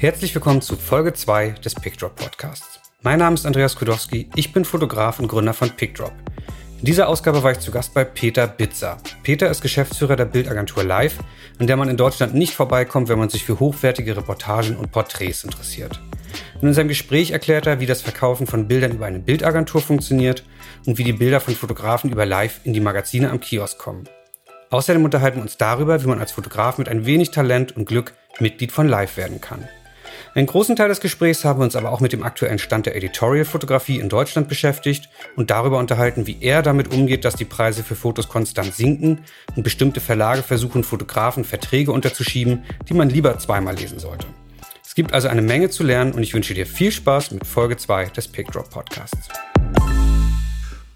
Herzlich willkommen zu Folge 2 des PickDrop Podcasts. Mein Name ist Andreas Kudowski, ich bin Fotograf und Gründer von PickDrop. In dieser Ausgabe war ich zu Gast bei Peter Bitzer. Peter ist Geschäftsführer der Bildagentur Live, an der man in Deutschland nicht vorbeikommt, wenn man sich für hochwertige Reportagen und Porträts interessiert. In seinem Gespräch erklärt er, wie das Verkaufen von Bildern über eine Bildagentur funktioniert und wie die Bilder von Fotografen über Live in die Magazine am Kiosk kommen. Außerdem unterhalten wir uns darüber, wie man als Fotograf mit ein wenig Talent und Glück Mitglied von Live werden kann. Einen großen Teil des Gesprächs haben wir uns aber auch mit dem aktuellen Stand der Editorial-Fotografie in Deutschland beschäftigt und darüber unterhalten, wie er damit umgeht, dass die Preise für Fotos konstant sinken und bestimmte Verlage versuchen, Fotografen Verträge unterzuschieben, die man lieber zweimal lesen sollte. Es gibt also eine Menge zu lernen und ich wünsche dir viel Spaß mit Folge 2 des Pickdrop Podcasts.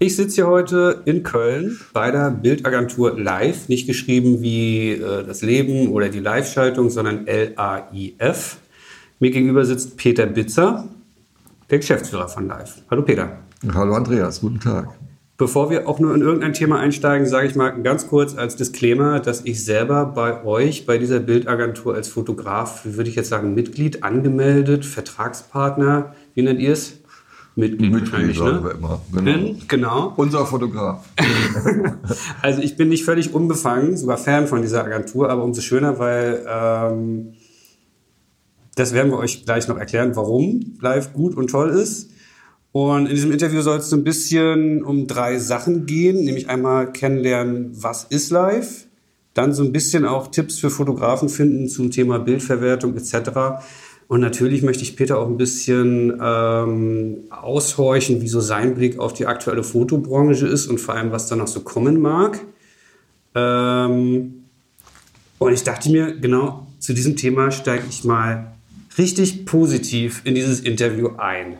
Ich sitze hier heute in Köln bei der Bildagentur Live, nicht geschrieben wie äh, das Leben oder die Live-Schaltung, sondern L-A-I-F. Mir gegenüber sitzt Peter Bitzer, der Geschäftsführer von Live. Hallo Peter. Hallo Andreas, guten Tag. Bevor wir auch nur in irgendein Thema einsteigen, sage ich mal ganz kurz als Disclaimer, dass ich selber bei euch, bei dieser Bildagentur als Fotograf, wie würde ich jetzt sagen, Mitglied, angemeldet, Vertragspartner, wie nennt ihr es? Mitglied, Mitglied sagen ne? wir immer. Genau. Genau. Unser Fotograf. also ich bin nicht völlig unbefangen, sogar Fan von dieser Agentur, aber umso schöner, weil ähm, das werden wir euch gleich noch erklären, warum Live gut und toll ist. Und in diesem Interview soll es so ein bisschen um drei Sachen gehen, nämlich einmal kennenlernen, was ist Live, dann so ein bisschen auch Tipps für Fotografen finden zum Thema Bildverwertung etc. Und natürlich möchte ich Peter auch ein bisschen ähm, aushorchen, wie so sein Blick auf die aktuelle Fotobranche ist und vor allem, was da noch so kommen mag. Ähm, und ich dachte mir, genau zu diesem Thema steige ich mal richtig positiv in dieses Interview ein.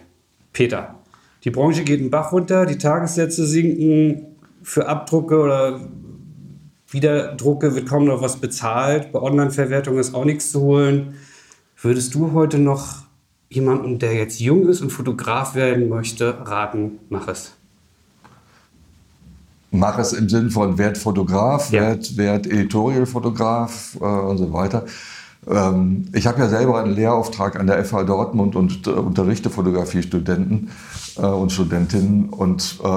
Peter, die Branche geht einen Bach runter, die Tagessätze sinken, für Abdrucke oder Wiederdrucke wird kaum noch was bezahlt, bei Online-Verwertung ist auch nichts zu holen. Würdest du heute noch jemanden, der jetzt jung ist und Fotograf werden möchte, raten, mach es? Mach es im Sinn von werd Fotograf, ja. werd, werd Editorial-Fotograf äh, und so weiter. Ähm, ich habe ja selber einen Lehrauftrag an der FH Dortmund und äh, unterrichte Fotografiestudenten äh, und Studentinnen. Und äh,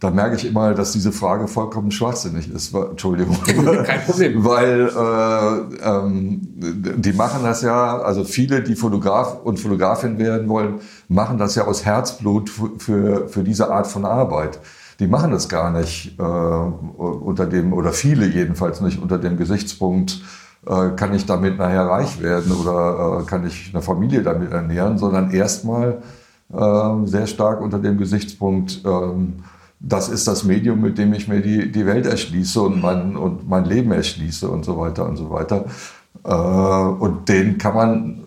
da merke ich immer, dass diese Frage vollkommen schwachsinnig ist. Entschuldigung. Kein Problem. Weil äh, ähm, die machen das ja, also viele, die Fotograf und Fotografin werden wollen, machen das ja aus Herzblut für, für diese Art von Arbeit die machen das gar nicht äh, unter dem, oder viele jedenfalls nicht unter dem Gesichtspunkt, kann ich damit nachher reich werden oder äh, kann ich eine Familie damit ernähren, sondern erstmal äh, sehr stark unter dem Gesichtspunkt, ähm, das ist das Medium, mit dem ich mir die, die Welt erschließe und mein, und mein Leben erschließe und so weiter und so weiter. Äh, und den kann man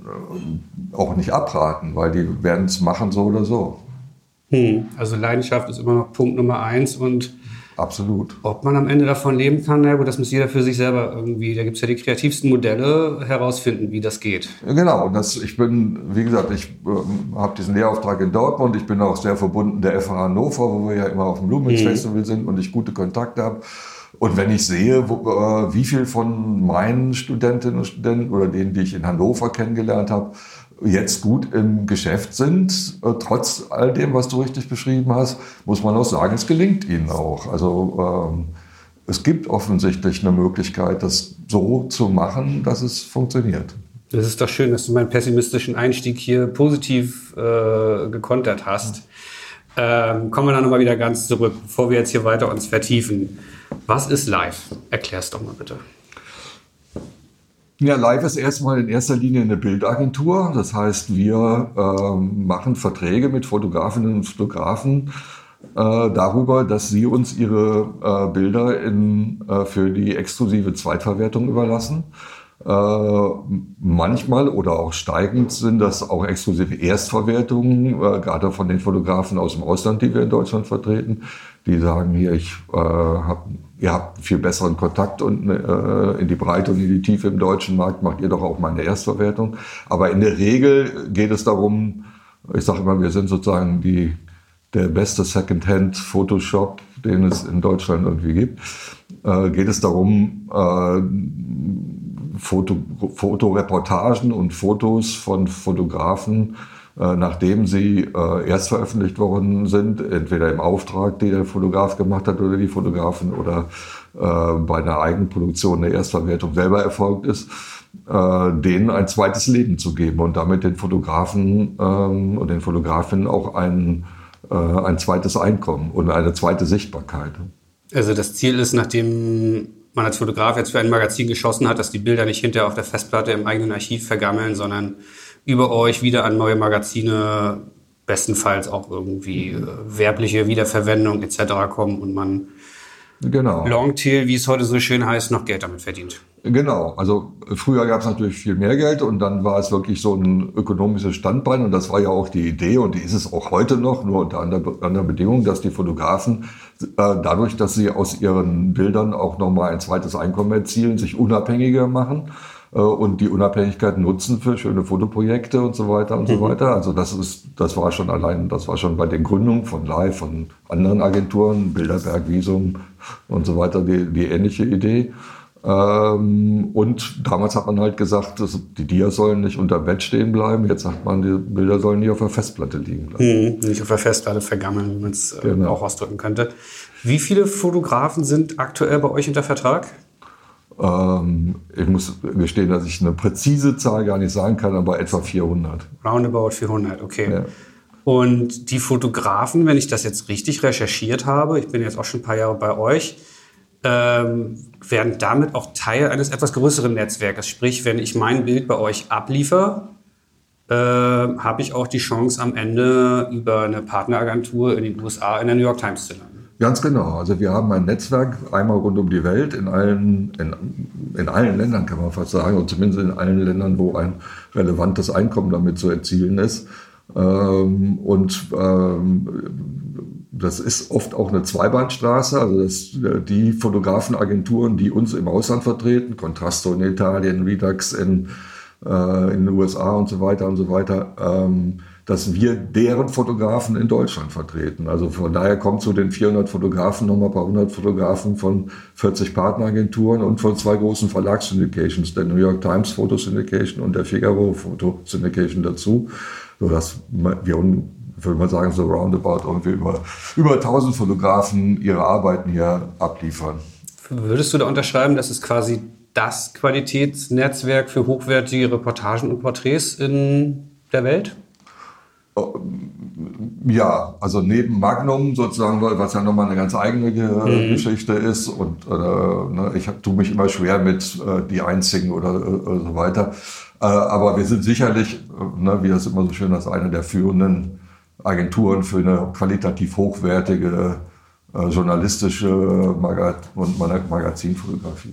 äh, auch nicht abraten, weil die werden es machen so oder so. Hm. Also Leidenschaft ist immer noch Punkt Nummer eins und Absolut. Ob man am Ende davon leben kann, na gut, das muss jeder für sich selber irgendwie, da gibt es ja die kreativsten Modelle, herausfinden, wie das geht. Genau, und das, ich bin, wie gesagt, ich äh, habe diesen Lehrauftrag in Dortmund, ich bin auch sehr verbunden der FH Hannover, wo wir ja immer auf dem Blumenfest mhm. Festival sind und ich gute Kontakte habe. Und wenn ich sehe, wo, äh, wie viel von meinen Studentinnen und Studenten oder denen, die ich in Hannover kennengelernt habe, jetzt gut im Geschäft sind, äh, trotz all dem, was du richtig beschrieben hast, muss man auch sagen, es gelingt ihnen auch. Also ähm, es gibt offensichtlich eine Möglichkeit, das so zu machen, dass es funktioniert. Das ist doch schön, dass du meinen pessimistischen Einstieg hier positiv äh, gekontert hast. Ähm, kommen wir dann nochmal wieder ganz zurück, bevor wir jetzt hier weiter uns vertiefen. Was ist live? Erklär's doch mal bitte. Ja, Live ist erstmal in erster Linie eine Bildagentur. Das heißt, wir äh, machen Verträge mit Fotografinnen und Fotografen äh, darüber, dass sie uns ihre äh, Bilder in, äh, für die exklusive Zweitverwertung überlassen. Äh, manchmal oder auch steigend sind das auch exklusive Erstverwertungen, äh, gerade von den Fotografen aus dem Ausland, die wir in Deutschland vertreten. Die sagen hier, ich habe ihr habt viel besseren Kontakt und äh, in die Breite und in die Tiefe im deutschen Markt macht ihr doch auch mal eine Erstverwertung. Aber in der Regel geht es darum, ich sage immer, wir sind sozusagen die, der beste Secondhand Photoshop, den es in Deutschland irgendwie gibt. Äh, geht es darum, äh, Foto, Fotoreportagen und Fotos von Fotografen, äh, nachdem sie äh, erst veröffentlicht worden sind, entweder im Auftrag, den der Fotograf gemacht hat oder die Fotografen oder äh, bei einer Eigenproduktion der Erstverwertung selber erfolgt ist, äh, denen ein zweites Leben zu geben und damit den Fotografen ähm, und den Fotografinnen auch ein, äh, ein zweites Einkommen und eine zweite Sichtbarkeit. Also das Ziel ist, nachdem man als Fotograf jetzt für ein Magazin geschossen hat, dass die Bilder nicht hinterher auf der Festplatte im eigenen Archiv vergammeln, sondern über euch wieder an neue Magazine, bestenfalls auch irgendwie äh, werbliche Wiederverwendung etc. kommen und man genau. Longtail, wie es heute so schön heißt, noch Geld damit verdient. Genau, also früher gab es natürlich viel mehr Geld und dann war es wirklich so ein ökonomisches Standbein und das war ja auch die Idee und die ist es auch heute noch, nur unter anderer Bedingung, dass die Fotografen äh, dadurch, dass sie aus ihren Bildern auch nochmal ein zweites Einkommen erzielen, sich unabhängiger machen äh, und die Unabhängigkeit nutzen für schöne Fotoprojekte und so weiter und mhm. so weiter. Also das ist, das war schon allein, das war schon bei den Gründungen von Live, von anderen Agenturen, Bilderberg, Visum und so weiter, die, die ähnliche Idee. Ähm, und damals hat man halt gesagt, dass die Dias sollen nicht unter Bett stehen bleiben. Jetzt sagt man, die Bilder sollen nicht auf der Festplatte liegen bleiben. Hm, nicht auf der Festplatte vergammeln, wie man es äh, genau. auch ausdrücken könnte. Wie viele Fotografen sind aktuell bei euch unter Vertrag? Ähm, ich muss gestehen, dass ich eine präzise Zahl gar nicht sagen kann, aber etwa 400. Roundabout 400, okay. Ja. Und die Fotografen, wenn ich das jetzt richtig recherchiert habe, ich bin jetzt auch schon ein paar Jahre bei euch, ähm, werden damit auch Teil eines etwas größeren Netzwerkes. Sprich, wenn ich mein Bild bei euch abliefere, äh, habe ich auch die Chance am Ende über eine Partneragentur in den USA in der New York Times zu landen. Ganz genau. Also wir haben ein Netzwerk einmal rund um die Welt in allen, in, in allen Ländern, kann man fast sagen, und zumindest in allen Ländern, wo ein relevantes Einkommen damit zu erzielen ist. Ähm, und ähm, das ist oft auch eine Zweibahnstraße. Also das, die Fotografenagenturen, die uns im Ausland vertreten, Contrasto in Italien, Redux in, äh, in den USA und so weiter und so weiter, ähm, dass wir deren Fotografen in Deutschland vertreten. Also von daher kommt zu den 400 Fotografen nochmal ein paar hundert Fotografen von 40 Partneragenturen und von zwei großen Verlagssyndications, der New York Times Photo Syndication und der Figaro Photo Syndication dazu, sodass wir würde man sagen, so roundabout irgendwie über, über 1000 Fotografen ihre Arbeiten hier abliefern. Würdest du da unterschreiben, dass es quasi das Qualitätsnetzwerk für hochwertige Reportagen und Porträts in der Welt? Oh, ja, also neben Magnum sozusagen, was ja nochmal eine ganz eigene mhm. Geschichte ist und äh, ne, ich tue mich immer schwer mit äh, die einzigen oder äh, so weiter. Äh, aber wir sind sicherlich, äh, ne, wie das immer so schön ist, eine der führenden Agenturen für eine qualitativ hochwertige äh, journalistische Magat und Magazinfotografie.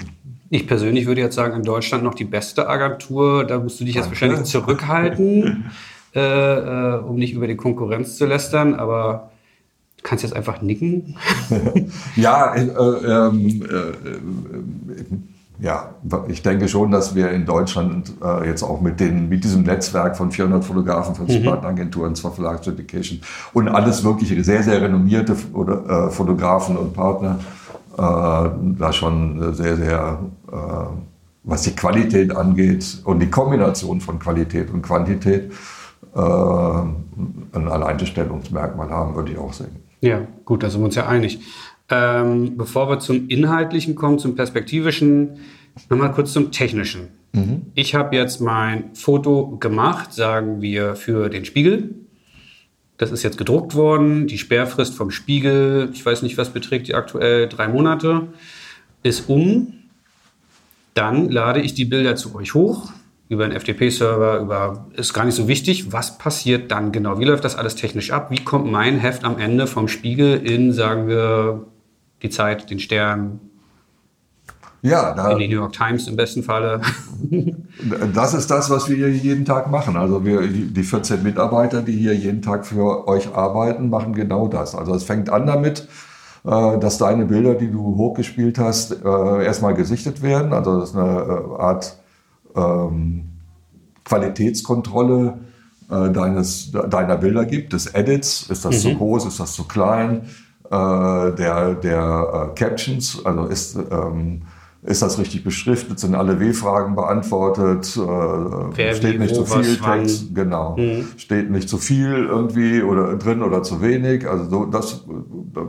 Ich persönlich würde jetzt sagen, in Deutschland noch die beste Agentur. Da musst du dich jetzt Danke. wahrscheinlich zurückhalten, äh, äh, um nicht über die Konkurrenz zu lästern, aber du kannst jetzt einfach nicken. ja, äh, ähm, äh, äh, ja, ich denke schon, dass wir in Deutschland äh, jetzt auch mit, den, mit diesem Netzwerk von 400 Fotografen, von mhm. Partneragenturen, zwar Verlagssyndication und alles wirklich sehr, sehr renommierte oder, äh, Fotografen und Partner äh, da schon sehr, sehr, was die Qualität angeht und die Kombination von Qualität und Quantität äh, ein Alleinstellungsmerkmal haben, würde ich auch sehen. Ja, gut, da sind wir uns ja einig. Ähm, bevor wir zum Inhaltlichen kommen, zum Perspektivischen, nochmal kurz zum Technischen. Mhm. Ich habe jetzt mein Foto gemacht, sagen wir, für den Spiegel. Das ist jetzt gedruckt worden. Die Sperrfrist vom Spiegel, ich weiß nicht, was beträgt die aktuell, drei Monate, ist um. Dann lade ich die Bilder zu euch hoch über einen FTP-Server, über ist gar nicht so wichtig. Was passiert dann genau? Wie läuft das alles technisch ab? Wie kommt mein Heft am Ende vom Spiegel in, sagen wir, die Zeit, den Stern. Ja, da, in die New York Times im besten Falle. das ist das, was wir hier jeden Tag machen. Also wir, die 14 Mitarbeiter, die hier jeden Tag für euch arbeiten, machen genau das. Also es fängt an damit, äh, dass deine Bilder, die du hochgespielt hast, äh, erstmal gesichtet werden. Also das ist eine äh, Art ähm, Qualitätskontrolle deines, deiner Bilder gibt, des Edits. Ist das mhm. zu groß, ist das zu klein? Äh, der, der äh, Captions, also ist, ähm, ist das richtig beschriftet? Sind alle W-Fragen beantwortet? Äh, Wer, steht wie, nicht zu viel Text? Wann? Genau. Mhm. Steht nicht zu viel irgendwie oder drin oder zu wenig? Also so, das da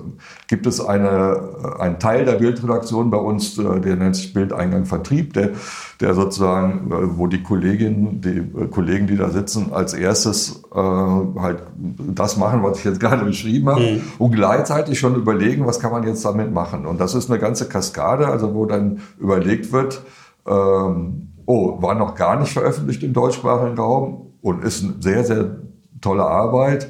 gibt es eine, einen Teil der Bildredaktion bei uns, äh, der nennt sich Bildeingang Vertrieb, der, der sozusagen, äh, wo die Kolleginnen, die äh, Kollegen, die da sitzen, als erstes äh, halt das machen, was ich jetzt gerade beschrieben habe, mhm. und gleichzeitig schon überlegen, was kann man jetzt damit machen. Und das ist eine ganze Kaskade, also wo dann überlegt wird, ähm, oh, war noch gar nicht veröffentlicht im deutschsprachigen Raum und ist eine sehr, sehr tolle Arbeit.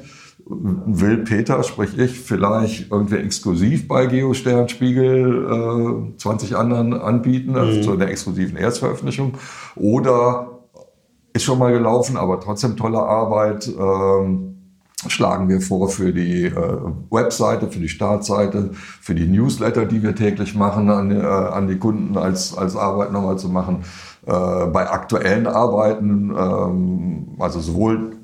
Will Peter, sprich ich, vielleicht irgendwie exklusiv bei Geosternspiegel äh, 20 anderen anbieten, also mhm. zu einer exklusiven Erstveröffentlichung. Oder ist schon mal gelaufen, aber trotzdem tolle Arbeit. Ähm, schlagen wir vor für die äh, Webseite, für die Startseite, für die Newsletter, die wir täglich machen, an, äh, an die Kunden als, als Arbeit nochmal zu machen. Äh, bei aktuellen Arbeiten, ähm, also sowohl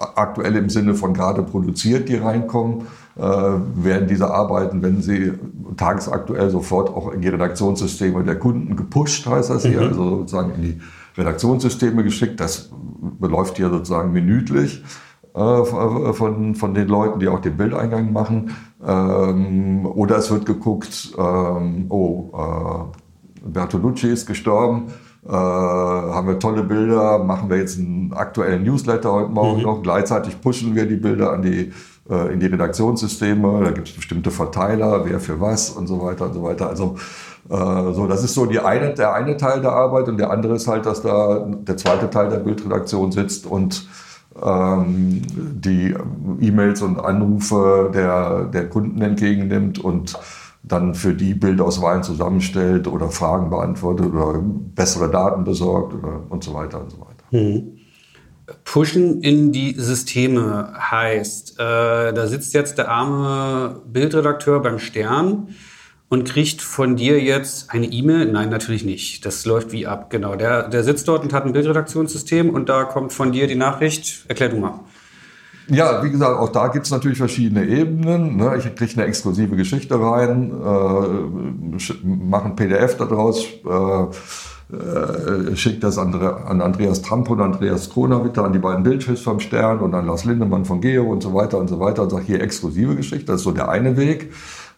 aktuell im Sinne von gerade produziert, die reinkommen, äh, werden diese Arbeiten, wenn sie tagesaktuell sofort auch in die Redaktionssysteme der Kunden gepusht, heißt das hier, mhm. also sozusagen in die Redaktionssysteme geschickt. Das läuft hier sozusagen minütlich. Äh, von, von den Leuten, die auch den Bildeingang machen. Ähm, oder es wird geguckt, ähm, oh, äh, Bertolucci ist gestorben, äh, haben wir tolle Bilder, machen wir jetzt einen aktuellen Newsletter heute Morgen mhm. noch. Gleichzeitig pushen wir die Bilder an die, äh, in die Redaktionssysteme. Da gibt es bestimmte Verteiler, wer für was und so weiter und so weiter. Also äh, so, das ist so die eine, der eine Teil der Arbeit und der andere ist halt, dass da der zweite Teil der Bildredaktion sitzt und ähm, die E-Mails und Anrufe der, der Kunden entgegennimmt und dann für die Bildauswahlen zusammenstellt oder Fragen beantwortet oder bessere Daten besorgt und so weiter und so weiter. Mhm. Pushen in die Systeme heißt, äh, da sitzt jetzt der arme Bildredakteur beim Stern und kriegt von dir jetzt eine E-Mail? Nein, natürlich nicht. Das läuft wie ab, genau. Der, der sitzt dort und hat ein Bildredaktionssystem und da kommt von dir die Nachricht. Erklär du mal. Ja, wie gesagt, auch da gibt es natürlich verschiedene Ebenen. Ne? Ich kriege eine exklusive Geschichte rein, äh, mache ein PDF daraus, äh, äh, schicke das an, an Andreas Tramp und Andreas Kronawitter, an die beiden Bildchefs vom Stern und an Lars Lindemann von Geo und so weiter und so weiter und sage hier exklusive Geschichte. Das ist so der eine Weg.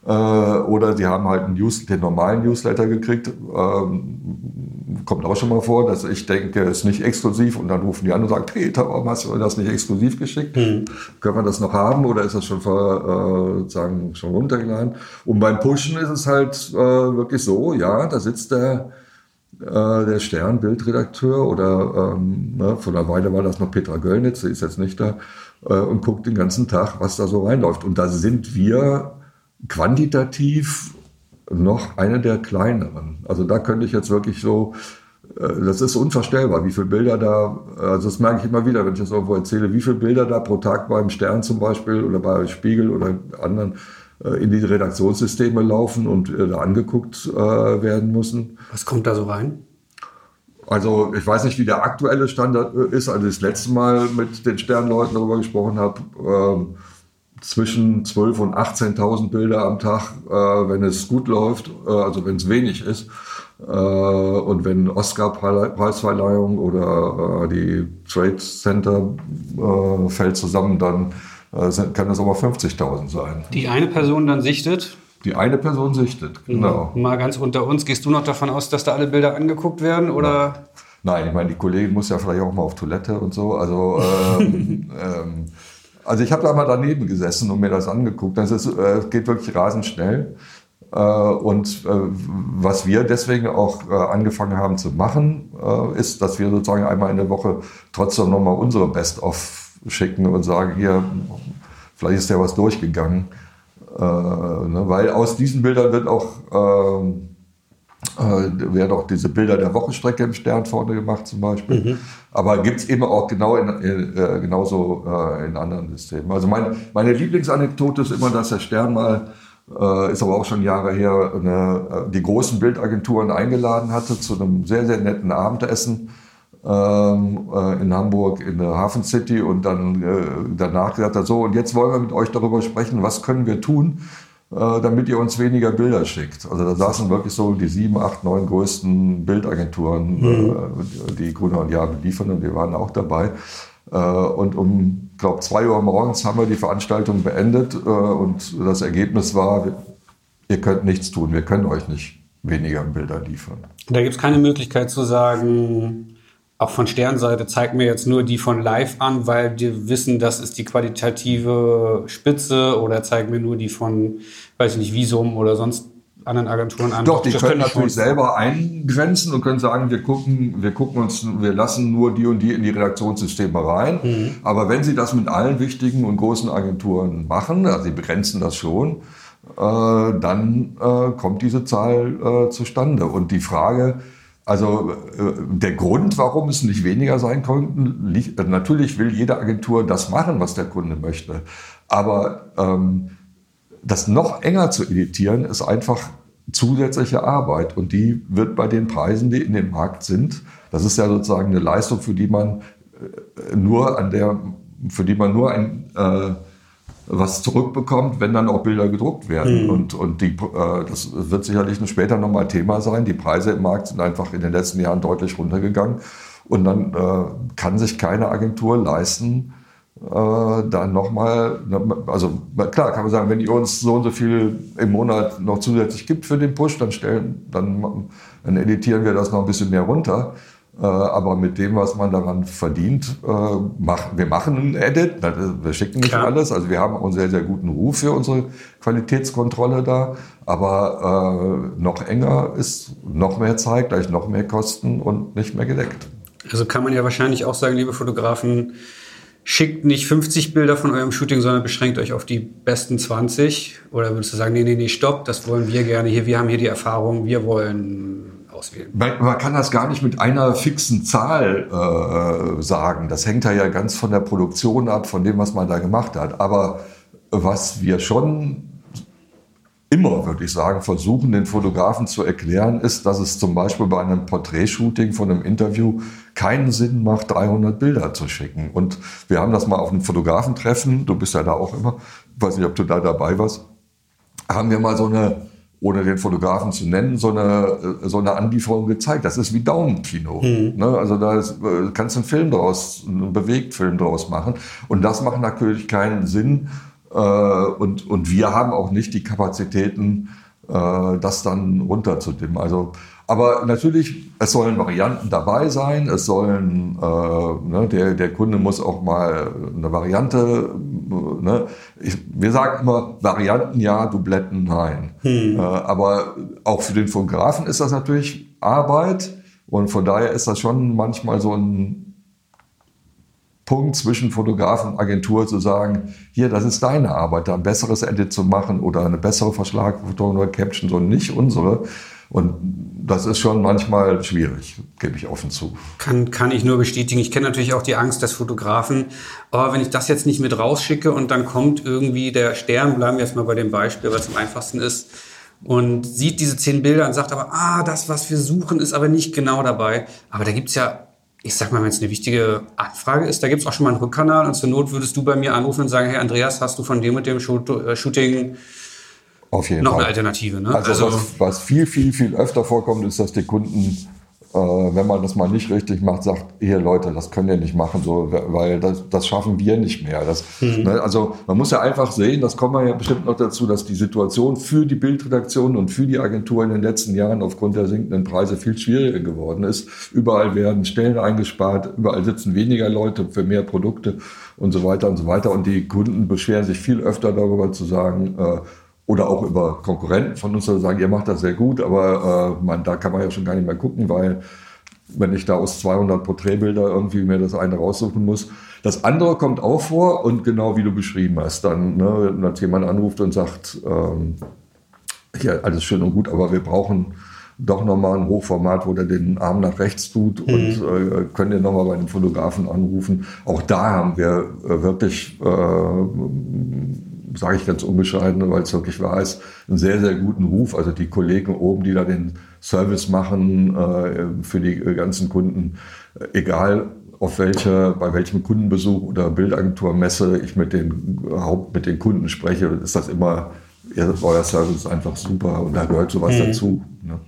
Äh, oder sie haben halt einen News, den normalen Newsletter gekriegt. Ähm, kommt auch schon mal vor, dass ich denke, ist nicht exklusiv und dann rufen die an und sagen, Peter, warum hast du das nicht exklusiv geschickt? Mhm. Können wir das noch haben oder ist das schon ver, äh, sagen, schon runtergeladen? Und beim Pushen ist es halt äh, wirklich so, ja, da sitzt der äh, der Stern-Bildredakteur oder ähm, ne, vor einer Weile war das noch Petra Göllnitz, sie ist jetzt nicht da, äh, und guckt den ganzen Tag, was da so reinläuft. Und da sind wir quantitativ noch eine der kleineren. Also da könnte ich jetzt wirklich so, äh, das ist unvorstellbar, wie viele Bilder da, also das merke ich immer wieder, wenn ich das irgendwo erzähle, wie viele Bilder da pro Tag beim Stern zum Beispiel oder bei Spiegel oder anderen äh, in die Redaktionssysteme laufen und äh, da angeguckt werden müssen. Was kommt da so rein? Also ich weiß nicht, wie der aktuelle Standard ist. Also das letzte Mal mit den Sternleuten darüber gesprochen habe, ähm, zwischen 12.000 und 18.000 Bilder am Tag, äh, wenn es gut läuft, äh, also wenn es wenig ist. Äh, und wenn Oscar-Preisverleihung oder äh, die Trade Center äh, fällt zusammen, dann äh, sind, kann das auch mal 50.000 sein. Die eine Person dann sichtet? Die eine Person sichtet, genau. Mal ganz unter uns, gehst du noch davon aus, dass da alle Bilder angeguckt werden? Oder? Ja. Nein, ich meine, die Kollegin muss ja vielleicht auch mal auf Toilette und so. Also ähm, ähm, also ich habe da mal daneben gesessen und mir das angeguckt. Das ist, äh, geht wirklich rasend schnell. Äh, und äh, was wir deswegen auch äh, angefangen haben zu machen, äh, ist, dass wir sozusagen einmal in der Woche trotzdem nochmal unsere Best-of schicken und sagen, hier, vielleicht ist ja was durchgegangen. Äh, ne? Weil aus diesen Bildern wird auch ähm, äh, werden auch diese Bilder der Wochenstrecke im Stern vorne gemacht zum Beispiel. Mhm. Aber gibt es eben auch genau in, äh, genauso äh, in anderen Systemen. Also mein, meine Lieblingsanekdote ist immer, dass der Stern mal, äh, ist aber auch schon Jahre her, eine, äh, die großen Bildagenturen eingeladen hatte zu einem sehr, sehr netten Abendessen ähm, äh, in Hamburg in der Hafen City und dann danach gesagt hat, so und jetzt wollen wir mit euch darüber sprechen, was können wir tun, äh, damit ihr uns weniger Bilder schickt. Also da saßen wirklich so die sieben, acht, neun größten Bildagenturen, mhm. Äh, die Gruner und Jahr beliefern und wir waren auch dabei. Äh, und um, glaube zwei Uhr morgens haben wir die Veranstaltung beendet und das Ergebnis war, ihr könnt nichts tun, wir können euch nicht weniger Bilder liefern. Da gibt es keine Möglichkeit zu sagen, auch von Sternseite, zeigt mir jetzt nur die von live an, weil wir wissen, das ist die qualitative Spitze oder zeigt mir nur die von, weiß ich nicht, Visum oder sonst anderen Agenturen an. Doch, die können natürlich selber eingrenzen und können sagen, wir gucken, wir gucken uns, wir lassen nur die und die in die Redaktionssysteme rein. Mhm. Aber wenn sie das mit allen wichtigen und großen Agenturen machen, also sie begrenzen das schon, äh, dann äh, kommt diese Zahl äh, zustande. Und die Frage, also äh, der Grund, warum es nicht weniger sein konnten, liegt, äh, natürlich will jede Agentur das machen, was der Kunde möchte. Aber ähm, das noch enger zu editieren, ist einfach zusätzliche Arbeit. Und die wird bei den Preisen, die in dem Markt sind, das ist ja sozusagen eine Leistung, für die man äh, nur an der, für die man nur ein äh, was zurückbekommt, wenn dann auch Bilder gedruckt werden. Mhm. Und, und die, äh, das wird sicherlich später nochmal Thema sein. Die Preise im Markt sind einfach in den letzten Jahren deutlich runtergegangen. Und dann äh, kann sich keine Agentur leisten, äh, dann nochmal, also klar kann man sagen, wenn ihr uns so und so viel im Monat noch zusätzlich gibt für den Push, dann stellen, dann, dann editieren wir das noch ein bisschen mehr runter. Äh, aber mit dem, was man daran verdient, äh, machen wir machen einen Edit. Wir schicken nicht Klar. alles. Also wir haben auch einen sehr, sehr guten Ruf für unsere Qualitätskontrolle da. Aber äh, noch enger ist noch mehr Zeit, gleich noch mehr Kosten und nicht mehr gedeckt. Also kann man ja wahrscheinlich auch sagen, liebe Fotografen, schickt nicht 50 Bilder von eurem Shooting, sondern beschränkt euch auf die besten 20? Oder würdest du sagen, nee, nee, nee, stopp, das wollen wir gerne hier, wir haben hier die Erfahrung, wir wollen auswählen. Man, man, kann das gar nicht mit einer fixen Zahl äh, sagen. Das hängt ja ganz von der Produktion ab, von dem, was man da gemacht hat. Aber was wir schon immer, würde ich sagen, versuchen, den Fotografen zu erklären, ist, dass es zum Beispiel bei einem Porträtshooting von einem Interview keinen Sinn macht, 300 Bilder zu schicken. Und wir haben das mal auf einem Fotografentreffen, du bist ja da auch immer, ich weiß nicht, ob du da dabei warst, haben wir mal so eine ohne den Fotografen zu nennen, so eine, so eine Anlieferung gezeigt. Das ist wie Daumenkino. Mhm. Ne? Also da ist, äh, kannst du einen Film draus, einen Bewegtfilm draus machen. Und das macht natürlich keinen Sinn. Äh, und, und wir haben auch nicht die Kapazitäten, äh, das dann runterzudimmen. Also aber natürlich, es sollen Varianten dabei sein. Es sollen, äh, ne, der, der Kunde muss auch mal eine Variante. Ne, ich, wir sagen immer Varianten ja, Dubletten nein. Hm. Äh, aber auch für den Fotografen ist das natürlich Arbeit und von daher ist das schon manchmal so ein Punkt zwischen Fotograf und Agentur zu sagen, hier, das ist deine Arbeit, da ein besseres Edit zu machen oder eine bessere Verschlagfoto oder Caption, so nicht unsere. Und das ist schon manchmal schwierig, gebe ich offen zu. Kann, kann ich nur bestätigen. Ich kenne natürlich auch die Angst des Fotografen. Aber oh, wenn ich das jetzt nicht mit rausschicke und dann kommt irgendwie der Stern, bleiben wir jetzt mal bei dem Beispiel, weil es am einfachsten ist, und sieht diese zehn Bilder und sagt aber, ah, das, was wir suchen, ist aber nicht genau dabei. Aber da gibt's ja, ich sag mal, wenn es eine wichtige Anfrage ist, da gibt's auch schon mal einen Rückkanal und zur Not würdest du bei mir anrufen und sagen, hey Andreas, hast du von dem mit dem äh, Shooting auf jeden noch Fall. eine Alternative. Ne? Also, also was, was, viel, viel, viel öfter vorkommt, ist, dass die Kunden, äh, wenn man das mal nicht richtig macht, sagt, hier Leute, das können ihr nicht machen, so, weil das, das schaffen wir nicht mehr. Das, mhm. ne, also man muss ja einfach sehen, das kommt man ja bestimmt noch dazu, dass die Situation für die Bildredaktion und für die Agentur in den letzten Jahren aufgrund der sinkenden Preise viel schwieriger geworden ist. Überall werden Stellen eingespart, überall sitzen weniger Leute für mehr Produkte und so weiter und so weiter. Und die Kunden beschweren sich viel öfter darüber zu sagen, äh, oder auch über Konkurrenten von uns sagen, ihr macht das sehr gut, aber äh, man, da kann man ja schon gar nicht mehr gucken, weil wenn ich da aus 200 Porträtbilder irgendwie mir das eine raussuchen muss. Das andere kommt auch vor und genau wie du beschrieben hast, dann, ne, wenn jemand anruft und sagt, ähm, ja, alles schön und gut, aber wir brauchen doch nochmal ein Hochformat, wo der den Arm nach rechts tut mhm. und äh, können den nochmal bei einem Fotografen anrufen. Auch da haben wir äh, wirklich äh, sage ich ganz unbescheiden, weil es wirklich wahr ist, einen sehr, sehr guten Ruf. Also die Kollegen oben, die da den Service machen äh, für die ganzen Kunden, äh, egal auf welche, bei welchem Kundenbesuch oder Bildagenturmesse ich mit den, Haupt, mit den Kunden spreche, ist das immer euer Service ist einfach super und da gehört sowas mhm. dazu. Ne?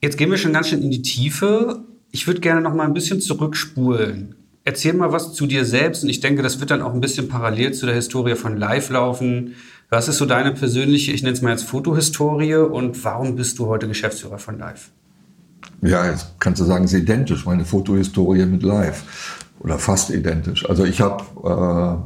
Jetzt gehen wir schon ganz schön in die Tiefe. Ich würde gerne noch mal ein bisschen zurückspulen. Erzähl mal was zu dir selbst und ich denke, das wird dann auch ein bisschen parallel zu der Historie von Live laufen. Was ist so deine persönliche, ich nenne es mal jetzt Fotohistorie und warum bist du heute Geschäftsführer von Live? Ja, jetzt kannst du sagen, es ist identisch, meine Fotohistorie mit Live oder fast identisch. Also ich habe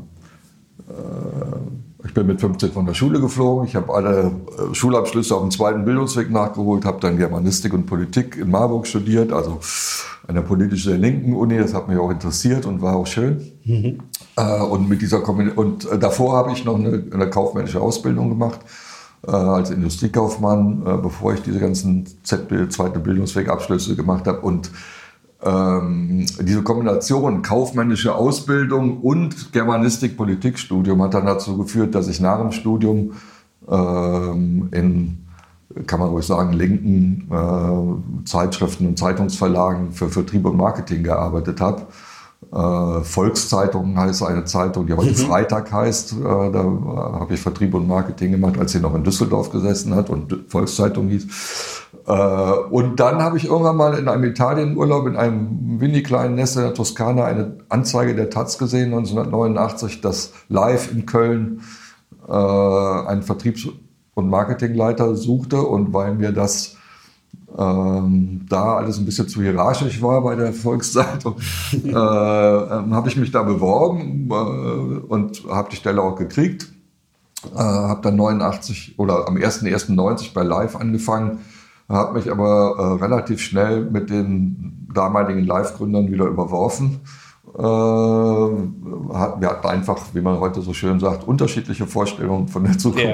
äh, äh, ich bin mit 15 von der Schule geflogen. Ich habe alle äh, Schulabschlüsse auf dem zweiten Bildungsweg nachgeholt, habe dann Germanistik und Politik in Marburg studiert, also an der politisch sehr linken Uni. Das hat mich auch interessiert und war auch schön. Mhm. Äh, und mit dieser und äh, davor habe ich noch eine, eine, kaufmännische Ausbildung gemacht als Industriekaufmann, bevor ich diese ganzen Z zweite Bildungswegabschlüsse gemacht habe und ähm, diese Kombination kaufmännische Ausbildung und Germanistik-Politikstudium hat dann dazu geführt, dass ich nach dem Studium ähm, in, kann man ruhig sagen, linken äh, Zeitschriften und Zeitungsverlagen für Vertrieb und Marketing gearbeitet habe. Äh, Volkszeitung heißt eine Zeitung, die aber mhm. Freitag heißt. Äh, da habe ich Vertrieb und Marketing gemacht, als sie noch in Düsseldorf gesessen hat und Volkszeitung hieß. Äh, und dann habe ich irgendwann mal in einem Italienurlaub in einem windig kleinen Nest in der Toskana eine Anzeige der Taz gesehen, 1989, dass live in Köln äh, einen Vertriebs- und Marketingleiter suchte. Und weil mir das ähm, da alles ein bisschen zu hierarchisch war bei der Volkszeitung, äh, ähm, habe ich mich da beworben äh, und habe die Stelle auch gekriegt. Äh, habe dann 89 oder am 1.1.90 bei Live angefangen habe mich aber äh, relativ schnell mit den damaligen Live-Gründern wieder überworfen. Äh, wir hatten einfach, wie man heute so schön sagt, unterschiedliche Vorstellungen von der Zukunft.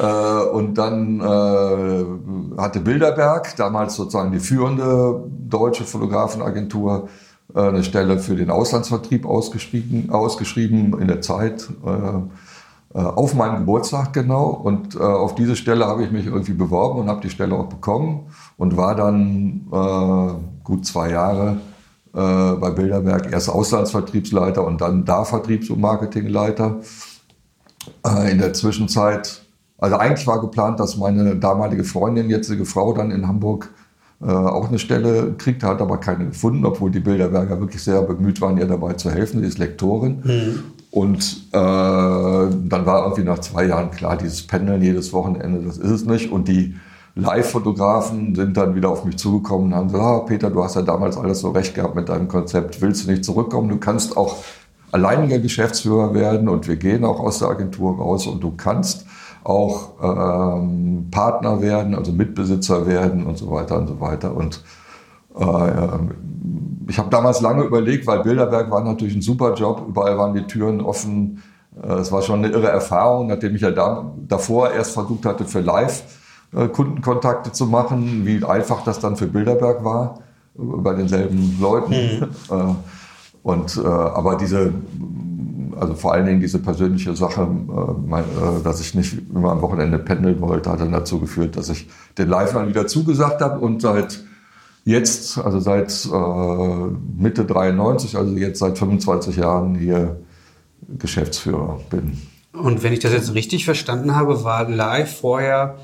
Äh, und dann äh, hatte Bilderberg, damals sozusagen die führende deutsche Fotografenagentur, äh, eine Stelle für den Auslandsvertrieb ausgeschrieben, ausgeschrieben in der Zeit. Äh, auf meinem Geburtstag genau. Und äh, auf diese Stelle habe ich mich irgendwie beworben und habe die Stelle auch bekommen und war dann äh, gut zwei Jahre bei Bilderberg erst Auslandsvertriebsleiter und dann da Vertriebs- und Marketingleiter. In der Zwischenzeit, also eigentlich war geplant, dass meine damalige Freundin, jetzige Frau, dann in Hamburg äh, auch eine Stelle kriegt, hat aber keine gefunden, obwohl die Bilderberger wirklich sehr bemüht waren, ihr dabei zu helfen. Sie ist Lektorin. Mhm. Und äh, dann war irgendwie nach zwei Jahren klar, dieses Pendeln jedes Wochenende, das ist es nicht. Und die Live-Fotografen sind dann wieder auf mich zugekommen und haben gesagt, ah, Peter, du hast ja damals alles so recht gehabt mit deinem Konzept, willst du nicht zurückkommen? Du kannst auch alleiniger Geschäftsführer werden und wir gehen auch aus der Agentur raus und du kannst auch ähm, Partner werden, also Mitbesitzer werden und so weiter und so weiter. Und äh, ich habe damals lange überlegt, weil Bilderberg war natürlich ein super Job, überall waren die Türen offen. Äh, es war schon eine irre Erfahrung, nachdem ich ja da, davor erst versucht hatte, für Live äh, Kundenkontakte zu machen, wie einfach das dann für Bilderberg war, bei denselben Leuten. Mhm. Und, aber diese, also vor allen Dingen diese persönliche Sache, dass ich nicht immer am Wochenende pendeln wollte, hat dann dazu geführt, dass ich den Live dann wieder zugesagt habe und seit jetzt, also seit äh, Mitte 93, also jetzt seit 25 Jahren hier Geschäftsführer bin. Und wenn ich das jetzt richtig verstanden habe, war live vorher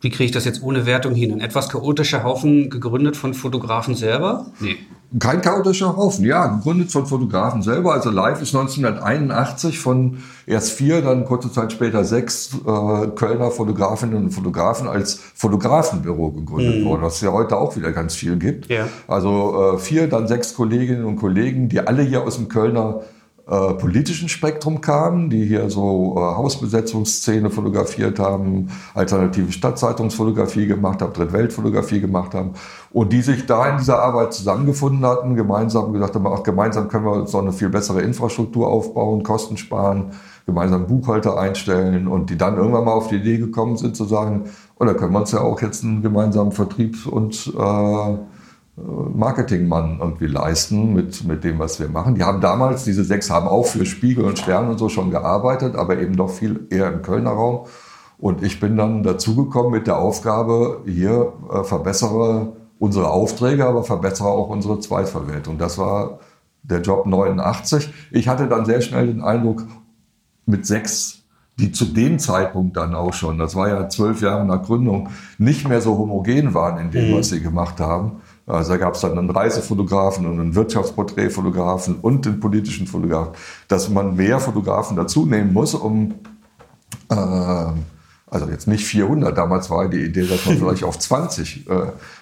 wie kriege ich das jetzt ohne Wertung hin? Ein etwas chaotischer Haufen gegründet von Fotografen selber? Nee. Kein chaotischer Haufen, ja, gegründet von Fotografen selber. Also Live ist 1981 von erst vier, dann kurze Zeit später sechs äh, Kölner Fotografinnen und Fotografen als Fotografenbüro gegründet mhm. worden, was es ja heute auch wieder ganz viel gibt. Ja. Also äh, vier, dann sechs Kolleginnen und Kollegen, die alle hier aus dem Kölner äh, politischen Spektrum kamen, die hier so äh, Hausbesetzungsszene fotografiert haben, alternative Stadtzeitungsfotografie gemacht haben, Drittweltfotografie gemacht haben und die sich da in dieser Arbeit zusammengefunden hatten, gemeinsam gesagt haben, ach, gemeinsam können wir uns so eine viel bessere Infrastruktur aufbauen, Kosten sparen, gemeinsam Buchhalter einstellen und die dann irgendwann mal auf die Idee gekommen sind zu sagen, oder oh, können wir uns ja auch jetzt einen gemeinsamen Vertrieb und äh, Marketingmann irgendwie leisten mit, mit dem, was wir machen. Die haben damals, diese sechs haben auch für Spiegel und Stern und so schon gearbeitet, aber eben doch viel eher im Kölner Raum. Und ich bin dann dazugekommen mit der Aufgabe, hier äh, verbessere unsere Aufträge, aber verbessere auch unsere Zweitverwertung. Das war der Job 89. Ich hatte dann sehr schnell den Eindruck, mit sechs die zu dem Zeitpunkt dann auch schon, das war ja zwölf Jahre nach Gründung, nicht mehr so homogen waren in dem, mhm. was sie gemacht haben. Also da gab es dann einen Reisefotografen und einen Wirtschaftsporträtfotografen und den politischen Fotografen, dass man mehr Fotografen dazu nehmen muss, um äh, also jetzt nicht 400, damals war die Idee, dass man vielleicht auf 20. Äh,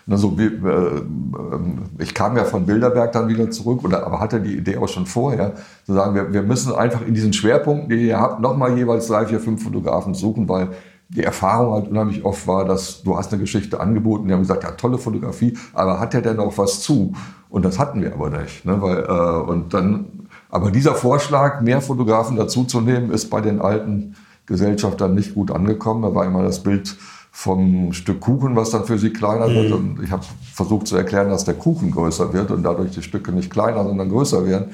also, äh, ich kam ja von Bilderberg dann wieder zurück, oder, aber hatte die Idee auch schon vorher, zu sagen, wir, wir müssen einfach in diesen Schwerpunkten, die ihr habt, nochmal jeweils drei, vier, fünf Fotografen suchen, weil die Erfahrung halt unheimlich oft war, dass du hast eine Geschichte angeboten, die haben gesagt, ja, tolle Fotografie, aber hat der denn auch was zu? Und das hatten wir aber nicht. Ne? Weil, äh, und dann, aber dieser Vorschlag, mehr Fotografen dazuzunehmen, ist bei den alten Gesellschaftern nicht gut angekommen. Da war immer das Bild vom Stück Kuchen, was dann für sie kleiner mhm. wird. Und ich habe versucht zu erklären, dass der Kuchen größer wird und dadurch die Stücke nicht kleiner, sondern größer werden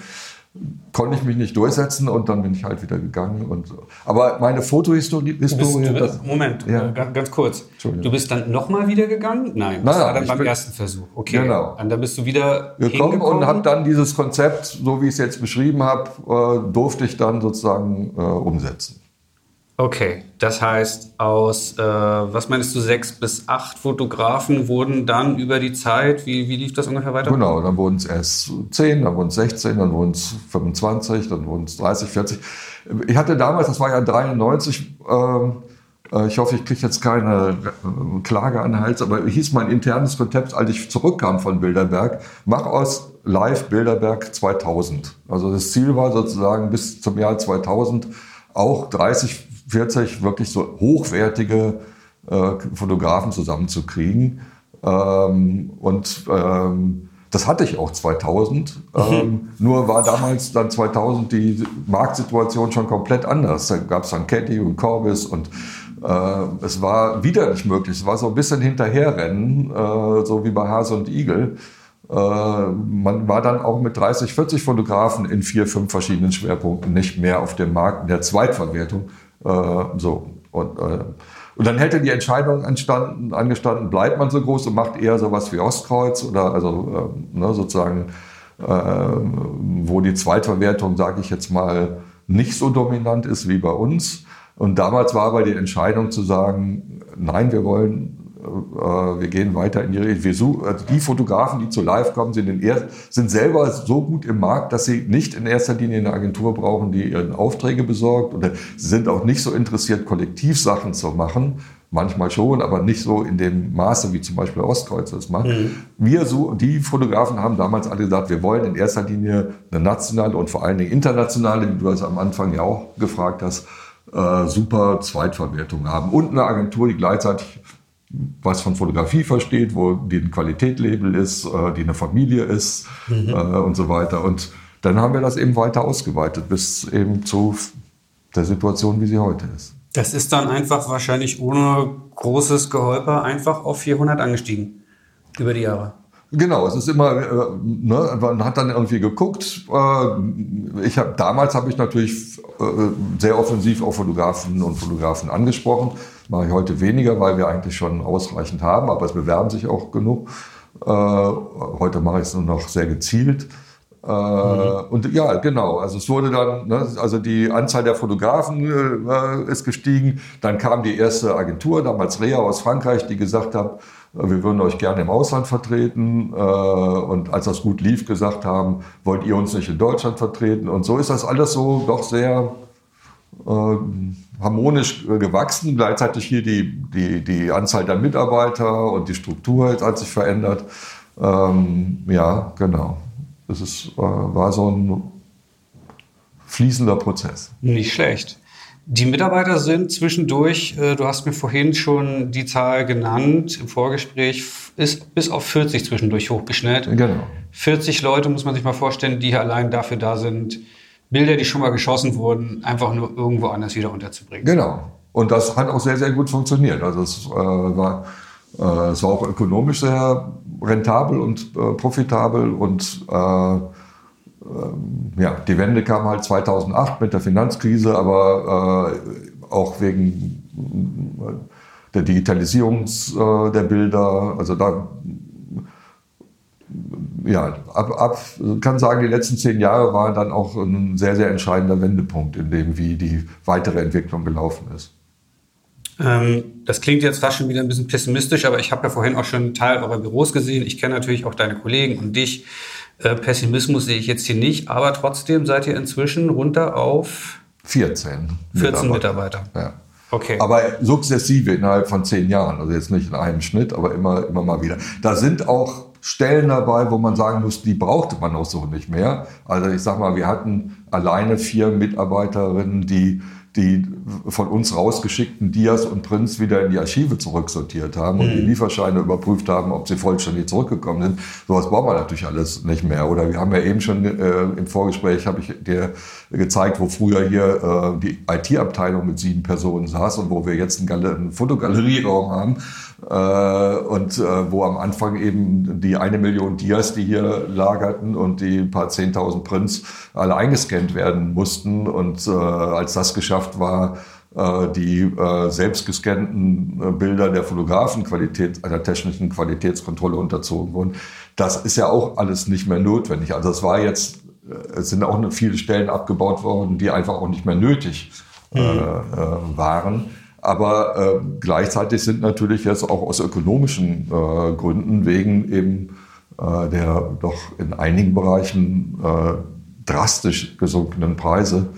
konnte ich mich nicht durchsetzen und dann bin ich halt wieder gegangen. Und so. Aber meine Fotohistorie. Historie, du Moment, ja. Äh, ganz, ganz kurz. Du bist dann nochmal wieder gegangen? Nein, das naja, war dann beim bin, ersten Versuch. Okay. Genau. Und dann bist du wieder gekommen und habe dann dieses Konzept, so wie ich es jetzt beschrieben habe, äh, durfte ich dann sozusagen äh, umsetzen. Okay, das heißt, aus, äh, was meinst du, sechs bis acht Fotografen wurden dann über die Zeit, wie, wie lief das ungefähr weiter? Genau, dann wurden es erst zehn, dann wurden es 16, dann wurden es 25, dann wurden es 30, 40. Ich hatte damals, das war ja 93, ähm, äh, ich hoffe, ich kriege jetzt keine äh, Klage an den Hals, aber hieß mein internes Konzept, als ich zurückkam von Bilderberg, mach aus Live Bilderberg 2000. Also das Ziel war sozusagen bis zum Jahr 2000 auch 30, 40 wirklich so hochwertige äh, Fotografen zusammenzukriegen. Ähm, und ähm, das hatte ich auch 2000. Mhm. Ähm, nur war damals dann 2000 die Marktsituation schon komplett anders. Da gab es dann Caddy und Corbis und äh, es war wieder nicht möglich. Es war so ein bisschen hinterherrennen, äh, so wie bei Hase und Igel. Äh, man war dann auch mit 30, 40 Fotografen in vier, fünf verschiedenen Schwerpunkten nicht mehr auf dem Markt in der Zweitverwertung. Äh, so. Und, äh, und dann hätte die Entscheidung anstanden, angestanden, bleibt man so groß und macht eher sowas wie Ostkreuz oder also äh, ne, sozusagen, äh, wo die Zweitverwertung, sage ich jetzt mal, nicht so dominant ist wie bei uns. Und damals war aber die Entscheidung zu sagen, nein, wir wollen wir gehen weiter in die Richtung. Also die Fotografen, die zu Live kommen, sind, in er, sind selber so gut im Markt, dass sie nicht in erster Linie eine Agentur brauchen, die ihren Aufträge besorgt. Oder sie sind auch nicht so interessiert, Kollektivsachen zu machen. Manchmal schon, aber nicht so in dem Maße, wie zum Beispiel Ostkreuz das macht. Mhm. Wir so, die Fotografen haben damals alle gesagt, wir wollen in erster Linie eine nationale und vor allen Dingen internationale, wie du das am Anfang ja auch gefragt hast, äh, super Zweitverwertung haben. Und eine Agentur, die gleichzeitig was von Fotografie versteht, wo die ein Qualitätlabel ist, äh, die eine Familie ist mhm. äh, und so weiter. Und dann haben wir das eben weiter ausgeweitet bis eben zu der Situation, wie sie heute ist. Das ist dann einfach wahrscheinlich ohne großes Geholper einfach auf 400 angestiegen über die Jahre. Genau, es ist immer, äh, ne, man hat dann irgendwie geguckt. Äh, ich hab, damals habe ich natürlich äh, sehr offensiv auf Fotografen und Fotografen angesprochen. Mache ich heute weniger, weil wir eigentlich schon ausreichend haben, aber es bewerben sich auch genug. Äh, heute mache ich es nur noch sehr gezielt. Äh, mhm. Und ja, genau. Also es wurde dann, ne, also die Anzahl der Fotografen äh, ist gestiegen. Dann kam die erste Agentur, damals Rea aus Frankreich, die gesagt hat, äh, wir würden euch gerne im Ausland vertreten. Äh, und als das gut lief, gesagt haben, wollt ihr uns nicht in Deutschland vertreten? Und so ist das alles so doch sehr äh, harmonisch gewachsen. Gleichzeitig hier die, die, die Anzahl der Mitarbeiter und die Struktur hat sich verändert. Ähm, ja, genau. Das ist, äh, war so ein fließender Prozess. Nicht schlecht. Die Mitarbeiter sind zwischendurch, äh, du hast mir vorhin schon die Zahl genannt im Vorgespräch, ist bis auf 40 zwischendurch hochgeschnellt. Genau. 40 Leute muss man sich mal vorstellen, die allein dafür da sind, Bilder, die schon mal geschossen wurden, einfach nur irgendwo anders wieder unterzubringen. Genau. Und das hat auch sehr, sehr gut funktioniert. Also es äh, war, äh, war auch ökonomisch sehr rentabel und äh, profitabel und äh, ähm, ja, die Wende kam halt 2008 mit der Finanzkrise, aber äh, auch wegen äh, der Digitalisierung der Bilder. Also da ja, ab, ab, kann sagen, die letzten zehn Jahre waren dann auch ein sehr, sehr entscheidender Wendepunkt in dem, wie die weitere Entwicklung gelaufen ist. Ähm, das klingt jetzt fast schon wieder ein bisschen pessimistisch, aber ich habe ja vorhin auch schon einen Teil eurer Büros gesehen. Ich kenne natürlich auch deine Kollegen und dich. Äh, Pessimismus sehe ich jetzt hier nicht, aber trotzdem seid ihr inzwischen runter auf 14. 14 Mitarbeiter. Mitarbeiter. Ja. Okay. Aber sukzessive innerhalb von zehn Jahren. Also jetzt nicht in einem Schnitt, aber immer, immer mal wieder. Da sind auch Stellen dabei, wo man sagen muss, die brauchte man auch so nicht mehr. Also ich sag mal, wir hatten alleine vier Mitarbeiterinnen, die die von uns rausgeschickten Dias und Prints wieder in die Archive zurücksortiert haben und die mhm. Lieferscheine überprüft haben, ob sie vollständig zurückgekommen sind. Sowas brauchen wir natürlich alles nicht mehr. Oder wir haben ja eben schon äh, im Vorgespräch, habe ich dir gezeigt, wo früher hier äh, die IT-Abteilung mit sieben Personen saß und wo wir jetzt einen, Gal einen Fotogalerieraum haben und äh, wo am Anfang eben die eine Million Dias, die hier lagerten und die paar zehntausend Prints alle eingescannt werden mussten. Und äh, als das geschafft war, äh, die äh, selbst gescannten äh, Bilder der Fotografen Qualität, einer technischen Qualitätskontrolle unterzogen wurden. Das ist ja auch alles nicht mehr notwendig. Also es war jetzt, es sind auch viele Stellen abgebaut worden, die einfach auch nicht mehr nötig mhm. waren. Aber äh, gleichzeitig sind natürlich jetzt auch aus ökonomischen äh, Gründen wegen eben äh, der doch in einigen Bereichen äh, drastisch gesunkenen Preise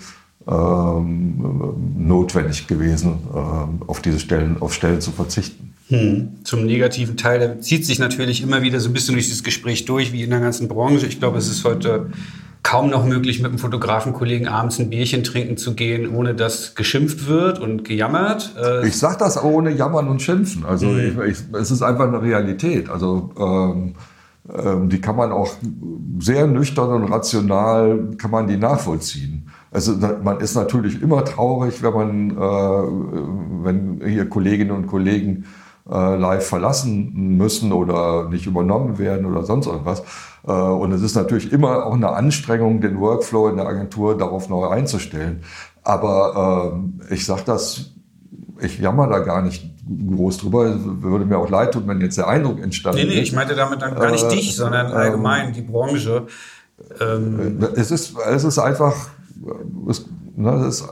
ähm, notwendig gewesen, äh, auf diese Stellen, auf Stellen zu verzichten. Hm. Zum negativen Teil, der zieht sich natürlich immer wieder so ein bisschen durch dieses Gespräch durch, wie in der ganzen Branche. Ich glaube, es ist heute kaum noch möglich, mit einem Fotografenkollegen abends ein Bierchen trinken zu gehen, ohne dass geschimpft wird und gejammert. Äh ich sage das ohne Jammern und Schimpfen. Also mhm. ich, ich, es ist einfach eine Realität. Also ähm, ähm, die kann man auch sehr nüchtern und rational kann man die nachvollziehen. Also man ist natürlich immer traurig, wenn man, äh, wenn hier Kolleginnen und Kollegen live verlassen müssen oder nicht übernommen werden oder sonst irgendwas. Äh, und es ist natürlich immer auch eine Anstrengung, den Workflow in der Agentur darauf neu einzustellen. Aber äh, ich sage das, ich jammer da gar nicht groß drüber. Würde mir auch leid tun, wenn jetzt der Eindruck entstanden ist. Nee, nee, ich meinte damit dann gar nicht äh, dich, sondern ähm, allgemein die Branche. Ähm. Es, ist, es ist einfach, es, ne, es, ist,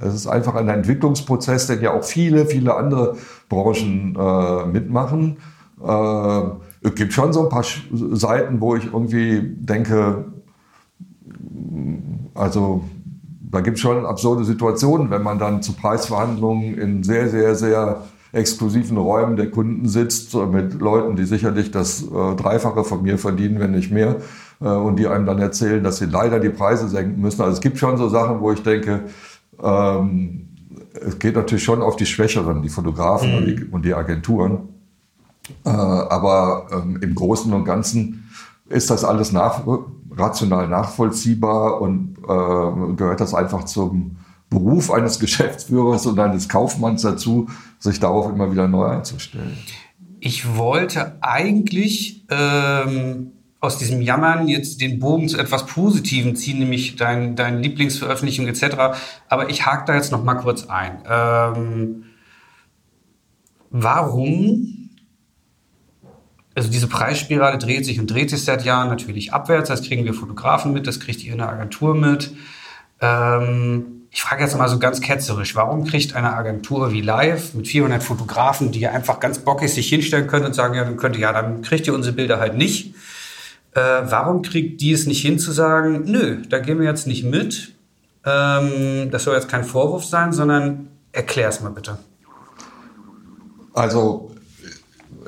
es ist einfach ein Entwicklungsprozess, den ja auch viele, viele andere Branchen äh, mitmachen. Äh, es gibt schon so ein paar Seiten, wo ich irgendwie denke, also da gibt es schon absurde Situationen, wenn man dann zu Preisverhandlungen in sehr, sehr, sehr exklusiven Räumen der Kunden sitzt, mit Leuten, die sicherlich das äh, Dreifache von mir verdienen, wenn nicht mehr, äh, und die einem dann erzählen, dass sie leider die Preise senken müssen. Also es gibt schon so Sachen, wo ich denke, ähm, es geht natürlich schon auf die Schwächeren, die Fotografen mhm. und, die, und die Agenturen. Äh, aber ähm, im Großen und Ganzen ist das alles nach, rational nachvollziehbar und äh, gehört das einfach zum Beruf eines Geschäftsführers und eines Kaufmanns dazu, sich darauf immer wieder neu einzustellen. Ich wollte eigentlich ähm, aus diesem Jammern jetzt den Bogen zu etwas Positivem ziehen, nämlich dein, deine Lieblingsveröffentlichung etc. Aber ich hake da jetzt noch mal kurz ein. Ähm, warum also diese Preisspirale dreht sich und dreht sich seit Jahren natürlich abwärts. Das kriegen wir Fotografen mit, das kriegt ihr in der Agentur mit. Ähm, ich frage jetzt mal so ganz ketzerisch, warum kriegt eine Agentur wie Live mit 400 Fotografen, die einfach ganz bockig sich hinstellen können und sagen, ja, dann könnt ihr, ja, dann kriegt ihr unsere Bilder halt nicht. Äh, warum kriegt die es nicht hin zu sagen, nö, da gehen wir jetzt nicht mit. Ähm, das soll jetzt kein Vorwurf sein, sondern erklär es mal bitte. Also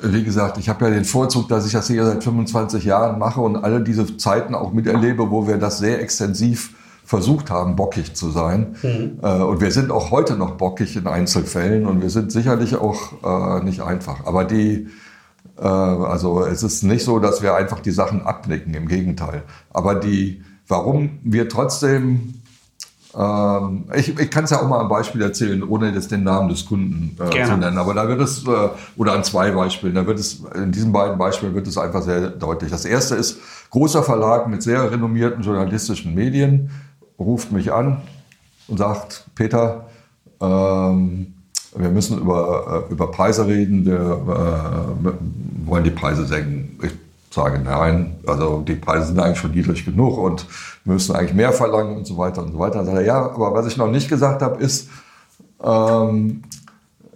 wie gesagt, ich habe ja den Vorzug, dass ich das hier seit 25 Jahren mache und alle diese Zeiten auch miterlebe, wo wir das sehr extensiv versucht haben, bockig zu sein. Mhm. Äh, und wir sind auch heute noch bockig in Einzelfällen und wir sind sicherlich auch äh, nicht einfach. Aber die, also es ist nicht so, dass wir einfach die Sachen abnicken, im Gegenteil. Aber die, warum wir trotzdem ähm, ich, ich kann es ja auch mal ein Beispiel erzählen, ohne jetzt den Namen des Kunden äh, zu nennen. Aber da wird es, äh, oder an zwei Beispielen, da wird es, in diesen beiden Beispielen wird es einfach sehr deutlich. Das erste ist, großer Verlag mit sehr renommierten journalistischen Medien ruft mich an und sagt, Peter, ähm, wir müssen über, äh, über Preise reden, wir äh, wollen die Preise senken. Ich sage nein, also die Preise sind eigentlich schon niedrig genug und müssen eigentlich mehr verlangen und so weiter und so weiter. Sagt er, ja, aber was ich noch nicht gesagt habe, ist, ähm,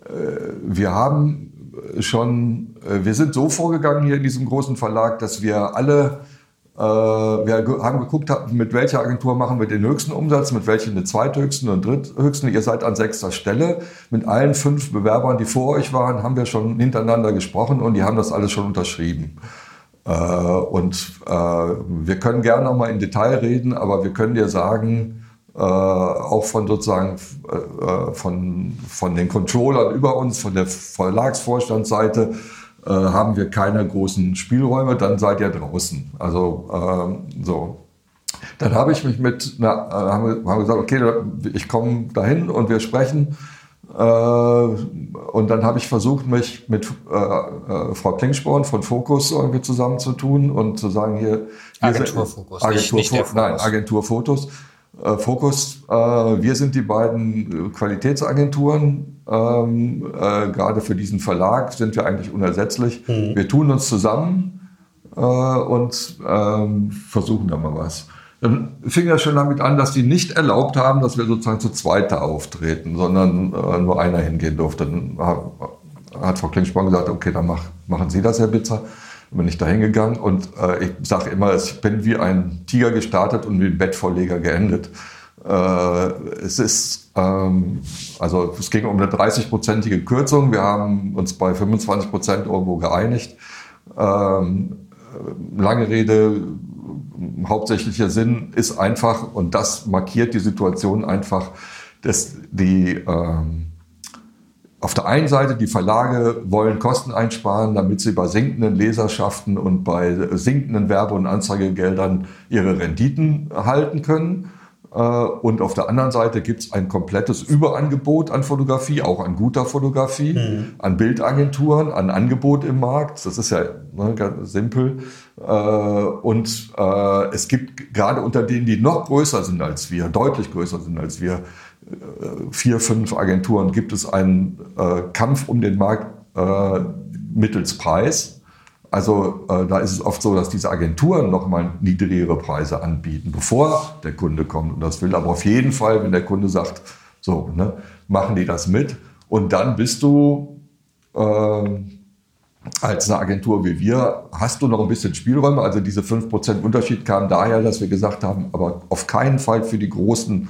äh, wir haben schon, äh, wir sind so vorgegangen hier in diesem großen Verlag, dass wir alle wir haben geguckt, mit welcher Agentur machen wir den höchsten Umsatz, mit welchen den zweithöchsten und dritthöchsten. Ihr seid an sechster Stelle. Mit allen fünf Bewerbern, die vor euch waren, haben wir schon hintereinander gesprochen und die haben das alles schon unterschrieben. Äh, und äh, wir können gerne noch mal in Detail reden, aber wir können dir sagen, auch von sozusagen von, von den Controllern über uns, von der Verlagsvorstandsseite, äh, haben wir keine großen Spielräume, dann seid ihr draußen. Also ähm, so. Dann habe ich mich mit, na, äh, haben, wir, haben gesagt, okay, ich komme dahin und wir sprechen. Äh, und dann habe ich versucht, mich mit äh, äh, Frau Klingsporn von Focus irgendwie zusammenzutun und zu sagen, hier. Agentur Focus, Agentur, nicht, nicht Nein, Agentur Fotos. Äh, Fokus, äh, wir sind die beiden Qualitätsagenturen. Ähm, äh, gerade für diesen Verlag sind wir eigentlich unersetzlich. Mhm. Wir tun uns zusammen äh, und ähm, versuchen da mal was. Dann fing das schon damit an, dass die nicht erlaubt haben, dass wir sozusagen zu zweit da auftreten, sondern äh, nur einer hingehen durfte. Dann hat Frau Klingspong gesagt, okay, dann mach, machen Sie das, Herr Bitzer bin ich da hingegangen und äh, ich sage immer, ich bin wie ein Tiger gestartet und wie ein Bettvorleger geendet. Äh, es ist, ähm, also es ging um eine 30-prozentige Kürzung. Wir haben uns bei 25 Prozent irgendwo geeinigt. Ähm, lange Rede, hauptsächlicher Sinn ist einfach, und das markiert die Situation einfach, dass die ähm, auf der einen Seite, die Verlage wollen Kosten einsparen, damit sie bei sinkenden Leserschaften und bei sinkenden Werbe- und Anzeigegeldern ihre Renditen halten können. Äh, und auf der anderen Seite gibt es ein komplettes Überangebot an Fotografie, auch an guter Fotografie, mhm. an Bildagenturen, an Angebot im Markt. Das ist ja ne, ganz simpel. Äh, und äh, es gibt gerade unter denen, die noch größer sind als wir, deutlich größer sind als wir, vier, fünf Agenturen gibt es einen äh, Kampf um den Markt äh, mittels Preis. Also äh, da ist es oft so, dass diese Agenturen nochmal niedrigere Preise anbieten, bevor der Kunde kommt und das will. Aber auf jeden Fall, wenn der Kunde sagt, so, ne, machen die das mit. Und dann bist du ähm, als eine Agentur wie wir, hast du noch ein bisschen Spielräume. Also diese 5% Unterschied kam daher, dass wir gesagt haben, aber auf keinen Fall für die großen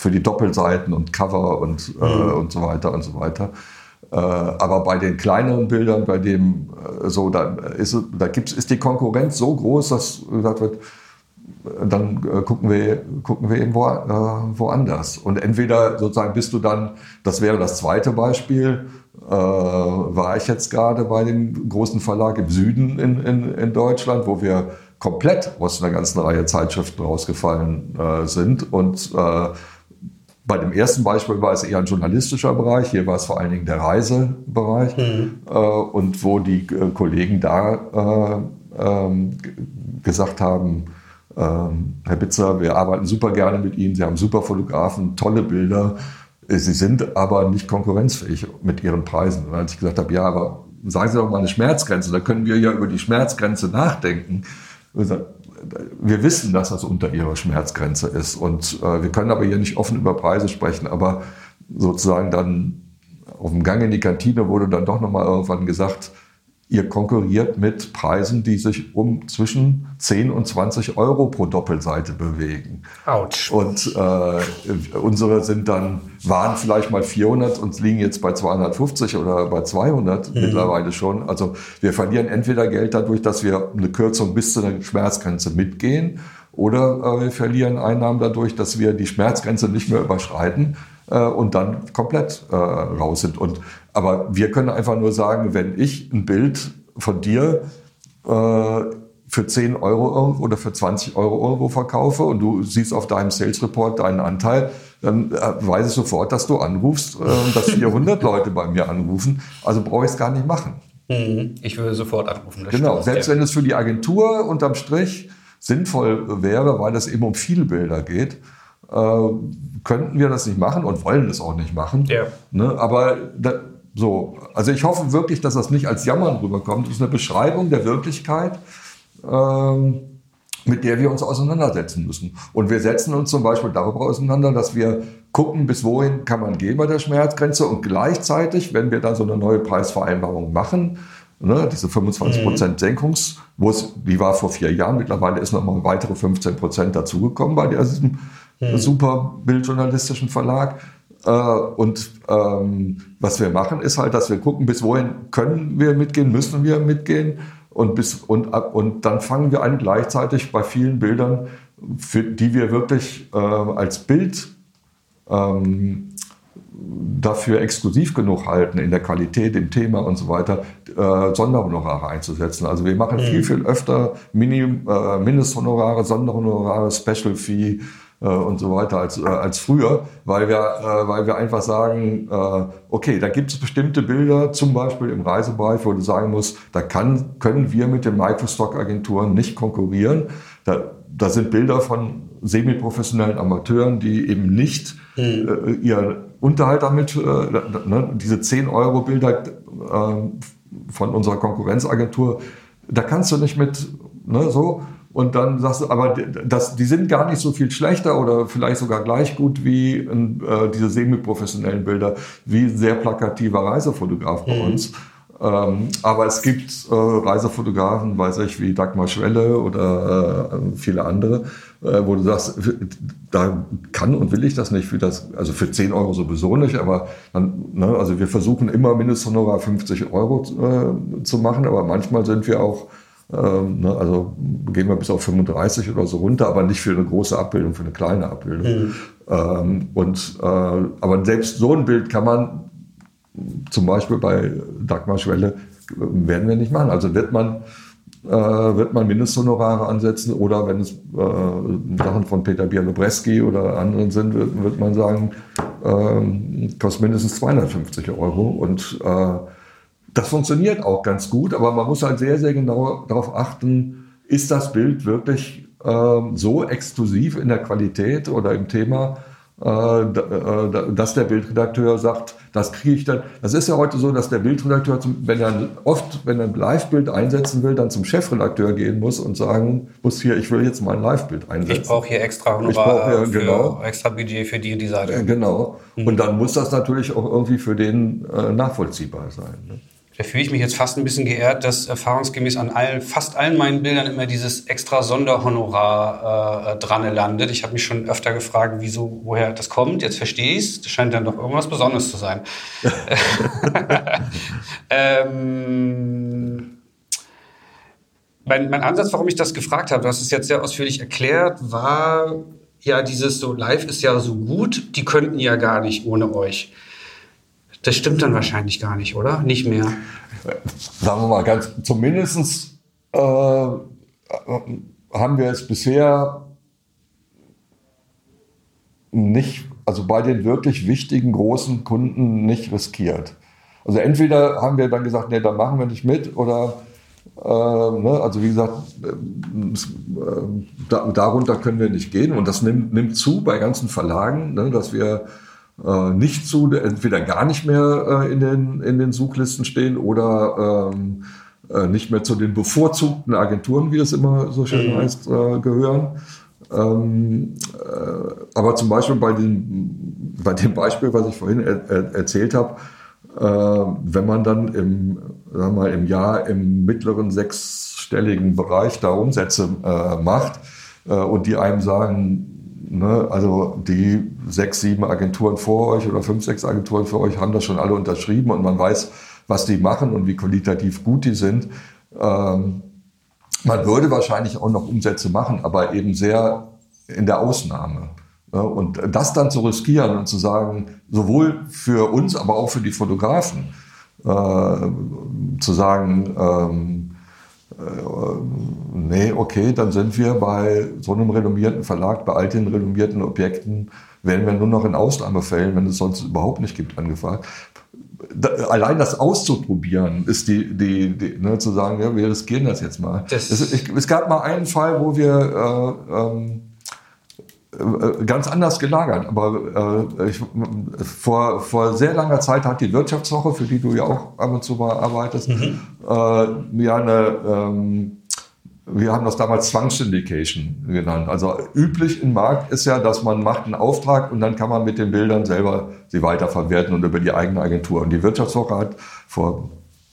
für die Doppelseiten und Cover und, äh, mhm. und so weiter und so weiter. Äh, aber bei den kleineren Bildern, bei dem äh, so, da ist, da gibt's, ist die Konkurrenz so groß, dass gesagt wird, dann äh, gucken wir, gucken wir eben wo, äh, woanders. Und entweder sozusagen bist du dann, das wäre das zweite Beispiel, äh, war ich jetzt gerade bei dem großen Verlag im Süden in, in, in Deutschland, wo wir komplett aus einer ganzen Reihe Zeitschriften rausgefallen äh, sind und äh, bei dem ersten Beispiel war es eher ein journalistischer Bereich, hier war es vor allen Dingen der Reisebereich mhm. äh, und wo die äh, Kollegen da äh, ähm, gesagt haben, ähm, Herr Bitzer, wir arbeiten super gerne mit Ihnen, Sie haben super Fotografen, tolle Bilder, Sie sind aber nicht konkurrenzfähig mit Ihren Preisen. Und als ich gesagt habe, ja, aber sagen Sie doch mal eine Schmerzgrenze, da können wir ja über die Schmerzgrenze nachdenken wir wissen, dass das unter ihrer Schmerzgrenze ist. Und äh, wir können aber hier nicht offen über Preise sprechen. Aber sozusagen dann auf dem Gang in die Kantine wurde dann doch nochmal irgendwann gesagt, ihr konkurriert mit Preisen, die sich um zwischen 10 und 20 Euro pro Doppelseite bewegen. Autsch. Und äh, unsere sind dann, waren vielleicht mal 400 und liegen jetzt bei 250 oder bei 200 mhm. mittlerweile schon. Also wir verlieren entweder Geld dadurch, dass wir eine Kürzung bis zu einer Schmerzgrenze mitgehen oder äh, wir verlieren Einnahmen dadurch, dass wir die Schmerzgrenze nicht mehr überschreiten äh, und dann komplett äh, raus sind. Und, aber wir können einfach nur sagen, wenn ich ein Bild von dir äh, für 10 Euro oder für 20 Euro irgendwo verkaufe und du siehst auf deinem Sales Report deinen Anteil, dann äh, weiß ich sofort, dass du anrufst äh, und dass 400 Leute bei mir anrufen. Also brauche ich es gar nicht machen. Mhm. Ich würde sofort anrufen. Genau, stimmt. selbst wenn es für die Agentur unterm Strich sinnvoll wäre, weil es eben um viele Bilder geht, äh, könnten wir das nicht machen und wollen es auch nicht machen. Ja. Ne? Aber So, also ich hoffe wirklich, dass das nicht als Jammern rüberkommt. Das ist eine Beschreibung der Wirklichkeit, ähm, mit der wir uns auseinandersetzen müssen. Und wir setzen uns zum Beispiel darüber auseinander, dass wir gucken, bis wohin kann man gehen bei der Schmerzgrenze und gleichzeitig, wenn wir dann so eine neue Preisvereinbarung machen, ne, diese 25 Prozent mhm. Senkungs, wo es, die war vor vier Jahren, mittlerweile ist noch mal weitere 15 Prozent dazugekommen bei diesem mhm. super bildjournalistischen Verlag. Äh, und ähm, was wir machen, ist halt, dass wir gucken, bis wohin können wir mitgehen, müssen wir mitgehen. Und, bis, und, und dann fangen wir an, gleichzeitig bei vielen Bildern, für die wir wirklich äh, als Bild ähm, dafür exklusiv genug halten in der Qualität, im Thema und so weiter, äh, Sonderhonorare einzusetzen. Also wir machen mhm. viel, viel öfter Mini, äh, Mindesthonorare, Sonderhonorare, Special Fee, äh, und so weiter als, äh, als früher, weil wir, äh, weil wir einfach sagen, äh, okay, da gibt es bestimmte Bilder, zum Beispiel im Reisebereich, wo du sagen musst, da kann, können wir mit den Microstock-Agenturen nicht konkurrieren. Da, da sind Bilder von semi-professionellen Amateuren, die eben nicht mhm. äh, ihr Unterhalt damit, äh, ne, diese 10-Euro-Bilder äh, von unserer Konkurrenzagentur, da kannst du nicht mit, ne, so, und dann sagst du, aber das, die sind gar nicht so viel schlechter oder vielleicht sogar gleich gut wie äh, diese semi-professionellen Bilder, wie sehr plakativer Reisefotograf bei mhm. uns. Ähm, aber es gibt äh, Reisefotografen, weiß ich, wie Dagmar Schwelle oder äh, viele andere, äh, wo du sagst, da kann und will ich das nicht für das, also für 10 Euro sowieso nicht, aber dann, ne, also wir versuchen immer Mindesthonorar 50 Euro äh, zu machen, aber manchmal sind wir auch ähm, also gehen wir bis auf 35 oder so runter, aber nicht für eine große Abbildung, für eine kleine Abbildung. Mhm. Ähm, und, äh, aber selbst so ein Bild kann man zum Beispiel bei Dagmar Schwelle werden wir nicht machen. Also wird man, äh, wird man Mindesthonorare ansetzen oder wenn es äh, Sachen von Peter Bialobreski oder anderen sind, wird, man sagen, äh, kostet mindestens 250 Euro und äh, das funktioniert auch ganz gut, aber man muss halt sehr, sehr genau darauf achten, ist das Bild wirklich äh, so exklusiv in der Qualität oder im Thema, äh, äh dass der Bildredakteur sagt, das kriege ich dann. Das ist ja heute so, dass der Bildredakteur, zum, wenn er oft, wenn er ein Live-Bild einsetzen will, dann zum Chefredakteur gehen muss und sagen muss hier, ich will jetzt mal ein Live-Bild einsetzen. Ich brauche hier extra Honorar, hier, genau, extra Budget für die die Seite. Äh, genau. Mhm. Und dann muss das natürlich auch irgendwie für den äh, nachvollziehbar sein. Ne? Da fühle ich mich jetzt fast ein bisschen geehrt, dass erfahrungsgemäß an allen, fast allen meinen Bildern immer dieses extra Sonderhonorar äh, dran landet. Ich habe mich schon öfter gefragt, wieso, woher das kommt. Jetzt verstehe ich es. Das scheint dann doch irgendwas Besonderes zu sein. ähm, mein, mein Ansatz, warum ich das gefragt habe, du hast es jetzt sehr ausführlich erklärt, war ja dieses so, live ist ja so gut, die könnten ja gar nicht ohne euch. Das stimmt dann wahrscheinlich gar nicht, oder? Nicht mehr. Sagen wir mal ganz, zumindest äh, haben wir es bisher nicht, also bei den wirklich wichtigen großen Kunden nicht riskiert. Also entweder haben wir dann gesagt, nee, da machen wir nicht mit oder äh, ne, also wie gesagt, äh, da, darunter können wir nicht gehen und das nimmt, nimmt zu bei ganzen Verlagen, ne, dass wir äh, nicht zu, entweder gar nicht mehr äh, in, den, in den Suchlisten stehen oder ähm, äh, nicht mehr zu den bevorzugten Agenturen, wie es immer so schön mhm. heißt, äh, gehören. Ähm, äh, aber zum Beispiel bei dem, bei dem Beispiel, was ich vorhin er, er, erzählt habe, äh, wenn man dann im, sagen wir mal, im Jahr im mittleren sechsstelligen Bereich da Umsätze macht und die einem sagen, Ne, also die sechs, sieben Agenturen vor euch oder fünf, sechs Agenturen vor euch haben das schon alle unterschrieben und man weiß, was die machen und wie qualitativ gut die sind. Ähm, man würde wahrscheinlich auch noch Umsätze machen, aber eben sehr in der Ausnahme. Ne? Und das dann zu riskieren und zu sagen, sowohl für uns, aber auch für die Fotografen, äh, zu sagen, ähm, äh, nee, okay, dann sind wir bei so einem renommierten Verlag, bei all den renommierten Objekten, werden wir nur noch in Ausnahmefällen, wenn es sonst überhaupt nicht gibt, angefragt. Da, allein das auszuprobieren, ist die, die, die ne, zu sagen, ja, wir riskieren das jetzt mal. Das es, ich, es, gab mal einen Fall, wo wir äh, ähm, äh, ganz anders gelagert. Aber äh, ich, vor, vor sehr langer Zeit hat die Wirtschaftswoche, für die du ja auch ab und zu mal arbeitest, mhm. äh, mir eine, ähm, wir haben das damals Zwangssyndication genannt. Also üblich im Markt ist ja, dass man macht einen Auftrag und dann kann man mit den Bildern selber sie weiterverwerten und über die eigene Agentur. Und die Wirtschaftswoche hat vor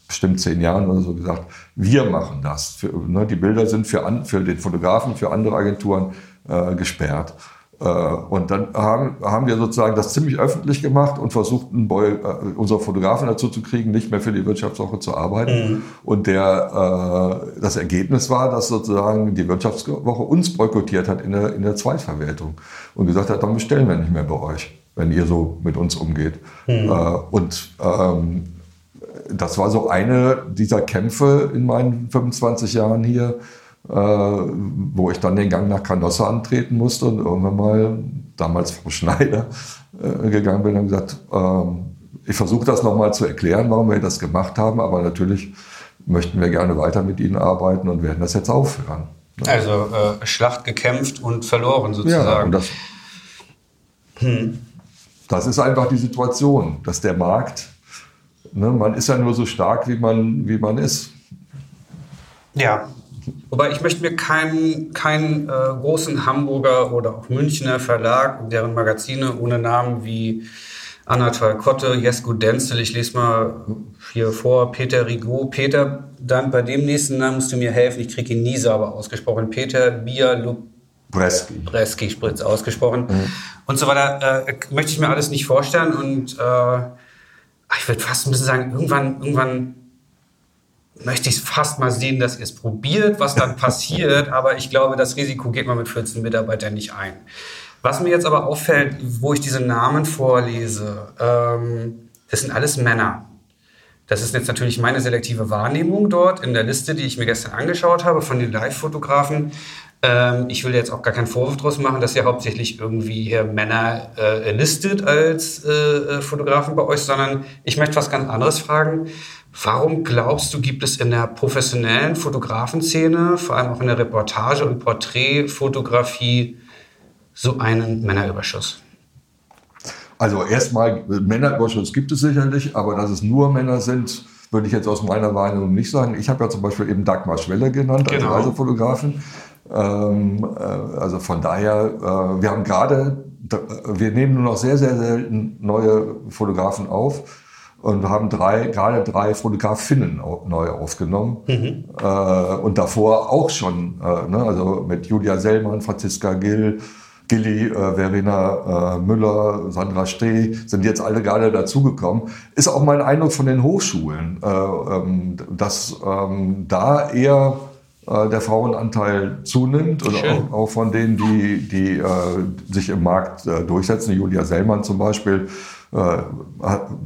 bestimmt zehn Jahren oder so gesagt, wir machen das. Für, ne, die Bilder sind für, an, für den Fotografen, für andere Agenturen äh, gesperrt. Äh, und dann haben, haben wir sozusagen das ziemlich öffentlich gemacht und versucht, Boy, äh, unsere Fotografen dazu zu kriegen, nicht mehr für die Wirtschaftswoche zu arbeiten. Mhm. Und der, äh, das Ergebnis war, dass sozusagen die Wirtschaftswoche uns boykottiert hat in der, in der Zweitverwertung und gesagt hat, dann bestellen wir nicht mehr bei euch, wenn ihr so mit uns umgeht. Mhm. Äh, und ähm, das war so eine dieser Kämpfe in meinen 25 Jahren hier, wo ich dann den Gang nach Canossa antreten musste und irgendwann mal, damals Frau Schneider, äh, gegangen bin und gesagt, äh, ich versuche das nochmal zu erklären, warum wir das gemacht haben, aber natürlich möchten wir gerne weiter mit Ihnen arbeiten und werden das jetzt aufhören. Also äh, Schlacht gekämpft und verloren sozusagen. Ja, das, hm. das ist einfach die Situation, dass der Markt Ne, man ist ja nur so stark, wie man, wie man ist. Ja. Wobei ich möchte mir keinen kein, äh, großen Hamburger oder auch Münchner Verlag, deren Magazine ohne Namen wie Anatol Kotte, Jesko Denzel, ich lese mal hier vor, Peter Rigaud. Peter, dann bei dem nächsten Namen musst du mir helfen, ich kriege ihn nie sauber ausgesprochen. Peter Bialup Breski. Breski Spritz ausgesprochen. Mhm. Und so weiter. Äh, möchte ich mir alles nicht vorstellen und äh, ich würde fast ein bisschen sagen, irgendwann, irgendwann möchte ich fast mal sehen, dass ihr es probiert, was dann passiert. Aber ich glaube, das Risiko geht man mit 14 Mitarbeitern nicht ein. Was mir jetzt aber auffällt, wo ich diese Namen vorlese, ähm, das sind alles Männer. Das ist jetzt natürlich meine selektive Wahrnehmung dort in der Liste, die ich mir gestern angeschaut habe von den Live-Fotografen. Ähm, ich will jetzt auch gar keinen Vorwurf draus machen, dass ihr hauptsächlich irgendwie hier Männer äh, listet als äh, äh, Fotografen bei euch, sondern ich möchte was ganz anderes fragen. Warum glaubst du, gibt es in der professionellen Fotografenszene, vor allem auch in der Reportage- und Porträtfotografie, so einen Männerüberschuss? Also erstmal, Männerüberschuss gibt es sicherlich, aber dass es nur Männer sind, würde ich jetzt aus meiner Wahrnehmung nicht sagen. Ich habe ja zum Beispiel eben Dagmar Schwelle genannt als genau. Reisefotografin. Ähm, äh, also von daher, äh, wir haben gerade, wir nehmen nur noch sehr, sehr selten neue Fotografen auf und haben drei, gerade drei Fotografinnen neu aufgenommen. Mhm. Äh, und davor auch schon, äh, ne, also mit Julia Sellmann, Franziska Gill, Gilly, äh, Verena äh, Müller, Sandra Steh sind jetzt alle gerade dazugekommen. Ist auch mein Eindruck von den Hochschulen, äh, ähm, dass ähm, da eher äh, der Frauenanteil zunimmt oder auch, auch, von denen, die, die sich im Markt durchsetzen. Julia Sellmann zum Beispiel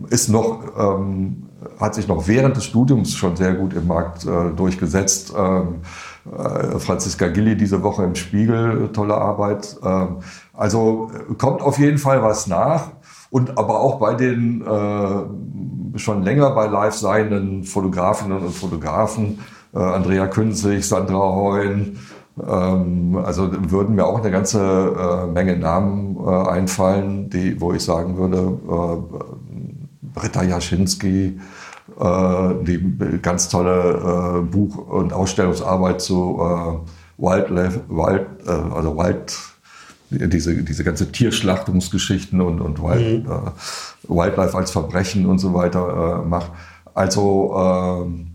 ist noch, ähm, hat sich noch während des Studiums schon sehr gut im Markt äh, durchgesetzt. Ähm, äh, Franziska Gilli diese Woche im Spiegel, tolle Arbeit. Ähm, also kommt auf jeden Fall was nach. Und aber auch bei den schon länger bei Live seienden Fotografinnen und Fotografen äh, Andrea Künzig, Sandra Heun. Ähm, also würden mir auch eine ganze äh, Menge Namen äh, einfallen, die, wo ich sagen würde, äh, Britta Jaschinski, die ganz tolle Buch- und Ausstellungsarbeit zu Wildlife, Wild, also Wild, diese, diese ganze Tierschlachtungsgeschichten und, und Wild, mhm. Wildlife als Verbrechen und so weiter macht. Also ähm,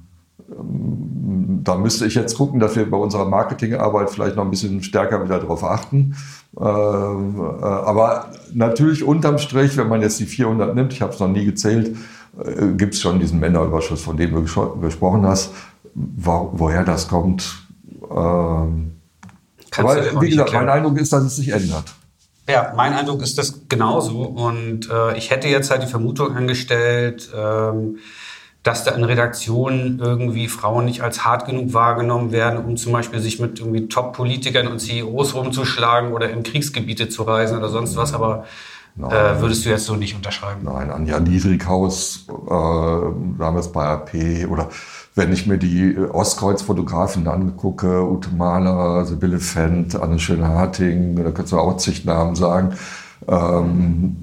da müsste ich jetzt gucken, dass wir bei unserer Marketingarbeit vielleicht noch ein bisschen stärker wieder darauf achten. Ähm, äh, aber natürlich unterm Strich, wenn man jetzt die 400 nimmt, ich habe es noch nie gezählt, äh, gibt es schon diesen Männerüberschuss, von dem du gesprochen hast. woher das kommt. Ähm, aber wie gesagt, mein Eindruck ist, dass es sich ändert. Ja, mein Eindruck ist das genauso. Und äh, ich hätte jetzt halt die Vermutung angestellt, ähm, dass da in Redaktionen irgendwie Frauen nicht als hart genug wahrgenommen werden, um zum Beispiel sich mit irgendwie Top-Politikern und CEOs rumzuschlagen oder in Kriegsgebiete zu reisen oder sonst was. Aber äh, würdest du jetzt so nicht unterschreiben? Nein, Anja Niedrighaus, äh, damals bei AP oder wenn ich mir die Ostkreuz-Fotografen angucke, Ute Mahler, Sibylle Fendt, Anne Schön-Harting, da kannst du auch zig Namen sagen. Ähm,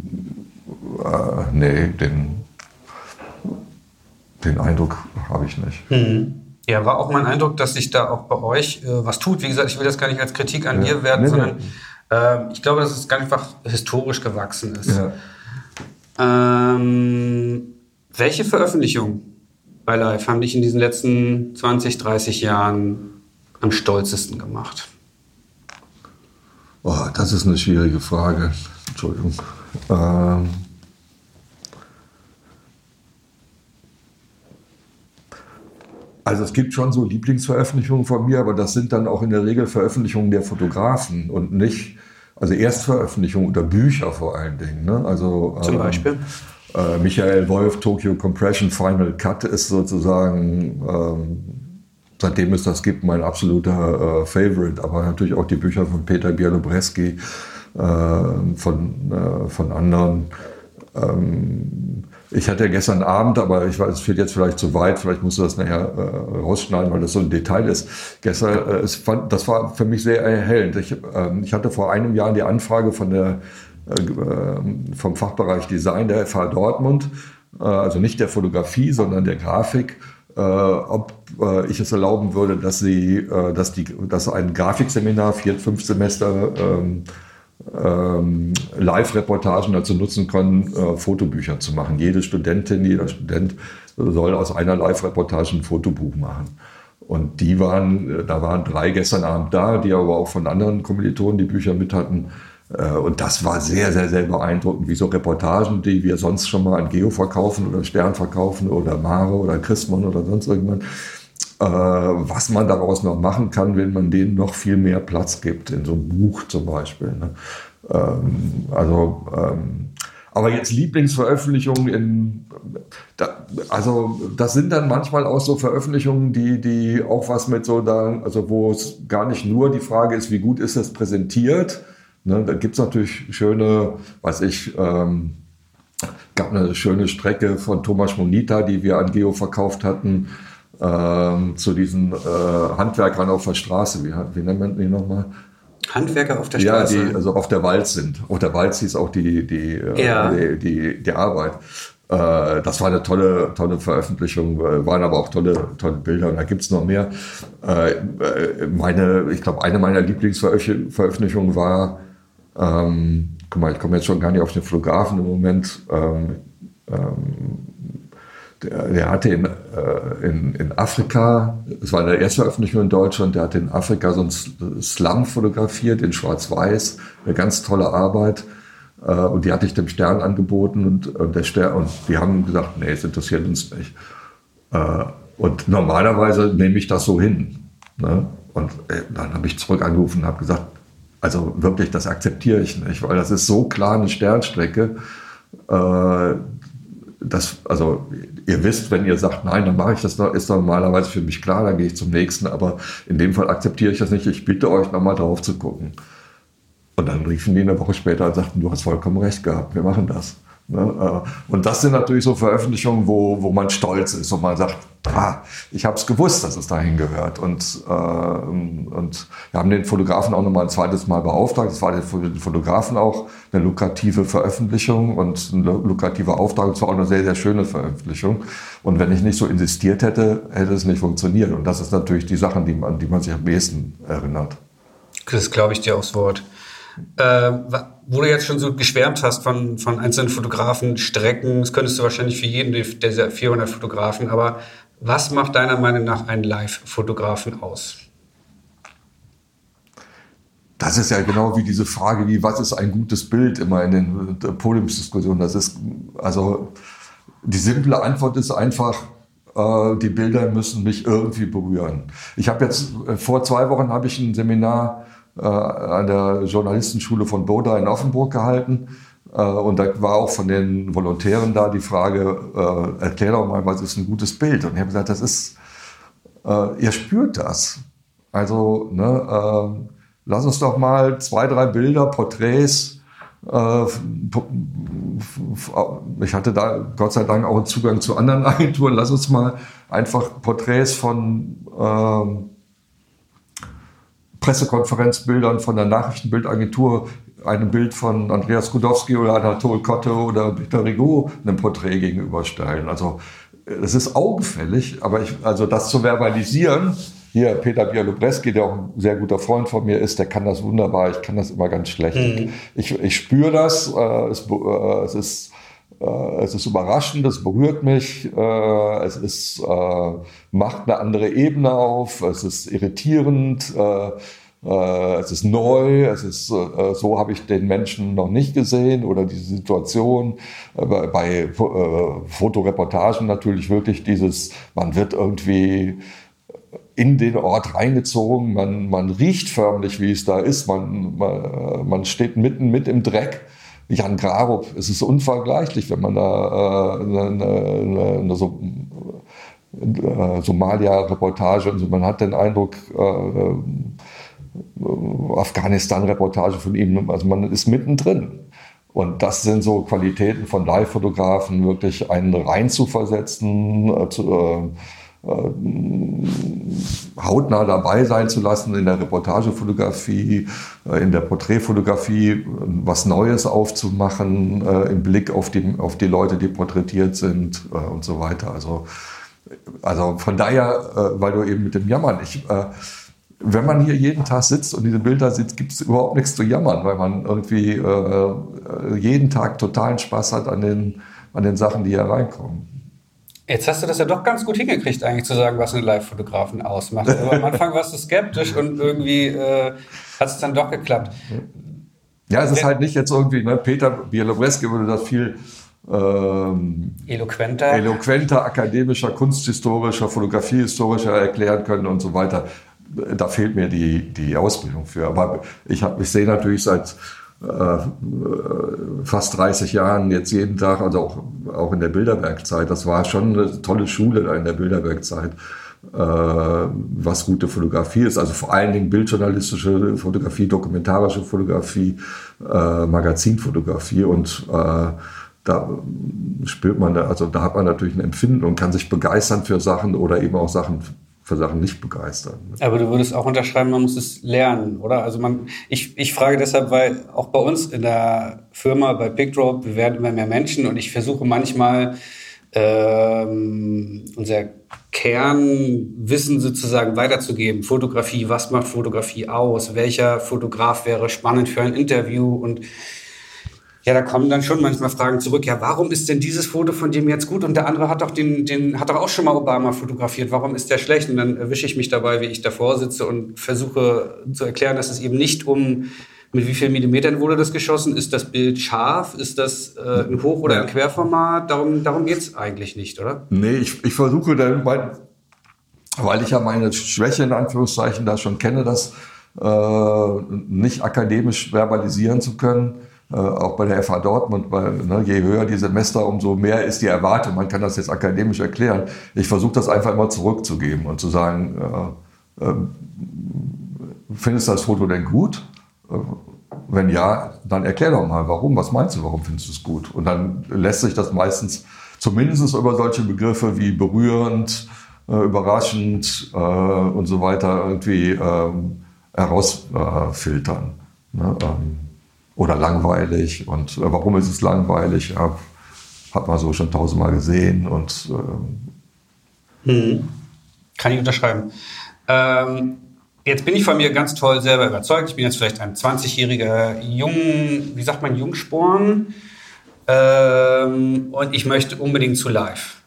äh, nee, den, den Eindruck habe ich nicht. Mhm. Ja, war auch mein Eindruck, dass sich da auch bei euch äh, was tut. Wie gesagt, ich will das gar nicht als Kritik an ja. dir werden, nee, sondern nee. Äh, ich glaube, dass es ganz einfach historisch gewachsen ist. Ja. Ähm, welche Veröffentlichung bei Live haben dich in diesen letzten 20, 30 Jahren am stolzesten gemacht? Oh, das ist eine schwierige Frage. Entschuldigung. Ähm also es gibt schon so Lieblingsveröffentlichungen von mir, aber das sind dann auch in der Regel Veröffentlichungen der Fotografen und nicht, also Erstveröffentlichungen oder Bücher vor allen Dingen. Ne? Also, Zum ähm, Beispiel? Äh, Michael Wolf, Tokyo Compression Final Cut ist sozusagen, ähm, seitdem es das gibt, mein absoluter äh, Favorite. Aber natürlich auch die Bücher von Peter Bielobreski, äh, von, äh, von anderen. Ähm, ich hatte gestern Abend, aber ich weiß, es führt jetzt vielleicht zu weit, vielleicht musst du das nachher äh, rausschneiden, weil das so ein Detail ist. Gestern, äh, es fand, das war für mich sehr erhellend. Ich, äh, ich hatte vor einem Jahr die Anfrage von der äh, vom Fachbereich Design der FH Dortmund, äh, also nicht der Fotografie, sondern der Grafik, äh, ob ich es erlauben würde, dass sie, dass die, dass ein Grafikseminar vier, fünf Semester ähm, ähm, Live-Reportagen dazu nutzen können, äh, Fotobücher zu machen. Jede Studentin, jeder Student soll aus einer Live-Reportage ein Fotobuch machen. Und die waren, da waren drei gestern Abend da, die aber auch von anderen Kommilitonen die Bücher mit hatten. Äh, und das war sehr, sehr, sehr beeindruckend, wie so Reportagen, die wir sonst schon mal an Geo verkaufen oder Stern verkaufen oder Mare oder Christmann oder sonst irgendwann, äh, was man daraus noch machen kann, wenn man denen noch viel mehr Platz gibt, in so einem Buch zum Beispiel. Ne? Ähm, also, ähm, aber jetzt Lieblingsveröffentlichungen in, da, also das sind dann manchmal auch so Veröffentlichungen, die, die auch was mit so da, also wo es gar nicht nur die Frage ist, wie gut ist das präsentiert, Ne, da gibt es natürlich schöne, weiß ich, ähm, gab eine schöne Strecke von Thomas Monita, die wir an Geo verkauft hatten, ähm, zu diesen äh, Handwerkern auf der Straße. Wie, wie nennt man die nochmal? Handwerker auf der Straße? Ja, die also auf der Walz sind. Auf der Walz hieß auch die, die, äh, ja. die, die, die, Arbeit. Äh, das war eine tolle, tolle Veröffentlichung, äh, waren aber auch tolle, tolle Bilder und da gibt es noch mehr. Meine, ich glaube, eine meiner Lieblingsveröffentlichungen war ähm, guck mal, ich komme jetzt schon gar nicht auf den Fotografen im Moment. Ähm, ähm, der, der, hatte in, äh, in, in Afrika, es war eine erste Veröffentlichung in Deutschland, der hat in Afrika so einen Slum fotografiert in Schwarz-Weiß, eine ganz tolle Arbeit. Äh, und die hatte ich dem Stern angeboten und, und, der Stern, und die haben gesagt, nee, es interessiert uns nicht. Äh, und normalerweise nehme ich das so hin. Ne? Und äh, dann habe ich zurück angerufen und habe gesagt, also wirklich, das akzeptiere ich nicht, weil das ist so klar eine Sternstrecke. Das, also ihr wisst, wenn ihr sagt, nein, dann mache ich das, ist normalerweise für mich klar, dann gehe ich zum nächsten. Aber in dem Fall akzeptiere ich das nicht. Ich bitte euch nochmal drauf zu gucken. Und dann riefen die eine Woche später und sagten, du hast vollkommen recht gehabt, wir machen das. Ne? Äh, und das sind natürlich so Veröffentlichungen, wo, wo man stolz ist und man sagt, ah, ich habe es gewusst, dass es dahin gehört. Und, äh, und wir haben den Fotografen auch nochmal ein zweites Mal beauftragt. Das war für den Fotografen auch eine lukrative Veröffentlichung und ein lukrativer Auftrag. Es war auch eine sehr, sehr schöne Veröffentlichung. Und wenn ich nicht so insistiert hätte, hätte es nicht funktioniert. Und das ist natürlich die Sachen, die man, die man sich am ehesten erinnert. Das glaube ich dir aufs Wort. Äh, wo du jetzt schon so geschwärmt hast von, von einzelnen Fotografen, Strecken, das könntest du wahrscheinlich für jeden der 400 Fotografen, aber was macht deiner Meinung nach einen Live-Fotografen aus? Das ist ja genau wie diese Frage, wie was ist ein gutes Bild immer in den Podiumsdiskussionen. Das ist also die simple Antwort ist einfach, äh, die Bilder müssen mich irgendwie berühren. Ich habe jetzt äh, vor zwei Wochen habe ich ein Seminar äh, an der Journalistenschule von Boda in Offenburg gehalten. Äh, und da war auch von den Volontären da die Frage, äh, erklär doch mal, was ist ein gutes Bild? Und ich habe gesagt, das ist, äh, ihr spürt das. Also, ne, äh, lass uns doch mal zwei, drei Bilder, Porträts Äh, ich hatte da Gott sei Dank auch Zugang zu anderen Agenturen. Lass uns mal einfach Porträts von äh, Pressekonferenzbildern von der Nachrichtenbildagentur, einem Bild von Andreas Kudowski oder Anatol Kotte oder Peter Rigaud einem Porträt gegenüberstellen. Also es ist augenfällig, aber ich, also das zu verbalisieren, hier Peter Bialobreski, der auch ein sehr guter Freund von mir ist, der kann das wunderbar. Ich kann das immer ganz schlecht. Mhm. Ich, ich spüre das. Äh, es, äh, es, ist, es ist überraschend, es berührt mich. Äh, es ist, äh, macht eine andere Ebene auf. Es ist irritierend. Äh, es ist neu, es ist, so habe ich den Menschen noch nicht gesehen oder diese Situation. bei Fotoreportagen natürlich wirklich dieses, man wird irgendwie in den Ort reingezogen. Man, man riecht förmlich, wie es da ist. Man, man, man steht mitten mit im Dreck. Jan Grarup, es ist unvergleichlich, wenn man da äh, eine, eine, eine so, äh, Somalia-Reportage und so, man hat den Eindruck, äh, Afghanistan-Reportage von ihm, also man ist mittendrin. Und das sind so Qualitäten von Live-Fotografen, wirklich einen reinzuversetzen, äh, zu, äh, äh, hautnah dabei sein zu lassen in der Reportagefotografie, äh, in der Porträtfotografie, was Neues aufzumachen äh, im Blick auf die, auf die Leute, die porträtiert sind und so weiter. Also, also von daher, weil du eben mit dem Jammern, ich, wenn man hier jeden Tag sitzt und diese Bilder sieht, gibt es überhaupt nichts zu jammern, weil man irgendwie jeden Tag totalen Spaß hat an den, an den Sachen, die hier reinkommen. Jetzt hast du das ja doch ganz gut hingekriegt, eigentlich zu sagen, was einen Live-Fotografen ausmacht. Aber am Anfang warst du skeptisch und irgendwie äh, hat es dann doch geklappt. Ja, es ist halt nicht jetzt irgendwie, ne, Peter Bielobreski würde das viel ähm, eloquenter. eloquenter, akademischer, kunsthistorischer, fotografiehistorischer erklären können und so weiter. Da fehlt mir die, die Ausbildung für. Aber ich, hab, ich sehe natürlich seit fast 30 Jahren jetzt jeden Tag, also auch, auch in der Bilderbergzeit. Das war schon eine tolle Schule da in der Bilderbergzeit, äh, was gute Fotografie ist. Also vor allen Dingen bildjournalistische Fotografie, dokumentarische Fotografie, äh, Magazinfotografie und äh, da spürt man, also da hat man natürlich ein Empfinden und kann sich begeistern für Sachen oder eben auch Sachen für Sachen nicht begeistern. Aber du würdest auch unterschreiben, man muss es lernen, oder? Also man, ich, ich frage deshalb, weil auch bei uns in der Firma, bei PickDrop, wir werden immer mehr Menschen und ich versuche manchmal ähm, unser Kernwissen sozusagen weiterzugeben. Fotografie, was macht Fotografie aus? Welcher Fotograf wäre spannend für ein Interview? Und ja, da kommen dann schon manchmal Fragen zurück. Ja, warum ist denn dieses Foto von dem jetzt gut und der andere hat doch den, den hat doch auch schon mal Obama fotografiert. Warum ist der schlecht? Und dann erwische ich mich dabei, wie ich davor sitze und versuche zu erklären, dass es eben nicht um mit wie vielen Millimetern wurde das geschossen? Ist das Bild scharf? Ist das äh, ein Hoch- oder ein Querformat? Darum, darum geht's eigentlich nicht, oder? Nee, ich, ich versuche dann, weil, weil ich ja meine Schwäche in Anführungszeichen da schon kenne, das äh, nicht akademisch verbalisieren zu können auch bei der FH Dortmund, weil ne, je höher die Semester, umso mehr ist die Erwartung. Man kann das jetzt akademisch erklären. Ich versuche das einfach immer zurückzugeben und zu sagen, äh, äh, findest du das Foto denn gut? Äh, wenn ja, dann erklär doch mal, warum, was meinst du, warum findest du es gut? Und dann lässt sich das meistens zumindest über solche Begriffe wie berührend, äh, überraschend äh, und so weiter irgendwie ähm, herausfiltern. Ne? Ähm, oder langweilig. Und äh, warum ist es langweilig? Ja, hat man so schon tausendmal gesehen und ähm hm. kann ich unterschreiben. Ähm, jetzt bin ich von mir ganz toll selber überzeugt. Ich bin jetzt vielleicht ein 20-jähriger Jung, wie sagt man, Jungsporn. Ähm, und ich möchte unbedingt zu live.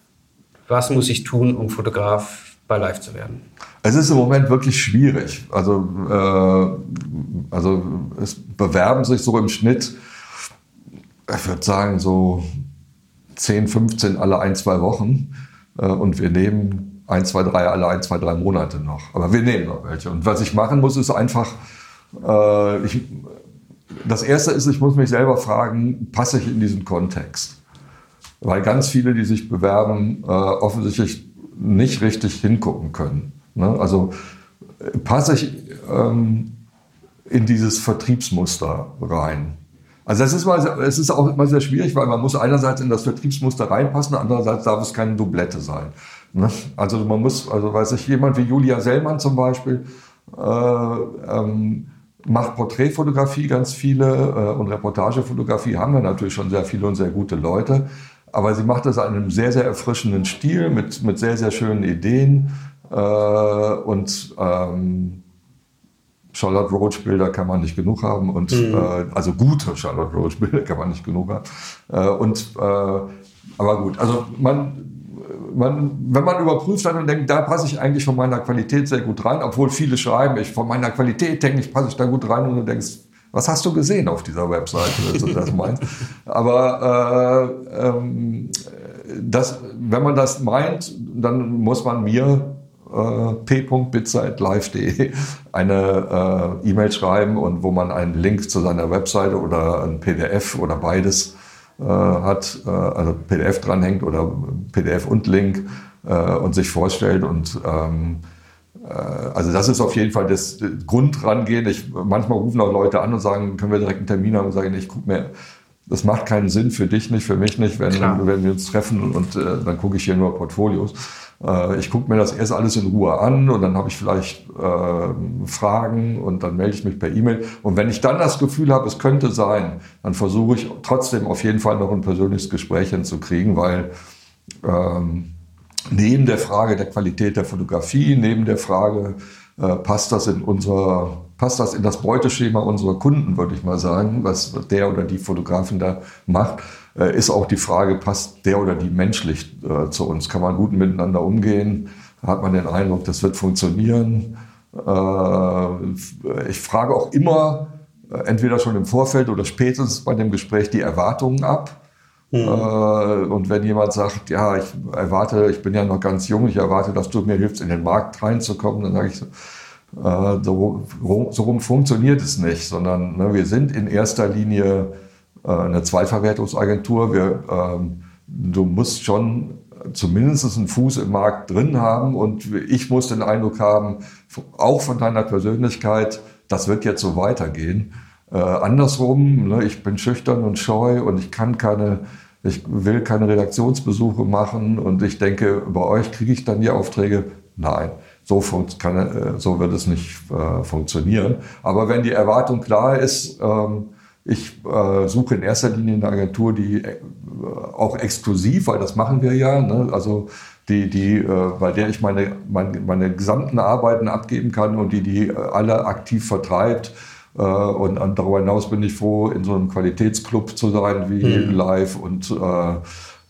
Was muss ich tun, um Fotograf bei Live zu werden? Es ist im Moment wirklich schwierig. Also, äh, also es bewerben sich so im Schnitt, ich würde sagen, so 10, 15 alle ein, zwei Wochen. Äh, und wir nehmen ein, zwei, drei, alle ein, zwei, drei Monate noch. Aber wir nehmen noch welche. Und was ich machen muss, ist einfach, äh, ich, das erste ist, ich muss mich selber fragen, passe ich in diesen Kontext? Weil ganz viele, die sich bewerben, äh, offensichtlich nicht richtig hingucken können. Ne? Also passe ich ähm, in dieses Vertriebsmuster rein. Also das ist mal, es ist auch immer sehr schwierig, weil man muss einerseits in das Vertriebsmuster reinpassen, andererseits darf es keine Doublette sein. Ne? Also man muss, also weiß ich, jemand wie Julia Sellmann zum Beispiel äh, ähm, macht Porträtfotografie ganz viele äh, und Reportagefotografie haben wir natürlich schon sehr viele und sehr gute Leute. Aber sie macht das in einem sehr, sehr erfrischenden Stil mit, mit sehr, sehr schönen Ideen äh, und ähm, Charlotte Roach Bilder kann man nicht genug haben und mhm. äh, also gute Charlotte Roach Bilder kann man nicht genug haben. Äh, und äh, aber gut, also man, man, wenn man überprüft dann und denkt, da passe ich eigentlich von meiner Qualität sehr gut rein, obwohl viele schreiben, ich von meiner Qualität denke ich, passe ich da gut rein und du denkst, was hast du gesehen auf dieser Webseite, wenn du das meinst? Aber äh, ähm, das, wenn man das meint, dann muss man mir äh, p.bitzer.live.de eine äh, E-Mail schreiben und wo man einen Link zu seiner Webseite oder ein PDF oder beides äh, hat, äh, also PDF dranhängt oder PDF und Link äh, und sich vorstellt und ähm, äh, also das ist auf jeden Fall das Grundrangehen. Ich, manchmal rufen auch Leute an und sagen, können wir direkt einen Termin haben und sagen, ich gucke mir, das macht keinen Sinn für dich nicht, für mich nicht, wenn, wenn wir uns treffen und äh, dann gucke ich hier nur Portfolios. Äh, ich gucke mir das erst alles in Ruhe an und dann habe ich vielleicht äh, Fragen und dann melde ich mich per E-Mail. Und wenn ich dann das Gefühl habe, es könnte sein, dann versuche ich trotzdem auf jeden Fall noch ein persönliches Gespräch hinzukriegen, weil ähm, neben der Frage der Qualität der Fotografie, neben der Frage, äh, passt das in unser, passt das in das Beuteschema unserer Kunden, würde ich mal sagen, was der oder die Fotografin da macht, äh, ist auch die Frage, passt der oder die menschlich äh, zu uns? Kann man gut miteinander umgehen? Hat man den Eindruck, das wird funktionieren? Äh, ich frage auch immer, äh, entweder schon im Vorfeld oder spätestens bei dem Gespräch, die Erwartungen ab. Mhm. Äh, und wenn jemand sagt, ja, ich erwarte, ich bin ja noch ganz jung, ich erwarte, dass du mir hilfst, in den Markt reinzukommen, dann sage ich so, äh, so, so rum funktioniert es nicht, sondern ne, wir sind in erster Linie äh, eine Zweitverwertungsagentur. Wir, ähm, du musst schon zumindest einen Fuß im Markt drin haben und ich muss den Eindruck haben, auch von deiner Persönlichkeit, das wird jetzt so weitergehen. Äh, andersrum, ne, ich bin schüchtern und scheu und ich kann keine, ich will keine Redaktionsbesuche machen und ich denke, bei euch kriege ich dann die Aufträge. Nein, so, kann, äh, so wird es nicht äh, funktionieren. Aber wenn die Erwartung klar ist, ähm, ich äh, suche in erster Linie eine Agentur, die äh, auch exklusiv, weil das machen wir ja, ne? also die, die, äh, bei der ich meine, meine, meine gesamten Arbeiten abgeben kann und die die äh, alle aktiv vertreibt. Äh, und, und darüber hinaus bin ich froh, in so einem Qualitätsclub zu sein wie mhm. Live und äh,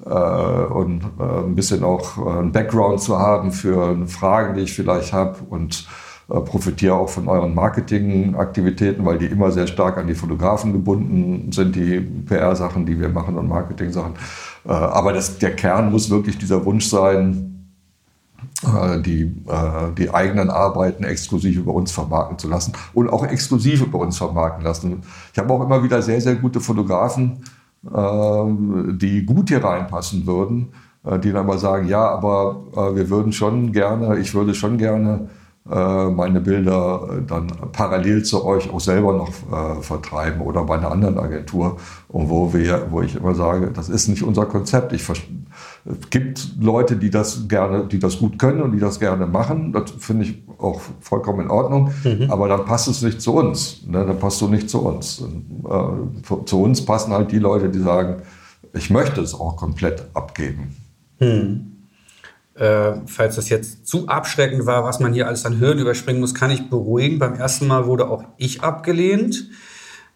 und ein bisschen auch ein Background zu haben für Fragen, die ich vielleicht habe und äh, profitiere auch von euren Marketingaktivitäten, weil die immer sehr stark an die Fotografen gebunden sind, die PR-Sachen, die wir machen und Marketing-Sachen. Äh, aber das, der Kern muss wirklich dieser Wunsch sein, äh, die, die eigenen Arbeiten exklusiv über uns vermarkten zu lassen und auch exklusiv über uns vermarkten lassen. Ich habe auch immer wieder sehr, sehr gute Fotografen, die gut hier reinpassen würden, die dann aber sagen, ja, aber wir würden schon gerne, ich würde schon gerne äh, meine Bilder äh, dann parallel zu euch auch selber noch äh, vertreiben oder bei einer anderen Agentur. Und wo wir, wo ich immer sage, das ist nicht unser Konzept. Ich es gibt Leute, die das gerne, die das gut können und die das gerne machen. Das finde ich auch vollkommen in Ordnung. Mhm. Aber dann passt es nicht zu uns. Ne? Dann passt du nicht zu uns. Und, äh, zu uns passen halt die Leute, die sagen, ich möchte es auch komplett abgeben. Mhm. Äh, falls das jetzt zu abschreckend war, was man hier alles an Hürden überspringen muss, kann ich beruhigen. Beim ersten Mal wurde auch ich abgelehnt.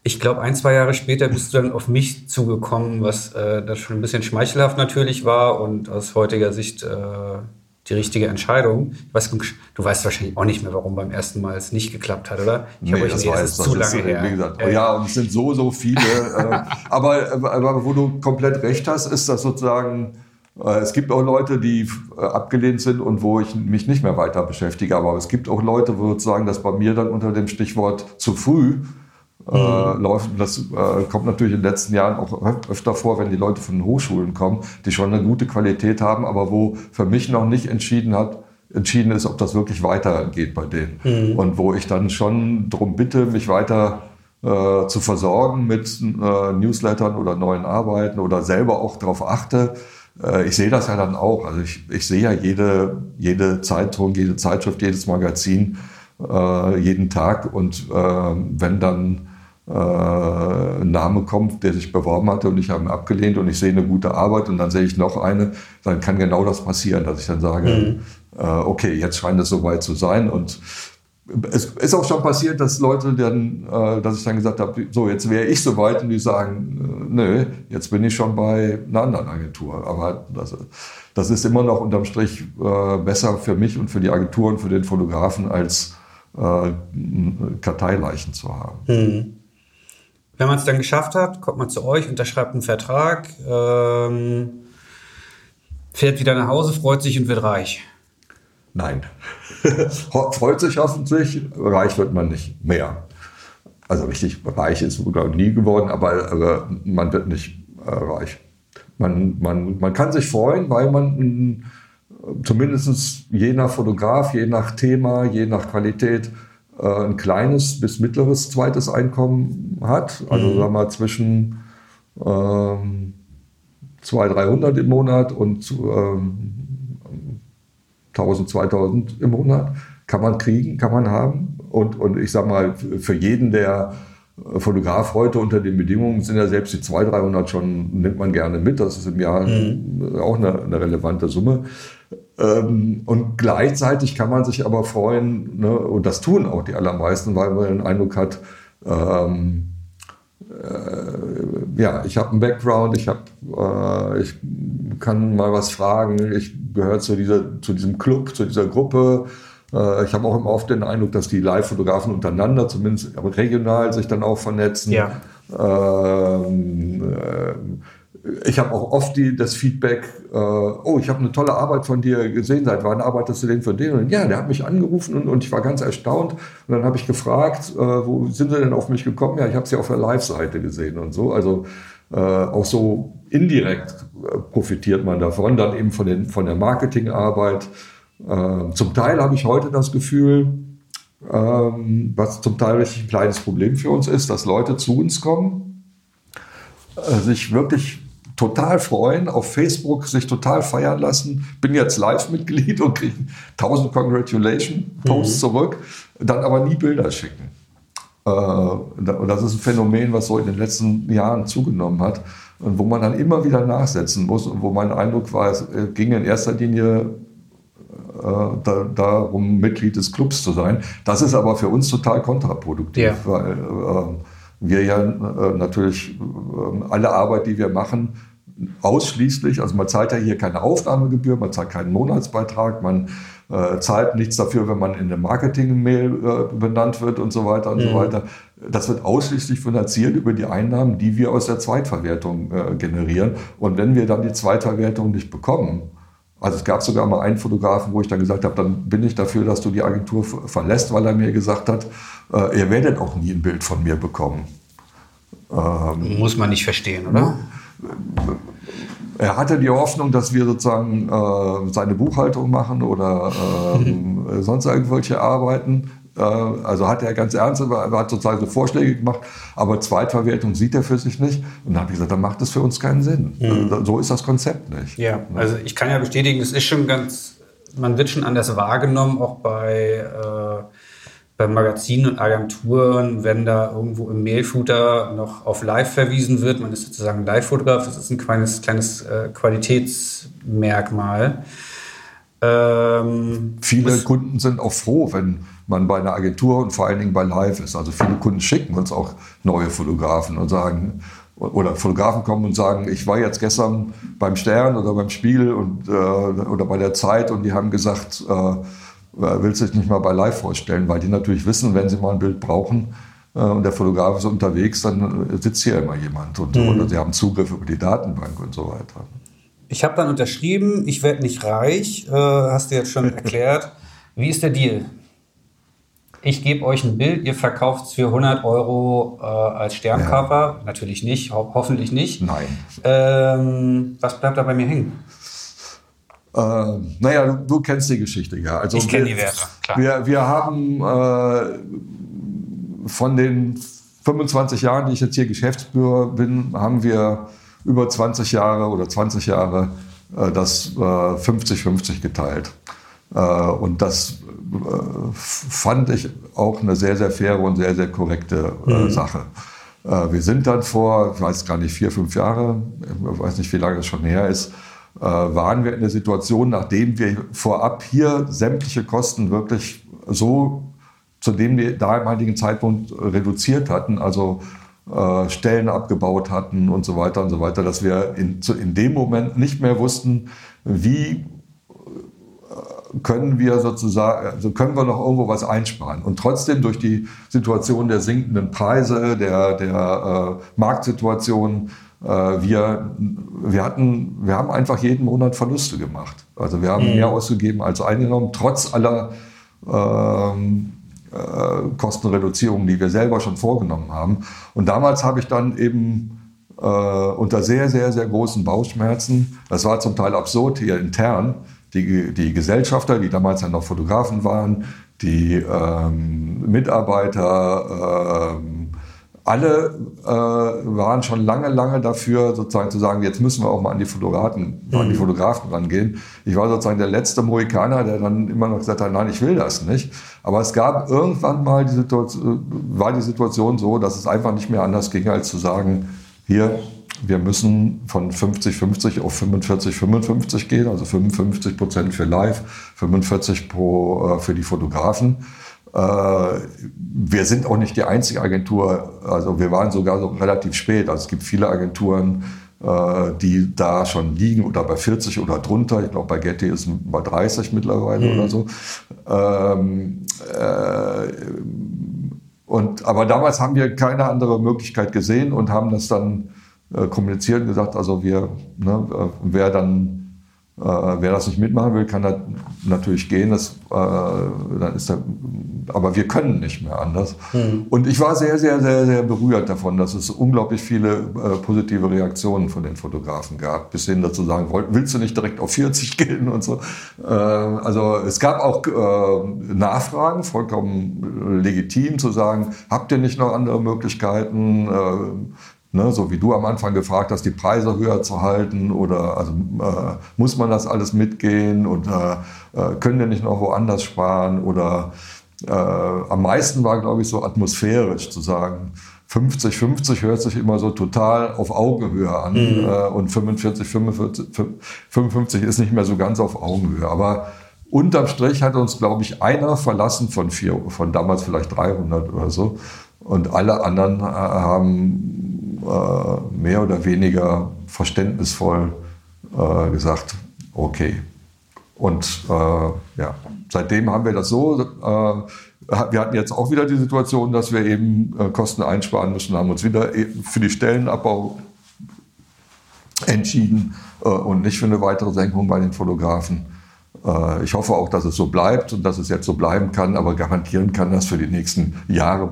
Ich glaube, ein, zwei Jahre später bist du dann auf mich zugekommen, was äh, das schon ein bisschen schmeichelhaft natürlich war und aus heutiger Sicht äh, die richtige Entscheidung. Weiß, du weißt wahrscheinlich auch nicht mehr, warum beim ersten Mal es nicht geklappt hat, oder? Ich nee, euch das, weiß, das zu lange ist, her. Wie gesagt, äh, ja, und es sind so, so viele. äh, aber, aber wo du komplett recht hast, ist das sozusagen äh, es gibt auch Leute, die äh, abgelehnt sind und wo ich mich nicht mehr weiter beschäftige. Aber es gibt auch Leute, wo sozusagen das bei mir dann unter dem Stichwort zu früh äh, mhm. läuft. Das äh, kommt natürlich in den letzten Jahren auch öfter vor, wenn die Leute von den Hochschulen kommen, die schon eine gute Qualität haben, aber wo für mich noch nicht entschieden hat, entschieden ist, ob das wirklich weitergeht bei denen. Mhm. Und wo ich dann schon darum bitte, mich weiter äh, zu versorgen mit äh, Newslettern oder neuen Arbeiten oder selber auch darauf achte. Äh, ich sehe das ja dann auch. Also ich, ich sehe ja jede, jede Zeitung, jede Zeitschrift, jedes Magazin äh, jeden Tag und äh, wenn dann äh, ein Name kommt, der sich beworben hatte und ich habe ihn abgelehnt und ich sehe eine gute Arbeit und dann sehe ich noch eine, dann kann genau das passieren, dass ich dann sage, mhm. äh, okay, jetzt scheint es soweit zu sein und es ist auch schon passiert, dass Leute dann, äh, dass ich dann gesagt habe, so jetzt wäre ich soweit und die sagen, äh, nö, jetzt bin ich schon bei einer anderen Agentur. Aber das, das ist immer noch unterm Strich äh, besser für mich und für die Agentur und für den Fotografen als äh, Karteileichen zu haben. Hm. Wenn man es dann geschafft hat, kommt man zu euch, unterschreibt einen Vertrag, ähm, fährt wieder nach Hause, freut sich und wird reich. Nein. Freut sich hoffentlich, reich wird man nicht mehr. Also richtig reich ist sogar nie geworden, aber, aber man wird nicht äh, reich. Man, man, man kann sich freuen, weil man zumindest je nach Fotograf, je nach Thema, je nach Qualität äh, ein kleines bis mittleres zweites Einkommen hat. Also mhm. sagen wir mal zwischen ähm, 200, 300 im Monat und ähm, 1000, 2000 im Monat. Kann man kriegen, kann man haben. Und, und ich sag mal, für jeden, der Fotograf heute unter den Bedingungen sind ja selbst die 200, 300 schon, nimmt man gerne mit. Das ist im Jahr mhm. auch eine, eine, relevante Summe. Ähm, und gleichzeitig kann man sich aber freuen, ne, und das tun auch die allermeisten, weil man den Eindruck hat, ähm, äh, ja, ich habe einen Background, ich, hab, äh, ich kann mal was fragen, ich gehöre zu, dieser, zu diesem Club, zu dieser Gruppe. Äh, ich habe auch immer oft den Eindruck, dass die Live-Fotografen untereinander, zumindest regional, sich dann auch vernetzen. Ja. Ähm, äh, ich habe auch oft die, das Feedback, äh, oh, ich habe eine tolle Arbeit von dir gesehen, seit wann arbeitest du denn von denen? Und ja, der hat mich angerufen und, und ich war ganz erstaunt. Und dann habe ich gefragt, äh, wo sind sie denn auf mich gekommen? Ja, ich habe sie auf der Live-Seite gesehen und so. Also äh, auch so indirekt äh, profitiert man davon, dann eben von, den, von der Marketingarbeit. Äh, zum Teil habe ich heute das Gefühl, ähm, was zum Teil ein kleines Problem für uns ist, dass Leute zu uns kommen, äh, sich wirklich total freuen, auf Facebook sich total feiern lassen. Bin jetzt Live-Mitglied und kriege 1000 Congratulation-Posts mhm. zurück, dann aber nie Bilder schicken. Äh, und das ist ein Phänomen, was so in den letzten Jahren zugenommen hat und wo man dann immer wieder nachsetzen muss und wo mein Eindruck war, es äh, ging in erster Linie äh, darum, Mitglied des Clubs zu sein. Das ist aber für uns total kontraproduktiv, ja. weil wir ja natürlich alle Arbeit, die wir machen, ausschließlich, also man zahlt ja hier keine Aufnahmegebühr, man zahlt keinen Monatsbeitrag, man äh, zahlt nichts dafür, wenn man in der Marketing-Mail äh, benannt wird und so weiter und mhm. so weiter. Das wird ausschließlich finanziert über die Einnahmen, die wir aus der Zweitverwertung äh, generieren. Und wenn wir dann die Zweitverwertung nicht bekommen, also es gab sogar mal einen Fotografen, wo ich dann gesagt habe, dann bin ich dafür, dass du die Agentur verlässt, weil er mir gesagt hat, äh, ihr werdet auch nie ein Bild von mir bekommen. Ähm, Muss man nicht verstehen, oder? Er hatte die Hoffnung, dass wir sozusagen äh, seine Buchhaltung machen oder äh, sonst irgendwelche Arbeiten. Äh, also hat er ganz ernst, er hat sozusagen so Vorschläge gemacht, aber Zweitverwertung sieht er für sich nicht. Und dann habe ich gesagt, dann macht das für uns keinen Sinn. Mhm. Also, so ist das Konzept nicht. Ja, also ich kann ja bestätigen, es ist schon ganz, man wird schon anders wahrgenommen, auch bei äh, bei Magazinen und Agenturen, wenn da irgendwo im Mailfooter noch auf Live verwiesen wird, man ist sozusagen Live-Fotograf, das ist ein kleines, kleines äh, Qualitätsmerkmal. Ähm, viele Kunden sind auch froh, wenn man bei einer Agentur und vor allen Dingen bei Live ist. Also viele Kunden schicken uns auch neue Fotografen und sagen, oder Fotografen kommen und sagen, ich war jetzt gestern beim Stern oder beim Spiegel und, äh, oder bei der Zeit und die haben gesagt, äh, will sich nicht mal bei Live vorstellen, weil die natürlich wissen, wenn sie mal ein Bild brauchen äh, und der Fotograf ist unterwegs, dann äh, sitzt hier immer jemand und, mhm. oder sie haben Zugriff über die Datenbank und so weiter. Ich habe dann unterschrieben, ich werde nicht reich, äh, hast du jetzt schon erklärt. Wie ist der Deal? Ich gebe euch ein Bild, ihr verkauft es für 100 Euro äh, als Sterncover. Ja. Natürlich nicht, ho hoffentlich nicht. Nein. Ähm, was bleibt da bei mir hängen? Äh, naja, du, du, kennst die Geschichte, ja. Also ich kenne die Werte, klar. Wir, wir haben äh, von den 25 Jahren, die ich jetzt hier Geschäftsführer bin, haben wir über 20 Jahre oder 20 Jahre äh, das 50-50 äh, geteilt. Äh, und das fand ich auch eine sehr, sehr faire und sehr, sehr korrekte mhm. Sache. Wir sind dann vor, ich weiß gar nicht, vier, fünf Jahre, ich weiß nicht, wie lange es schon her ist, waren wir in der Situation, nachdem wir vorab hier sämtliche Kosten wirklich so zu dem damaligen Zeitpunkt reduziert hatten, also äh, Stellen abgebaut hatten und so weiter und so weiter, dass wir in, zu, in dem Moment nicht mehr wussten, wie äh, können wir sozusagen, also können wir noch irgendwo was einsparen. Und trotzdem durch die Situation der sinkenden Preise, der, der äh, Marktsituation, äh, wir, wir, hatten, wir haben einfach jeden Monat Verluste gemacht. Also wir haben mhm. mehr ausgegeben als eingenommen, trotz aller ähm, äh, Kostenreduzierungen, die wir selber schon vorgenommen haben. Und damals habe ich dann eben äh, unter sehr, sehr, sehr großen Bauchschmerzen, das war zum Teil absurd hier intern, die, die Gesellschafter, die damals ja noch Fotografen waren, die ähm, Mitarbeiter, ähm, alle äh, waren schon lange, lange dafür, sozusagen zu sagen, jetzt müssen wir auch mal an die Fotografen, mhm. an die mhm. Fotografen rangehen. Ich war sozusagen der letzte Mohikaner, der dann immer noch gesagt hat, nein, ich will das nicht. Aber es gab irgendwann mal die Situation, war die Situation so, dass es einfach nicht mehr anders ging, als zu sagen, hier, wir müssen von 50-50 auf 45-55 gehen, also 55 Prozent für Live, 45 pro, äh, für die Fotografen. Äh, wir sind auch nicht die einzige Agentur, also wir waren sogar so relativ spät. Also es gibt viele Agenturen, äh, die da schon liegen oder bei 40 oder drunter. Ich glaube, bei Getty ist es bei 30 mittlerweile mhm. oder so. Ähm, äh, und, aber damals haben wir keine andere Möglichkeit gesehen und haben das dann äh, kommuniziert und gesagt, also wir, ne, äh, wer dann äh, wer das nicht mitmachen will, kann da natürlich gehen. Das, äh, dann ist da, aber wir können nicht mehr anders. Mhm. Und ich war sehr, sehr, sehr, sehr berührt davon, dass es unglaublich viele äh, positive Reaktionen von den Fotografen gab, bis hin dazu sagen, willst du nicht direkt auf 40 gehen und so. Äh, also es gab auch äh, Nachfragen, vollkommen legitim zu sagen, habt ihr nicht noch andere Möglichkeiten? Ne, so wie du am Anfang gefragt hast, die Preise höher zu halten oder also, äh, muss man das alles mitgehen und äh, äh können wir nicht noch woanders sparen oder äh, am meisten war, glaube ich, so atmosphärisch zu sagen, 50, 50 hört sich immer so total auf Augenhöhe an mhm. Äh, und 45, 45, 55 ist nicht mehr so ganz auf Augenhöhe. Aber unterm Strich hat uns, glaube ich, einer verlassen von vier, von damals vielleicht 300 oder so. Und alle anderen äh, haben äh, mehr oder weniger verständnisvoll äh, gesagt, okay. Und äh, ja, seitdem haben wir das so. Äh, wir hatten jetzt auch wieder die Situation, dass wir eben äh, Kosten einsparen müssen, haben uns wieder e-, für die Stellenabbau entschieden äh, und nicht für eine weitere Senkung bei den Fotografen. Ich hoffe auch, dass es so bleibt und dass es jetzt so bleiben kann, aber garantieren kann das für die nächsten Jahre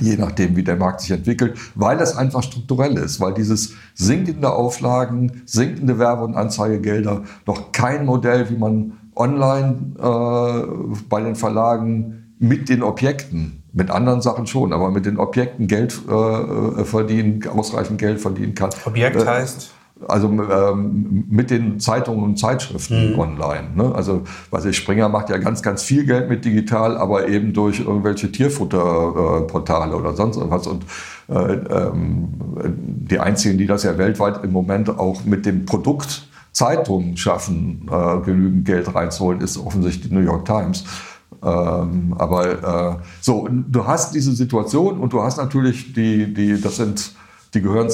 je nachdem, wie der Markt sich entwickelt, weil es einfach strukturell ist, weil dieses sinkende Auflagen, sinkende Werbe- und Anzeigegelder noch kein Modell, wie man online äh, bei den Verlagen mit den Objekten, mit anderen Sachen schon, aber mit den Objekten Geld äh, verdienen, ausreichend Geld verdienen kann. Objekt äh, heißt? Also ähm, mit den Zeitungen und Zeitschriften mhm. online. Ne? Also, weiß ich, Springer macht ja ganz, ganz viel Geld mit digital, aber eben durch irgendwelche Tierfutterportale äh, oder sonst irgendwas. Und äh, ähm, die einzigen, die das ja weltweit im Moment auch mit dem Produkt Zeitungen schaffen, äh, genügend Geld reinzuholen, ist offensichtlich die New York Times. Ähm, aber äh, so, du hast diese Situation und du hast natürlich die, die, das sind, die gehören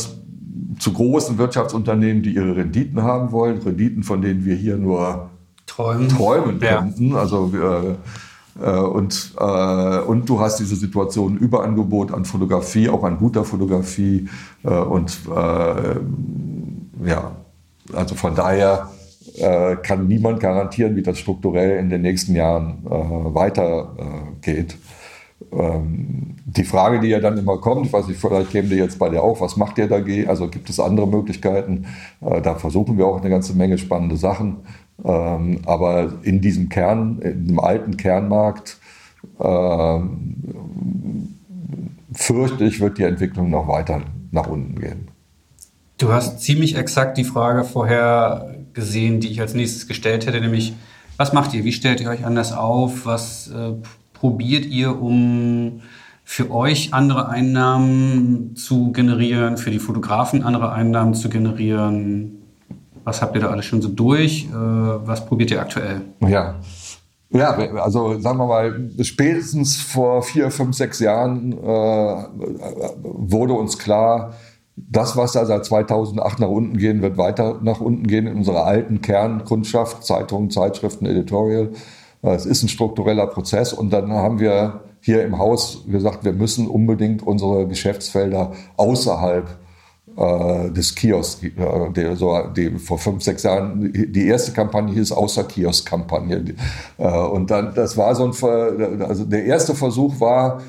zu großen Wirtschaftsunternehmen, die ihre Renditen haben wollen, Renditen, von denen wir hier nur träumen, träumen könnten. Ja. Also äh, äh, und, äh, und du hast diese Situation Überangebot an Fotografie, auch an guter Fotografie. Äh, und äh, ja, also von daher äh, kann niemand garantieren, wie das strukturell in den nächsten Jahren weitergeht. Ähm, die Frage, die ja dann immer kommt, ich weiß nicht, vielleicht käme die jetzt bei dir auch, was macht ihr dagegen? Also gibt es andere Möglichkeiten? Äh, da versuchen wir auch eine ganze Menge spannende Sachen. Ähm, aber in diesem Kern, dem alten Kernmarkt, äh, fürchte ich, wird die Entwicklung noch weiter nach unten gehen. Du hast ziemlich exakt die Frage vorher gesehen, die ich als nächstes gestellt hätte, nämlich, was macht ihr? Wie stellt ihr euch anders auf? Was äh, probiert ihr, um für euch andere Einnahmen zu generieren, für die Fotografen andere Einnahmen zu generieren? Was habt ihr da alles schon so durch? Äh, was probiert ihr aktuell? Ja. Ja, also sagen wir mal, spätestens vor vier, fünf, sechs Jahren äh, wurde uns klar, das, was da seit 2008 nach unten gehen, wird weiter nach unten gehen in unserer alten Kernkundschaft, Zeitungen, Zeitschriften, Editorial. Es ist ein struktureller Prozess und dann haben wir hier im Haus gesagt, wir müssen unbedingt unsere Geschäftsfelder außerhalb äh, des Kiosks, äh, der so, die vor fünf, sechs Jahren, die erste Kampagne hieß außer Kiosk-Kampagne. Äh, und dann, das war so ein, also der erste Versuch war,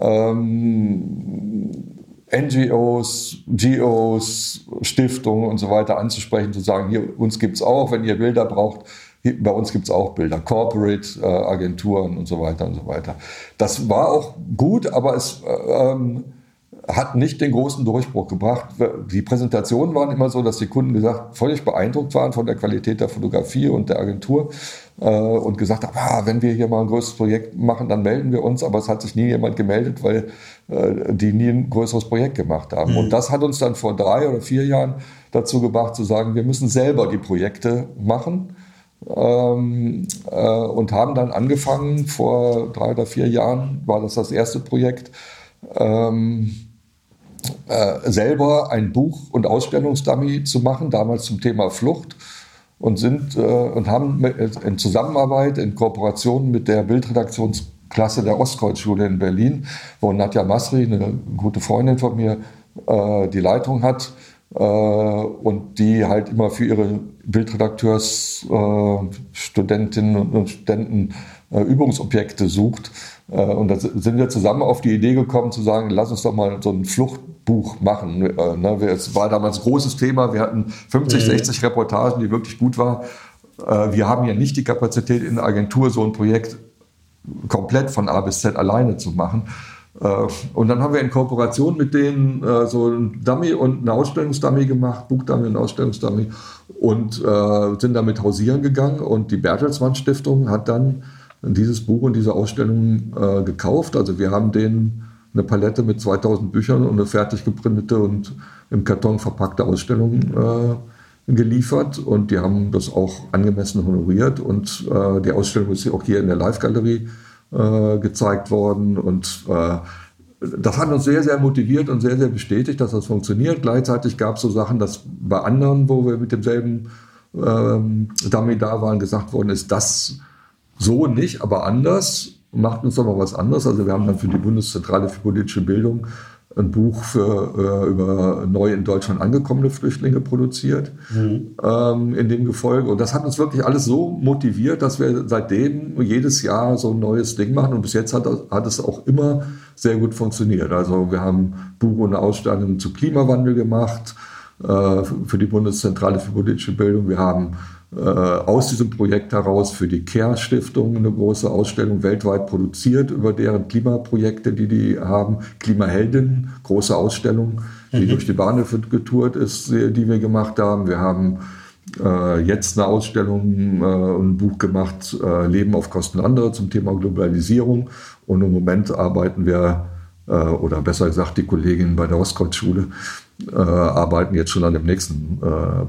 ähm, NGOs, GOs, Stiftungen und so weiter anzusprechen, zu sagen, hier, uns gibt's auch, wenn ihr Bilder braucht, bei uns gibt's auch Bilder, Corporate, äh, Agenturen und so weiter und so weiter. Das war auch gut, aber es äh, ähm, hat nicht den großen Durchbruch gebracht. Die Präsentationen waren immer so, dass die Kunden gesagt, völlig beeindruckt waren von der Qualität der Fotografie und der Agentur äh, und gesagt haben, ah, wenn wir hier mal ein größeres Projekt machen, dann melden wir uns. Aber es hat sich nie jemand gemeldet, weil äh, die nie ein größeres Projekt gemacht haben. Mhm. Und das hat uns dann vor drei oder vier Jahren dazu gebracht zu sagen, wir müssen selber die Projekte machen. Ähm, äh, und haben dann angefangen, vor drei oder vier Jahren war das das erste Projekt, ähm, äh, selber ein Buch- und Ausstellungsdummy zu machen, damals zum Thema Flucht und sind äh, und haben in Zusammenarbeit, in Kooperation mit der Bildredaktionsklasse der Ostkreuzschule in Berlin, wo Nadja Masri, eine gute Freundin von mir, äh, die Leitung hat und die halt immer für ihre Bildredakteursstudentinnen und Studenten Übungsobjekte sucht. Und da sind wir zusammen auf die Idee gekommen zu sagen, lass uns doch mal so ein Flucht Buch machen. Äh, ne? Es war damals ein großes Thema. Wir hatten 50, mhm. 60 Reportagen, die wirklich gut waren. Äh, wir haben ja nicht die Kapazität in der Agentur, so ein Projekt komplett von A bis Z alleine zu machen. Äh, und dann haben wir in Kooperation mit denen so ein Dummy und ein Ausstellungsdummy gemacht, Buchdummy und Ausstellungsdummy und sind damit hausieren gegangen. Und die Bertelsmann Stiftung hat dann dieses Buch und diese Ausstellung gekauft. Also wir haben den eine Palette mit 2000 Büchern und eine fertig geprintete und im Karton verpackte Ausstellung äh, geliefert. Und die haben das auch angemessen honoriert. Und äh, die Ausstellung ist auch hier in der Live-Galerie äh, gezeigt worden. Und äh, das hat uns sehr, sehr motiviert und sehr, sehr bestätigt, dass das funktioniert. Gleichzeitig gab es so Sachen, dass bei anderen, wo wir mit demselben ähm, Dummy da waren, gesagt worden ist, das so nicht, aber anders macht uns doch mal was anderes. Also wir haben dann für die Bundeszentrale für politische Bildung ein Buch für, äh, über neu in Deutschland angekommene Flüchtlinge produziert mhm. ähm, in dem Gefolge. Und das hat uns wirklich alles so motiviert, dass wir seitdem jedes Jahr so ein neues Ding machen. Und bis jetzt hat, hat es auch immer sehr gut funktioniert. Also wir haben Buch und Ausstellungen zu Klimawandel gemacht äh, für die Bundeszentrale für politische Bildung. Wir haben aus diesem Projekt heraus für die CARE-Stiftung eine große Ausstellung weltweit produziert über deren Klimaprojekte, die die haben. Klimahelden, große Ausstellung, die mhm. durch die Bahnhöfe getourt ist, die wir gemacht haben. Wir haben äh, jetzt eine Ausstellung, äh, ein Buch gemacht, äh, Leben auf Kosten anderer zum Thema Globalisierung. Und im Moment arbeiten wir, äh, oder besser gesagt die Kolleginnen bei der Ostkreuzschule, äh, arbeiten jetzt schon an dem nächsten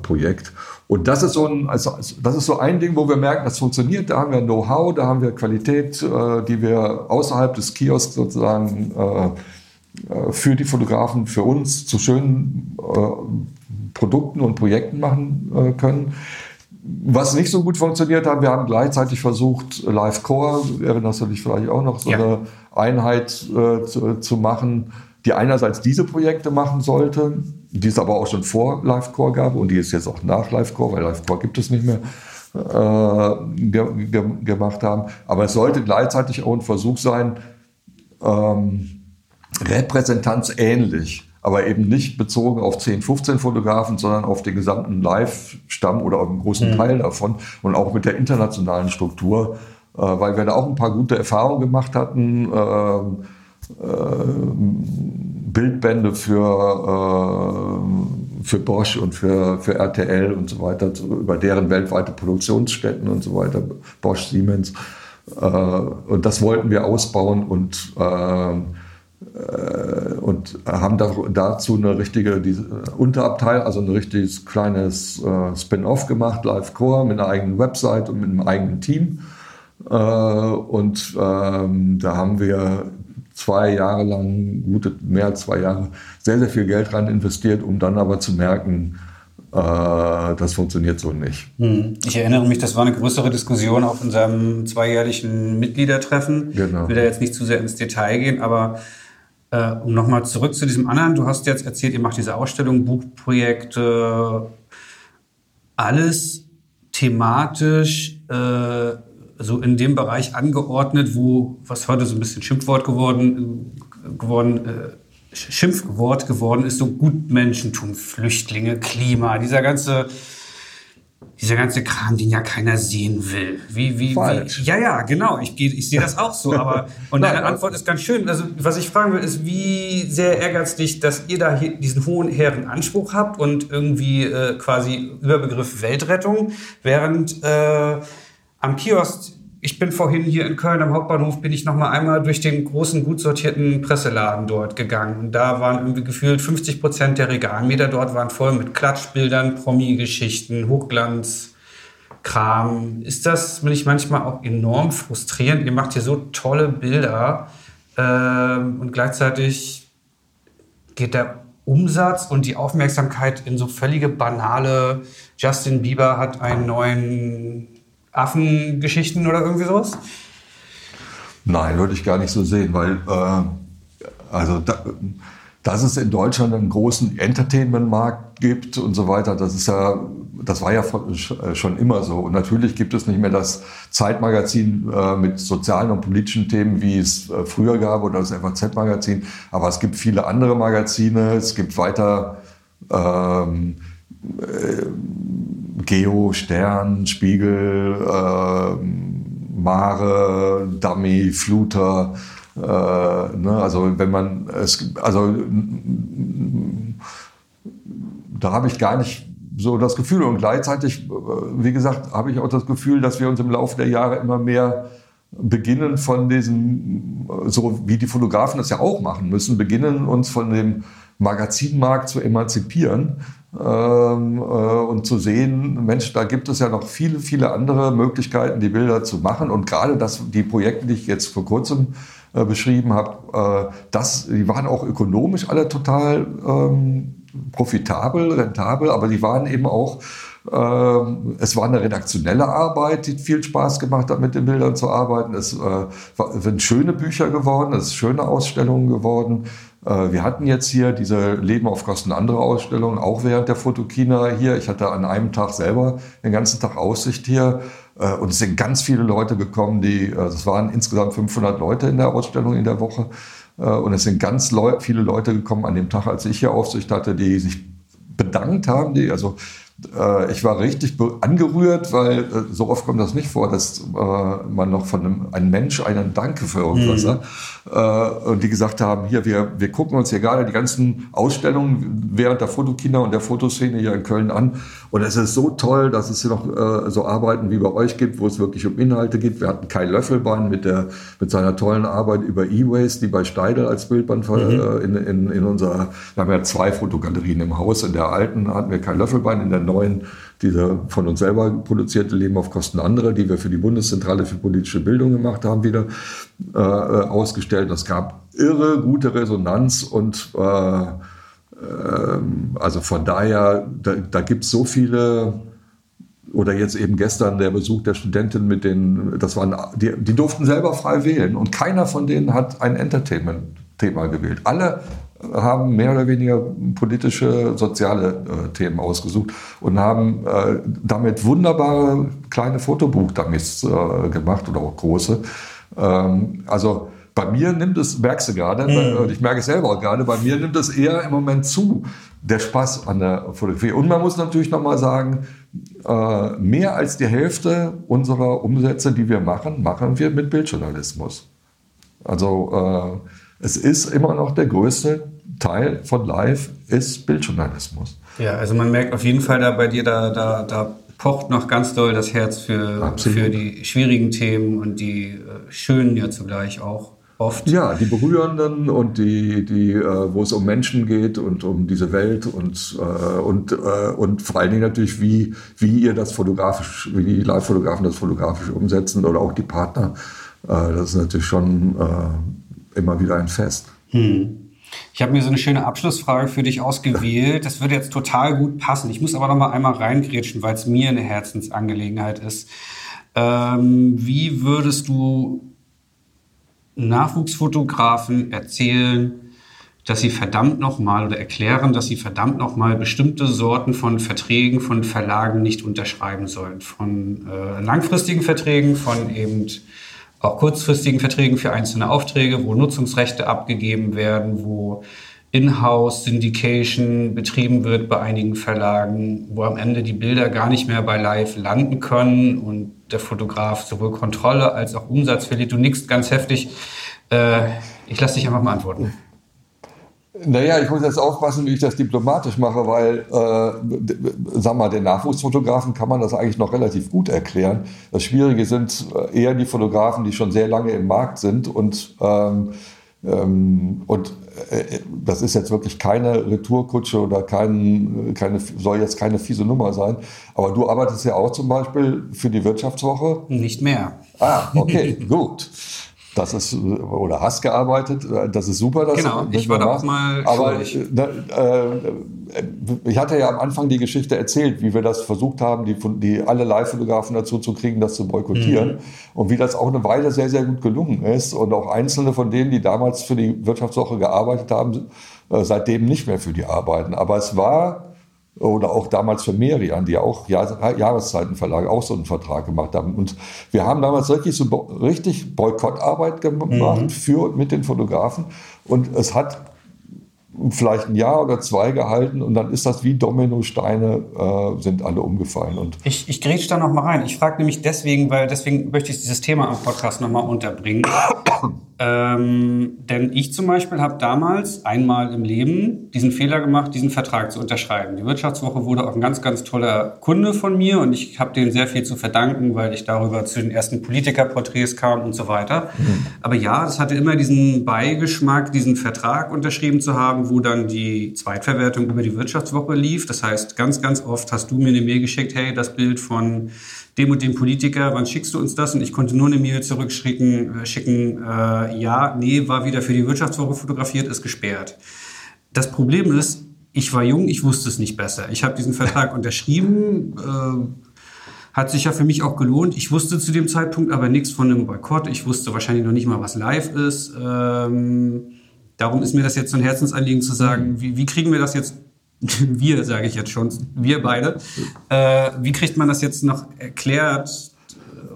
Projekt. Und das ist so ein, also, also, das ist so ein Ding, wo wir merken, das funktioniert. Da haben wir Know-how, da haben wir Qualität, äh, die wir außerhalb des Kiosks sozusagen äh, äh, für die Fotografen, für uns zu schönen äh, Produkten und Projekten machen äh, können. Was nicht so gut funktioniert hat, wir haben gleichzeitig versucht, Live Core, erinnerst du dich vielleicht auch noch, so ja. eine Einheit äh, zu, zu machen, die einerseits diese Projekte machen sollte, die es aber auch schon vor LiveCore gab und die es jetzt auch nach LiveCore, weil LiveCore gibt es nicht mehr, äh, ge ge gemacht haben. Aber es sollte gleichzeitig auch ein Versuch sein, ähm, repräsentanzähnlich, aber eben nicht bezogen auf 10, 15 Fotografen, sondern auf den gesamten Live-Stamm oder auf einen großen mhm. Teil davon und auch mit der internationalen Struktur, äh, weil wir da auch ein paar gute Erfahrungen gemacht hatten. Äh, Bildbände für, für Bosch und für, für RTL und so weiter, über deren weltweite Produktionsstätten und so weiter, Bosch, Siemens. und das wollten wir ausbauen und äh, und haben dazu eine richtige Unterabteil, also ein richtiges kleines äh, Spin-off gemacht, Live Core, mit einer eigenen Website und mit einem eigenen Team. Äh, und ähm, da haben wir zwei Jahre lang, gute mehr als zwei Jahre, sehr, sehr viel Geld rein investiert, um dann aber zu merken, äh, das funktioniert so nicht. Hm. Ich erinnere mich, das war eine größere Diskussion auf unserem zweijährlichen Mitgliedertreffen. Genau. Ich will da jetzt nicht zu sehr ins Detail gehen, aber äh, um nochmal zurück zu diesem anderen, du hast jetzt erzählt, ihr macht diese Ausstellung, Buchprojekte, alles thematisch äh, so in dem Bereich angeordnet, wo, was heute so ein bisschen Schimpfwort geworden, geworden äh, Schimpfwort geworden ist, so Gutmenschentum, Flüchtlinge, Klima, dieser ganze dieser ganze Kram, den ja keiner sehen will. Wie, wie, Falsch. Wie, ja, ja, genau. Ich, ich sehe das auch so. Aber und deine Antwort ist ganz schön. Also was ich fragen will, ist, wie sehr ärgert es dich, dass ihr da diesen hohen hehren Anspruch habt und irgendwie äh, quasi Überbegriff Weltrettung, während äh, am Kiosk ich bin vorhin hier in Köln am Hauptbahnhof, bin ich noch mal einmal durch den großen, gut sortierten Presseladen dort gegangen. Und da waren irgendwie gefühlt 50 Prozent der Regalmeter dort waren voll mit Klatschbildern, Promi-Geschichten, Hochglanz. Kram. Ist das nicht manchmal auch enorm frustrierend? Ihr macht hier so tolle Bilder ähm, und gleichzeitig geht der Umsatz und die Aufmerksamkeit in so völlige banale. Justin Bieber hat einen neuen Affengeschichten oder irgendwie sowas? Nein, würde ich gar nicht so sehen, weil äh, also da, dass es in Deutschland einen großen Entertainment-Markt gibt und so weiter, das ist ja, das war ja schon immer so. Und natürlich gibt es nicht mehr das Zeitmagazin äh, mit sozialen und politischen Themen, wie es äh, früher gab, oder das FAZ-Magazin. Aber es gibt viele andere Magazine. Es gibt weiter ähm, äh, Geo, Stern, Spiegel, äh, Mare, Dummy, Fluter. Äh, ne? Also wenn man es, also da habe ich gar nicht so das Gefühl und gleichzeitig, wie gesagt, habe ich auch das Gefühl, dass wir uns im Laufe der Jahre immer mehr beginnen von diesem, so wie die Fotografen das ja auch machen müssen, beginnen uns von dem Magazinmarkt zu emanzipieren ähm, äh, und zu sehen, Mensch, da gibt es ja noch viele, viele andere Möglichkeiten, die Bilder zu machen. Und gerade das, die Projekte, die ich jetzt vor kurzem äh, beschrieben habe, äh, die waren auch ökonomisch alle total ähm, profitabel, rentabel, aber die waren eben auch ähm, es war eine redaktionelle Arbeit, die viel Spaß gemacht hat, mit den Bildern zu arbeiten. Es äh, sind schöne Bücher geworden, es sind schöne Ausstellungen geworden. Äh, wir hatten jetzt hier diese Leben auf Kosten anderer Ausstellungen, auch während der Fotokina hier. Ich hatte an einem Tag selber den ganzen Tag Aussicht hier. Äh, und es sind ganz viele Leute gekommen, die, äh, es waren insgesamt 500 Leute in der Ausstellung in der Woche. Und es sind ganz viele Leute gekommen an dem Tag, als ich hier Aufsicht hatte, die sich bedankt haben, die, also äh, ich war richtig angerührt, weil äh, so oft kommt das nicht vor, dass äh, man noch von einem, einem Mensch einen Danke für irgendwas mhm. Hat. Und die gesagt haben, hier, wir, wir gucken uns hier gerade die ganzen Ausstellungen während der Fotokina und der Fotoszene hier in Köln an. Und es ist so toll, dass es hier noch so Arbeiten wie bei euch gibt, wo es wirklich um Inhalte geht. Wir hatten Kai Löffelbein mit, der, mit seiner tollen Arbeit über E-Waste, die bei Steidel als Bildband mhm. in, in, in unserer, wir haben ja zwei Fotogalerien im Haus. In der alten hatten wir Kai Löffelbein, in der neuen diese von uns selber produzierte Leben auf Kosten anderer, die wir für die Bundeszentrale für politische Bildung gemacht haben, wieder äh, ausgestellt. Das gab irre gute Resonanz und äh, äh, also von daher, da, da gibt es so viele oder jetzt eben gestern der Besuch der Studentin mit den, das waren, die, die durften selber frei wählen und keiner von denen hat ein Entertainment-Thema gewählt. Alle haben mehr oder weniger politische, soziale äh, Themen ausgesucht und haben äh, damit wunderbare kleine Fotobuchdummies äh, gemacht oder auch große. Ähm, also bei mir nimmt es, merkst du gerade, mhm. ich merke es selber auch gerade, bei mir nimmt es eher im Moment zu, der Spaß an der Fotografie. Und man muss natürlich nochmal sagen, äh, mehr als die Hälfte unserer Umsätze, die wir machen, machen wir mit Bildjournalismus. Also äh, es ist immer noch der größte Teil von Live, ist Bildjournalismus. Ja, also man merkt auf jeden Fall da bei dir, da, da, da pocht noch ganz doll das Herz für, für die schwierigen Themen und die äh, schönen ja zugleich auch. Oft. Ja, die berührenden und die, die, äh, wo es um Menschen geht und um diese Welt und, äh, und, äh, und vor allen Dingen natürlich, wie, wie ihr das fotografisch, wie die Live-Fotografen das fotografisch umsetzen oder auch die Partner. Äh, das ist natürlich schon äh, immer wieder ein Fest. Hm. Ich habe mir so eine schöne Abschlussfrage für dich ausgewählt. Das würde jetzt total gut passen. Ich muss aber noch mal einmal reingrätschen, weil es mir eine Herzensangelegenheit ist. Ähm, wie würdest du Nachwuchsfotografen erzählen, dass sie verdammt nochmal oder erklären, dass sie verdammt nochmal bestimmte Sorten von Verträgen von Verlagen nicht unterschreiben sollen. Von äh, langfristigen Verträgen, von eben auch kurzfristigen Verträgen für einzelne Aufträge, wo Nutzungsrechte abgegeben werden, wo Inhouse Syndication betrieben wird bei einigen Verlagen, wo am Ende die Bilder gar nicht mehr bei Live landen können und der Fotograf sowohl Kontrolle als auch Umsatz verliert. Du nickst ganz heftig. Äh, ich lasse dich einfach mal antworten. Naja, ich muss jetzt aufpassen, wie ich das diplomatisch mache, weil, äh, sag mal, den Nachwuchsfotografen kann man das eigentlich noch relativ gut erklären. Das Schwierige sind äh, eher die Fotografen, die schon sehr lange im Markt sind und, ähm, ähm, und äh, das ist jetzt wirklich keine Retourkutsche oder kein, keine, soll jetzt keine fiese Nummer sein. Aber du arbeitest ja auch zum Beispiel für die Wirtschaftswoche. Nicht mehr. Ah, okay, gut. Das ist, oder hast gearbeitet, das ist super. Das genau, ich war da auch mal Aber äh, äh, ich hatte ja am Anfang die Geschichte erzählt, wie wir das versucht haben, die, die alle Live-Fotografen dazu zu kriegen, das zu boykottieren. Mhm. Und wie das auch eine Weile sehr, sehr gut gelungen ist. Und auch einzelne von denen, die damals für die Wirtschaftswoche gearbeitet haben, äh, seitdem nicht mehr für die arbeiten. Aber es war oder auch damals für Merian, die auch Jahr, Jahreszeitenverlage auch so einen Vertrag gemacht haben. Und wir haben damals wirklich so richtig Boykottarbeit gemacht mhm. für mit den Fotografen. Und es hat vielleicht ein Jahr oder zwei gehalten und dann ist das wie Dominosteine, äh, sind alle umgefallen. Und ich ich grätsch da noch mal rein. Ich frage nämlich deswegen, weil deswegen möchte ich dieses Thema am Podcast noch mal unterbringen. ähm, denn ich zum Beispiel habe damals einmal im Leben diesen Fehler gemacht, diesen Vertrag zu unterschreiben. Die Wirtschaftswoche wurde auch ein ganz, ganz toller Kunde von mir und ich habe denen sehr viel zu verdanken, weil ich darüber zu den ersten Politikerporträts kam und so weiter. Mhm. Aber ja, es hatte immer diesen Beigeschmack, diesen Vertrag unterschrieben zu haben, wo dann die Zweitverwertung über die Wirtschaftswoche lief. Das heißt, ganz, ganz oft hast du mir eine Mail geschickt, hey, das Bild von dem und dem Politiker, wann schickst du uns das? Und ich konnte nur eine Mail zurückschicken, äh, schicken, äh, ja, nee, war wieder für die Wirtschaftswoche fotografiert, ist gesperrt. Das Problem ist, ich war jung, ich wusste es nicht besser. Ich habe diesen Vertrag unterschrieben, äh, hat sich ja für mich auch gelohnt. Ich wusste zu dem Zeitpunkt aber nichts von einem Boykott. Ich wusste wahrscheinlich noch nicht mal, was live ist. Ähm, Darum ist mir das jetzt so ein Herzensanliegen zu sagen, mhm. wie, wie kriegen wir das jetzt, wir sage ich jetzt schon, wir beide, äh, wie kriegt man das jetzt noch erklärt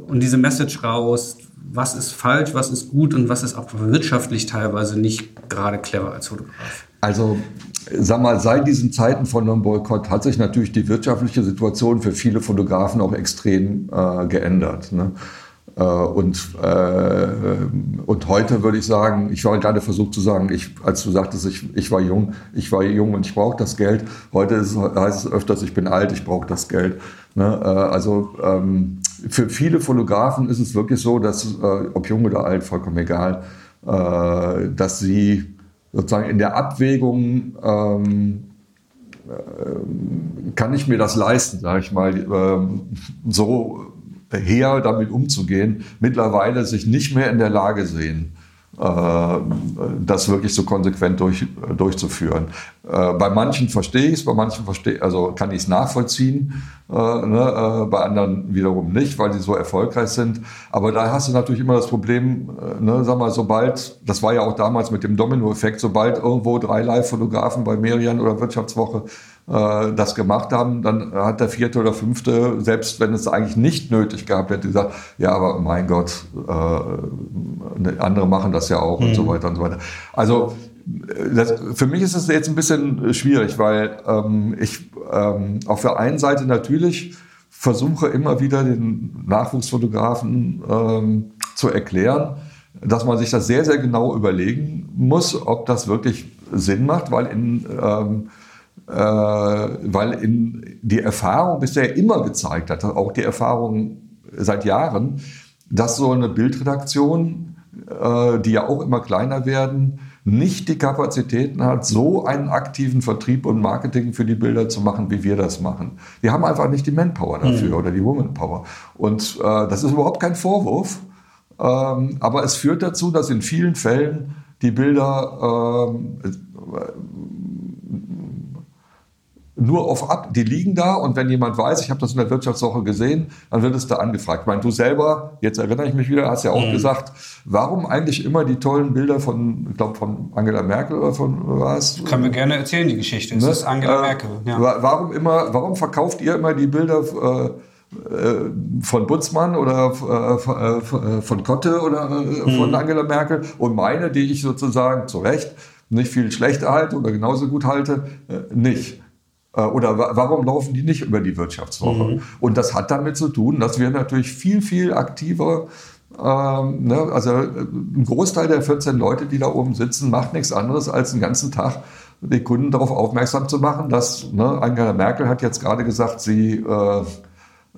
und diese Message raus, was ist falsch, was ist gut und was ist auch wirtschaftlich teilweise nicht gerade clever als Fotograf? Also, sag mal, seit diesen Zeiten von einem Boykott hat sich natürlich die wirtschaftliche Situation für viele Fotografen auch extrem äh, geändert. Ne? Äh, und, äh, und heute würde ich sagen, ich war gerade versucht zu sagen, ich, als du sagtest, ich, ich war jung, ich war jung und ich brauche das Geld. Heute ist, heißt es öfters, ich bin alt, ich brauche das Geld. Ne? Äh, also ähm, für viele Fotografen ist es wirklich so, dass, ob jung oder alt, vollkommen egal, dass sie sozusagen in der Abwägung ähm, äh, kann ich mir das leisten, sage ich mal, ähm, so her damit umzugehen, mittlerweile sich nicht mehr in der Lage sehen, äh, das wirklich so konsequent durch, durchzuführen. Äh, bei manchen verstehe ich es, bei manchen verstehe, also kann ich es nachvollziehen, äh, ne, bei anderen wiederum nicht, weil sie so erfolgreich sind. Aber da hast du natürlich immer das Problem, ne, sag mal, sobald, das war ja auch damals mit dem Domino-Effekt, sobald irgendwo drei Live-Fotografen bei Merian oder Wirtschaftswoche äh, das gemacht haben, dann hat der vierte oder fünfte, selbst wenn es eigentlich nicht nötig gehabt hätte, gesagt, ja, aber mein Gott, äh, andere machen das ja auch mhm. und so mhm. weiter und so weiter. Also das, für mich ist es jetzt ein bisschen schwierig, weil ähm, ich ähm, auf der einen Seite natürlich versuche immer wieder den Nachwuchsfotografen ähm, zu erklären, dass man sich das sehr, sehr genau überlegen muss, ob das wirklich Sinn macht, weil in, ähm, äh, weil in die Erfahrung bisher immer gezeigt hat, auch die Erfahrung seit Jahren, dass so eine Bildredaktion, äh, die ja auch immer kleiner werden, nicht die Kapazitäten hat, so einen aktiven Vertrieb und Marketing für die Bilder zu machen, wie wir das machen. Die haben einfach nicht die Manpower dafür mhm. oder die Womanpower. Und äh, das ist überhaupt kein Vorwurf, ähm, aber es führt dazu, dass in vielen Fällen die Bilder ähm, nur auf ab, die liegen da und wenn jemand weiß, ich habe das in der Wirtschaftswoche gesehen, dann wird es da angefragt. Ich meine, du selber, jetzt erinnere ich mich wieder, hast ja auch mhm. gesagt, warum eigentlich immer die tollen Bilder von, ich glaube, von Angela Merkel oder von was? Können wir gerne erzählen, die Geschichte. Es ne? ist Angela äh, Merkel. Ja. Warum immer, warum verkauft ihr immer die Bilder äh, äh von Butzmann oder äh, äh, von Kotte oder von mhm. Angela Merkel und meine, die ich sozusagen zu Recht nicht viel schlechter halte oder genauso gut halte, nicht. Äh, oder warum laufen die nicht über die Wirtschaftswoche? Mhm. Und das hat damit zu tun, dass wir natürlich viel, viel aktiver, ähm, ne, also äh, ein Großteil der 14 Leute, die da oben sitzen, macht nichts anderes, als den ganzen Tag die Kunden darauf aufmerksam zu machen, dass ne, Angela Merkel hat jetzt gerade gesagt, sie äh,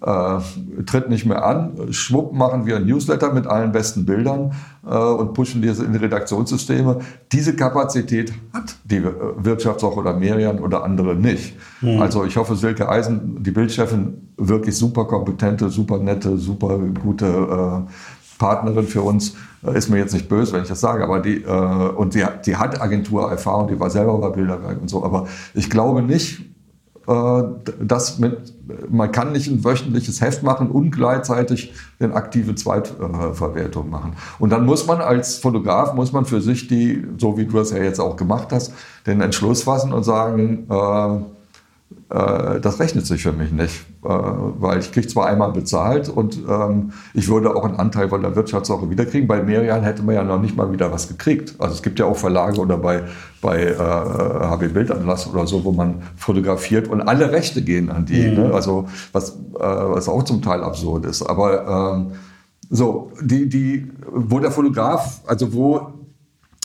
äh, tritt nicht mehr an. Schwupp machen wir ein Newsletter mit allen besten Bildern äh, und pushen diese in die Redaktionssysteme. Diese Kapazität hat die äh, Wirtschaftswoche oder Merian oder andere nicht. Mhm. Also ich hoffe, Silke Eisen, die Bildchefin, wirklich super kompetente, super nette, super gute äh, Partnerin für uns. Äh, ist mir jetzt nicht böse, wenn ich das sage, aber die, äh, und die, die hat Agenturerfahrung, die war selber bei Bilderberg und so, aber ich glaube nicht, äh, das mit, man kann nicht ein wöchentliches Heft machen und gleichzeitig eine aktive Zweitverwertung machen. Und dann muss man als Fotograf, muss man für sich die, so wie du das ja jetzt auch gemacht hast, den Entschluss fassen und sagen, äh, das rechnet sich für mich nicht, äh, weil ich kriege zwar einmal bezahlt und ähm, ich würde auch einen Anteil von der Wirtschaftswoche wiederkriegen. Bei Merian hätte man ja noch nicht mal wieder was gekriegt. Also es gibt ja auch Verlage oder bei, bei äh, HB Bildanlass oder so, wo man fotografiert und alle Rechte gehen an die. Mhm. Ne? Also was, äh, was auch zum Teil absurd ist. Aber ähm, so, die, die, wo der Fotograf, also wo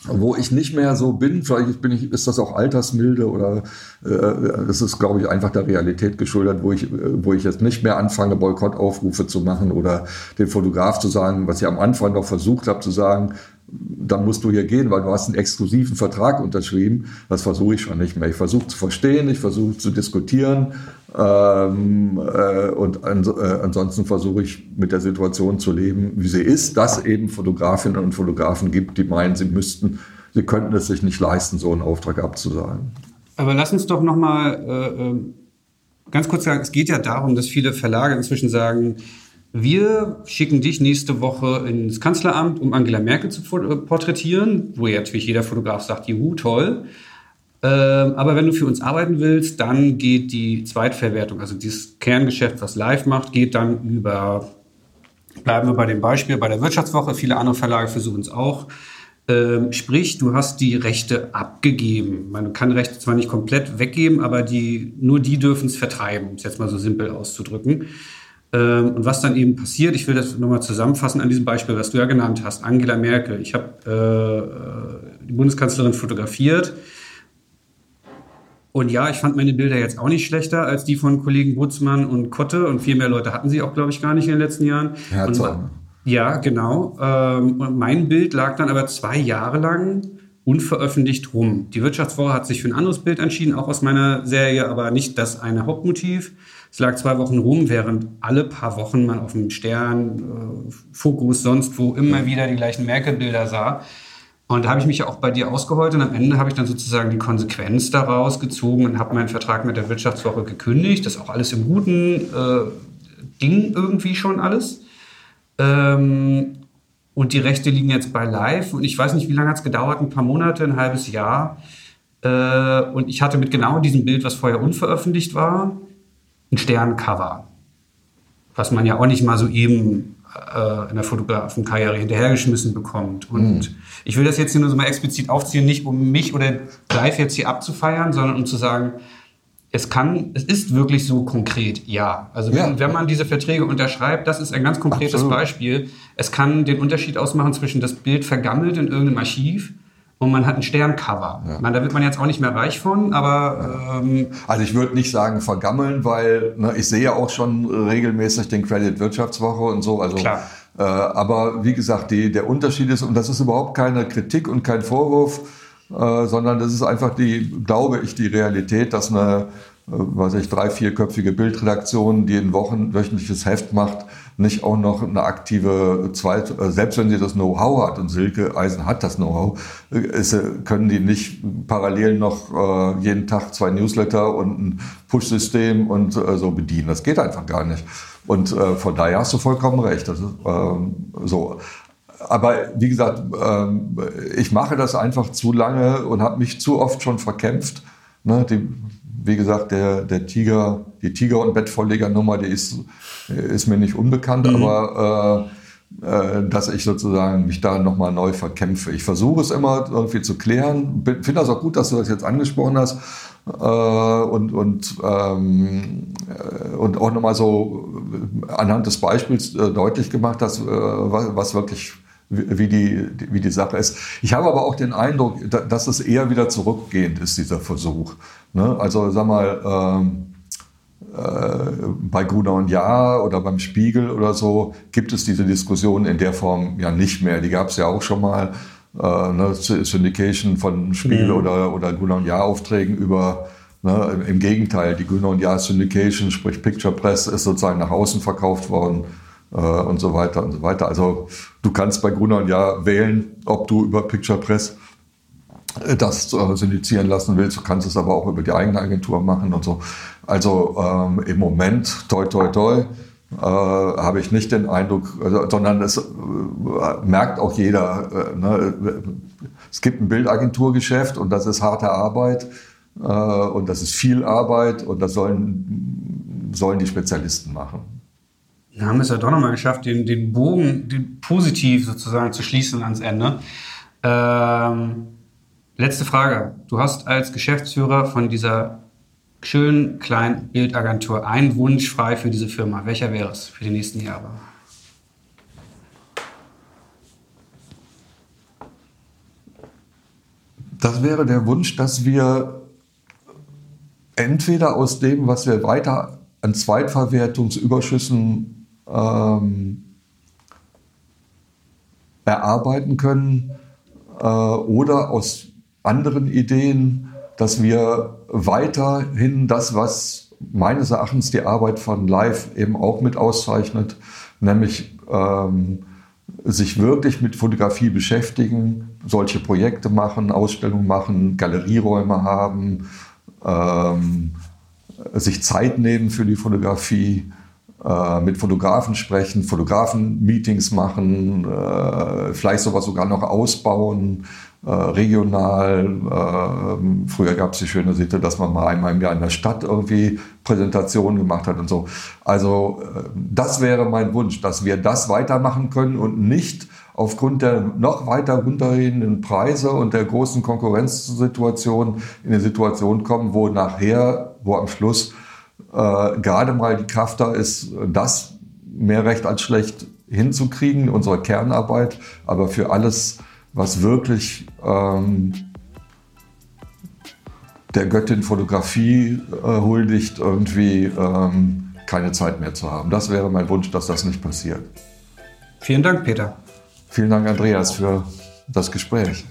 wo ich nicht mehr so bin, vielleicht bin ich, ist das auch Altersmilde oder äh, das ist, glaube ich, einfach der Realität geschuldet, wo ich, wo ich jetzt nicht mehr anfange, Boykottaufrufe zu machen oder dem Fotograf zu sagen, was ich am Anfang noch versucht habe zu sagen, dann musst du hier gehen, weil du hast einen exklusiven Vertrag unterschrieben. Das versuche ich schon nicht mehr. Ich versuche zu verstehen, ich versuche zu diskutieren ähm, äh, und an, äh, ansonsten versuche ich mit der Situation zu leben, wie sie ist, dass eben Fotografinnen und Fotografen gibt, die meinen, sie müssten, sie könnten es sich nicht leisten, so einen Auftrag abzusagen. Aber lass uns doch noch mal äh, ähm, ganz kurz sagen, es geht ja darum, dass viele Verlage inzwischen sagen, wir schicken dich nächste Woche ins Kanzleramt, um Angela Merkel zu porträtieren, wo ja natürlich jeder Fotograf sagt, juhu, toll. Ähm, aber wenn du für uns arbeiten willst, dann geht die Zweitverwertung, also dieses Kerngeschäft, was live macht, geht dann über, bleiben wir bei dem Beispiel, bei der Wirtschaftswoche, viele andere Verlage versuchen es auch. Ähm, sprich, du hast die Rechte abgegeben. Man kann Rechte zwar nicht komplett weggeben, aber die, nur die dürfen es vertreiben, um es jetzt mal so simpel auszudrücken. Ähm, und was dann eben passiert, ich will das nochmal zusammenfassen an diesem Beispiel, was du ja genannt hast, Angela Merkel. Ich habe äh, die Bundeskanzlerin fotografiert und ja, ich fand meine Bilder jetzt auch nicht schlechter als die von Kollegen Butzmann und Kotte. Und viel mehr Leute hatten sie auch, glaube ich, gar nicht in den letzten Jahren. Herzog. Und, ja, genau. Ähm, und mein Bild lag dann aber zwei Jahre lang unveröffentlicht rum. Die Wirtschaftswoche hat sich für ein anderes Bild entschieden, auch aus meiner Serie, aber nicht das eine Hauptmotiv. Es lag zwei Wochen rum, während alle paar Wochen man auf dem Stern, äh, Fokus, sonst wo immer wieder die gleichen Merkel-Bilder sah. Und da habe ich mich ja auch bei dir ausgeheult und am Ende habe ich dann sozusagen die Konsequenz daraus gezogen und habe meinen Vertrag mit der Wirtschaftswoche gekündigt. Das ist auch alles im guten äh, Ding irgendwie schon alles. Ähm, und die Rechte liegen jetzt bei Live und ich weiß nicht, wie lange hat es gedauert, ein paar Monate, ein halbes Jahr. Äh, und ich hatte mit genau diesem Bild, was vorher unveröffentlicht war, ein Sterncover. Was man ja auch nicht mal so eben äh, in der Fotografenkarriere hinterhergeschmissen bekommt. Und mhm. ich will das jetzt hier nur so mal explizit aufziehen, nicht um mich oder live jetzt hier abzufeiern, sondern um zu sagen, es kann, es ist wirklich so konkret, ja. Also wenn, ja. wenn man diese Verträge unterschreibt, das ist ein ganz konkretes Absolut. Beispiel. Es kann den Unterschied ausmachen zwischen das Bild vergammelt in irgendeinem Archiv und man hat ein Sterncover. Ja. Man, da wird man jetzt auch nicht mehr reich von, aber... Ähm also ich würde nicht sagen vergammeln, weil ne, ich sehe ja auch schon regelmäßig den Credit Wirtschaftswoche und so. Also, Klar. Äh, aber wie gesagt, die, der Unterschied ist, und das ist überhaupt keine Kritik und kein Vorwurf, äh, sondern das ist einfach die, glaube ich, die Realität, dass eine, äh, weiß ich, drei, vierköpfige Bildredaktion, die ein Wochen, wöchentliches Heft macht, nicht auch noch eine aktive Zweit, äh, selbst wenn sie das Know-how hat und Silke Eisen hat das Know-how, können die nicht parallel noch jeden Tag zwei Newsletter und ein Push-System und so bedienen. Das geht einfach gar nicht. Und von daher hast du vollkommen recht. Das ist ähm, so aber wie gesagt, ähm, ich mache das einfach zu lange und habe mich zu oft schon verkämpft. Ne, die, wie gesagt, der, der Tiger, die Tiger- und Bettvorlegernummer, die ist, ist mir nicht unbekannt, mhm. aber äh, äh, dass ich sozusagen mich da nochmal neu verkämpfe. Ich versuche es immer irgendwie zu klären. Finde das auch gut, dass du das jetzt angesprochen hast. Äh, und, und, ähm, äh, und auch nochmal so anhand des Beispiels deutlich gemacht hast, was, was wirklich wie die, wie die Sache ist. Ich habe aber auch den Eindruck, dass es eher wieder zurückgehend ist, dieser Versuch. Ne? Also sag mal, ähm, äh, bei Gruner und Jahr oder beim Spiegel oder so gibt es diese Diskussion in der Form ja nicht mehr. Die gab es ja auch schon mal, äh, ne? Syndication von Spiegel mhm. oder, oder Gruner und Jahr Aufträgen über Ne, Im Gegenteil, die Gruner und Jahr Syndication, sprich Picture Press, ist sozusagen nach außen verkauft worden äh, und so weiter und so weiter. Also du kannst bei Gruner und Jahr wählen, ob du über Picture Press äh, das äh, syndizieren lassen willst. Du kannst es aber auch über die eigene Agentur machen und so. Also ähm, im Moment, toi, toi, toi, äh, habe ich nicht den Eindruck, also, sondern es äh, merkt auch jeder, äh, ne, es gibt ein Bildagenturgeschäft und das ist harte Arbeit und das ist viel Arbeit und das sollen, sollen die Spezialisten machen haben wir es ja doch nochmal geschafft, den, den Bogen den positiv sozusagen zu schließen ans Ende. Ähm, letzte Frage. Du hast als Geschäftsführer von dieser schönen kleinen Bildagentur einen Wunsch frei für diese Firma. Welcher wäre es für die nächsten Jahre? Das wäre der Wunsch, dass wir entweder aus dem, was wir weiter an Zweitverwertungsüberschüssen ähm, erarbeiten können äh, oder aus anderen Ideen, dass wir weiterhin das, was meines Erachtens die Arbeit von Live eben auch mit auszeichnet, nämlich ähm, sich wirklich mit Fotografie beschäftigen, solche Projekte machen, Ausstellungen machen, Galerieräume haben, ähm, sich Zeit nehmen für die Fotografie, äh, mit Fotografen sprechen, Fotografen-Meetings machen, äh, vielleicht sowas sogar noch ausbauen, äh, regional. Äh, früher gab es die schöne Sitte, dass man mal einmal im Jahr in der Stadt irgendwie Präsentationen gemacht hat und so. Also äh, das wäre mein Wunsch, dass wir das weitermachen können und nicht aufgrund der noch weiter runtergehenden Preise und der großen Konkurrenzsituation in eine Situation kommen, wo nachher, wo am Schluss äh, gerade mal die Kraft da ist, das mehr recht als schlecht hinzukriegen, unsere Kernarbeit, aber für alles, was wirklich ähm, der Göttin Fotografie äh, huldigt, irgendwie ähm, keine Zeit mehr zu haben. Das wäre mein Wunsch, dass das nicht passiert. Vielen Dank, Peter. Vielen Dank, Andreas, für das Gespräch.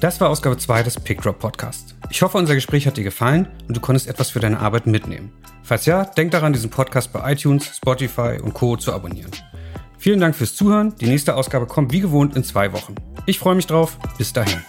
Das war Ausgabe 2 des PickDrop Podcast. Ich hoffe, unser Gespräch hat dir gefallen und du konntest etwas für deine Arbeit mitnehmen. Falls ja, denk daran, diesen Podcast bei iTunes, Spotify und Co. zu abonnieren. Vielen Dank fürs Zuhören. Die nächste Ausgabe kommt wie gewohnt in zwei Wochen. Ich freue mich drauf. Bis dahin.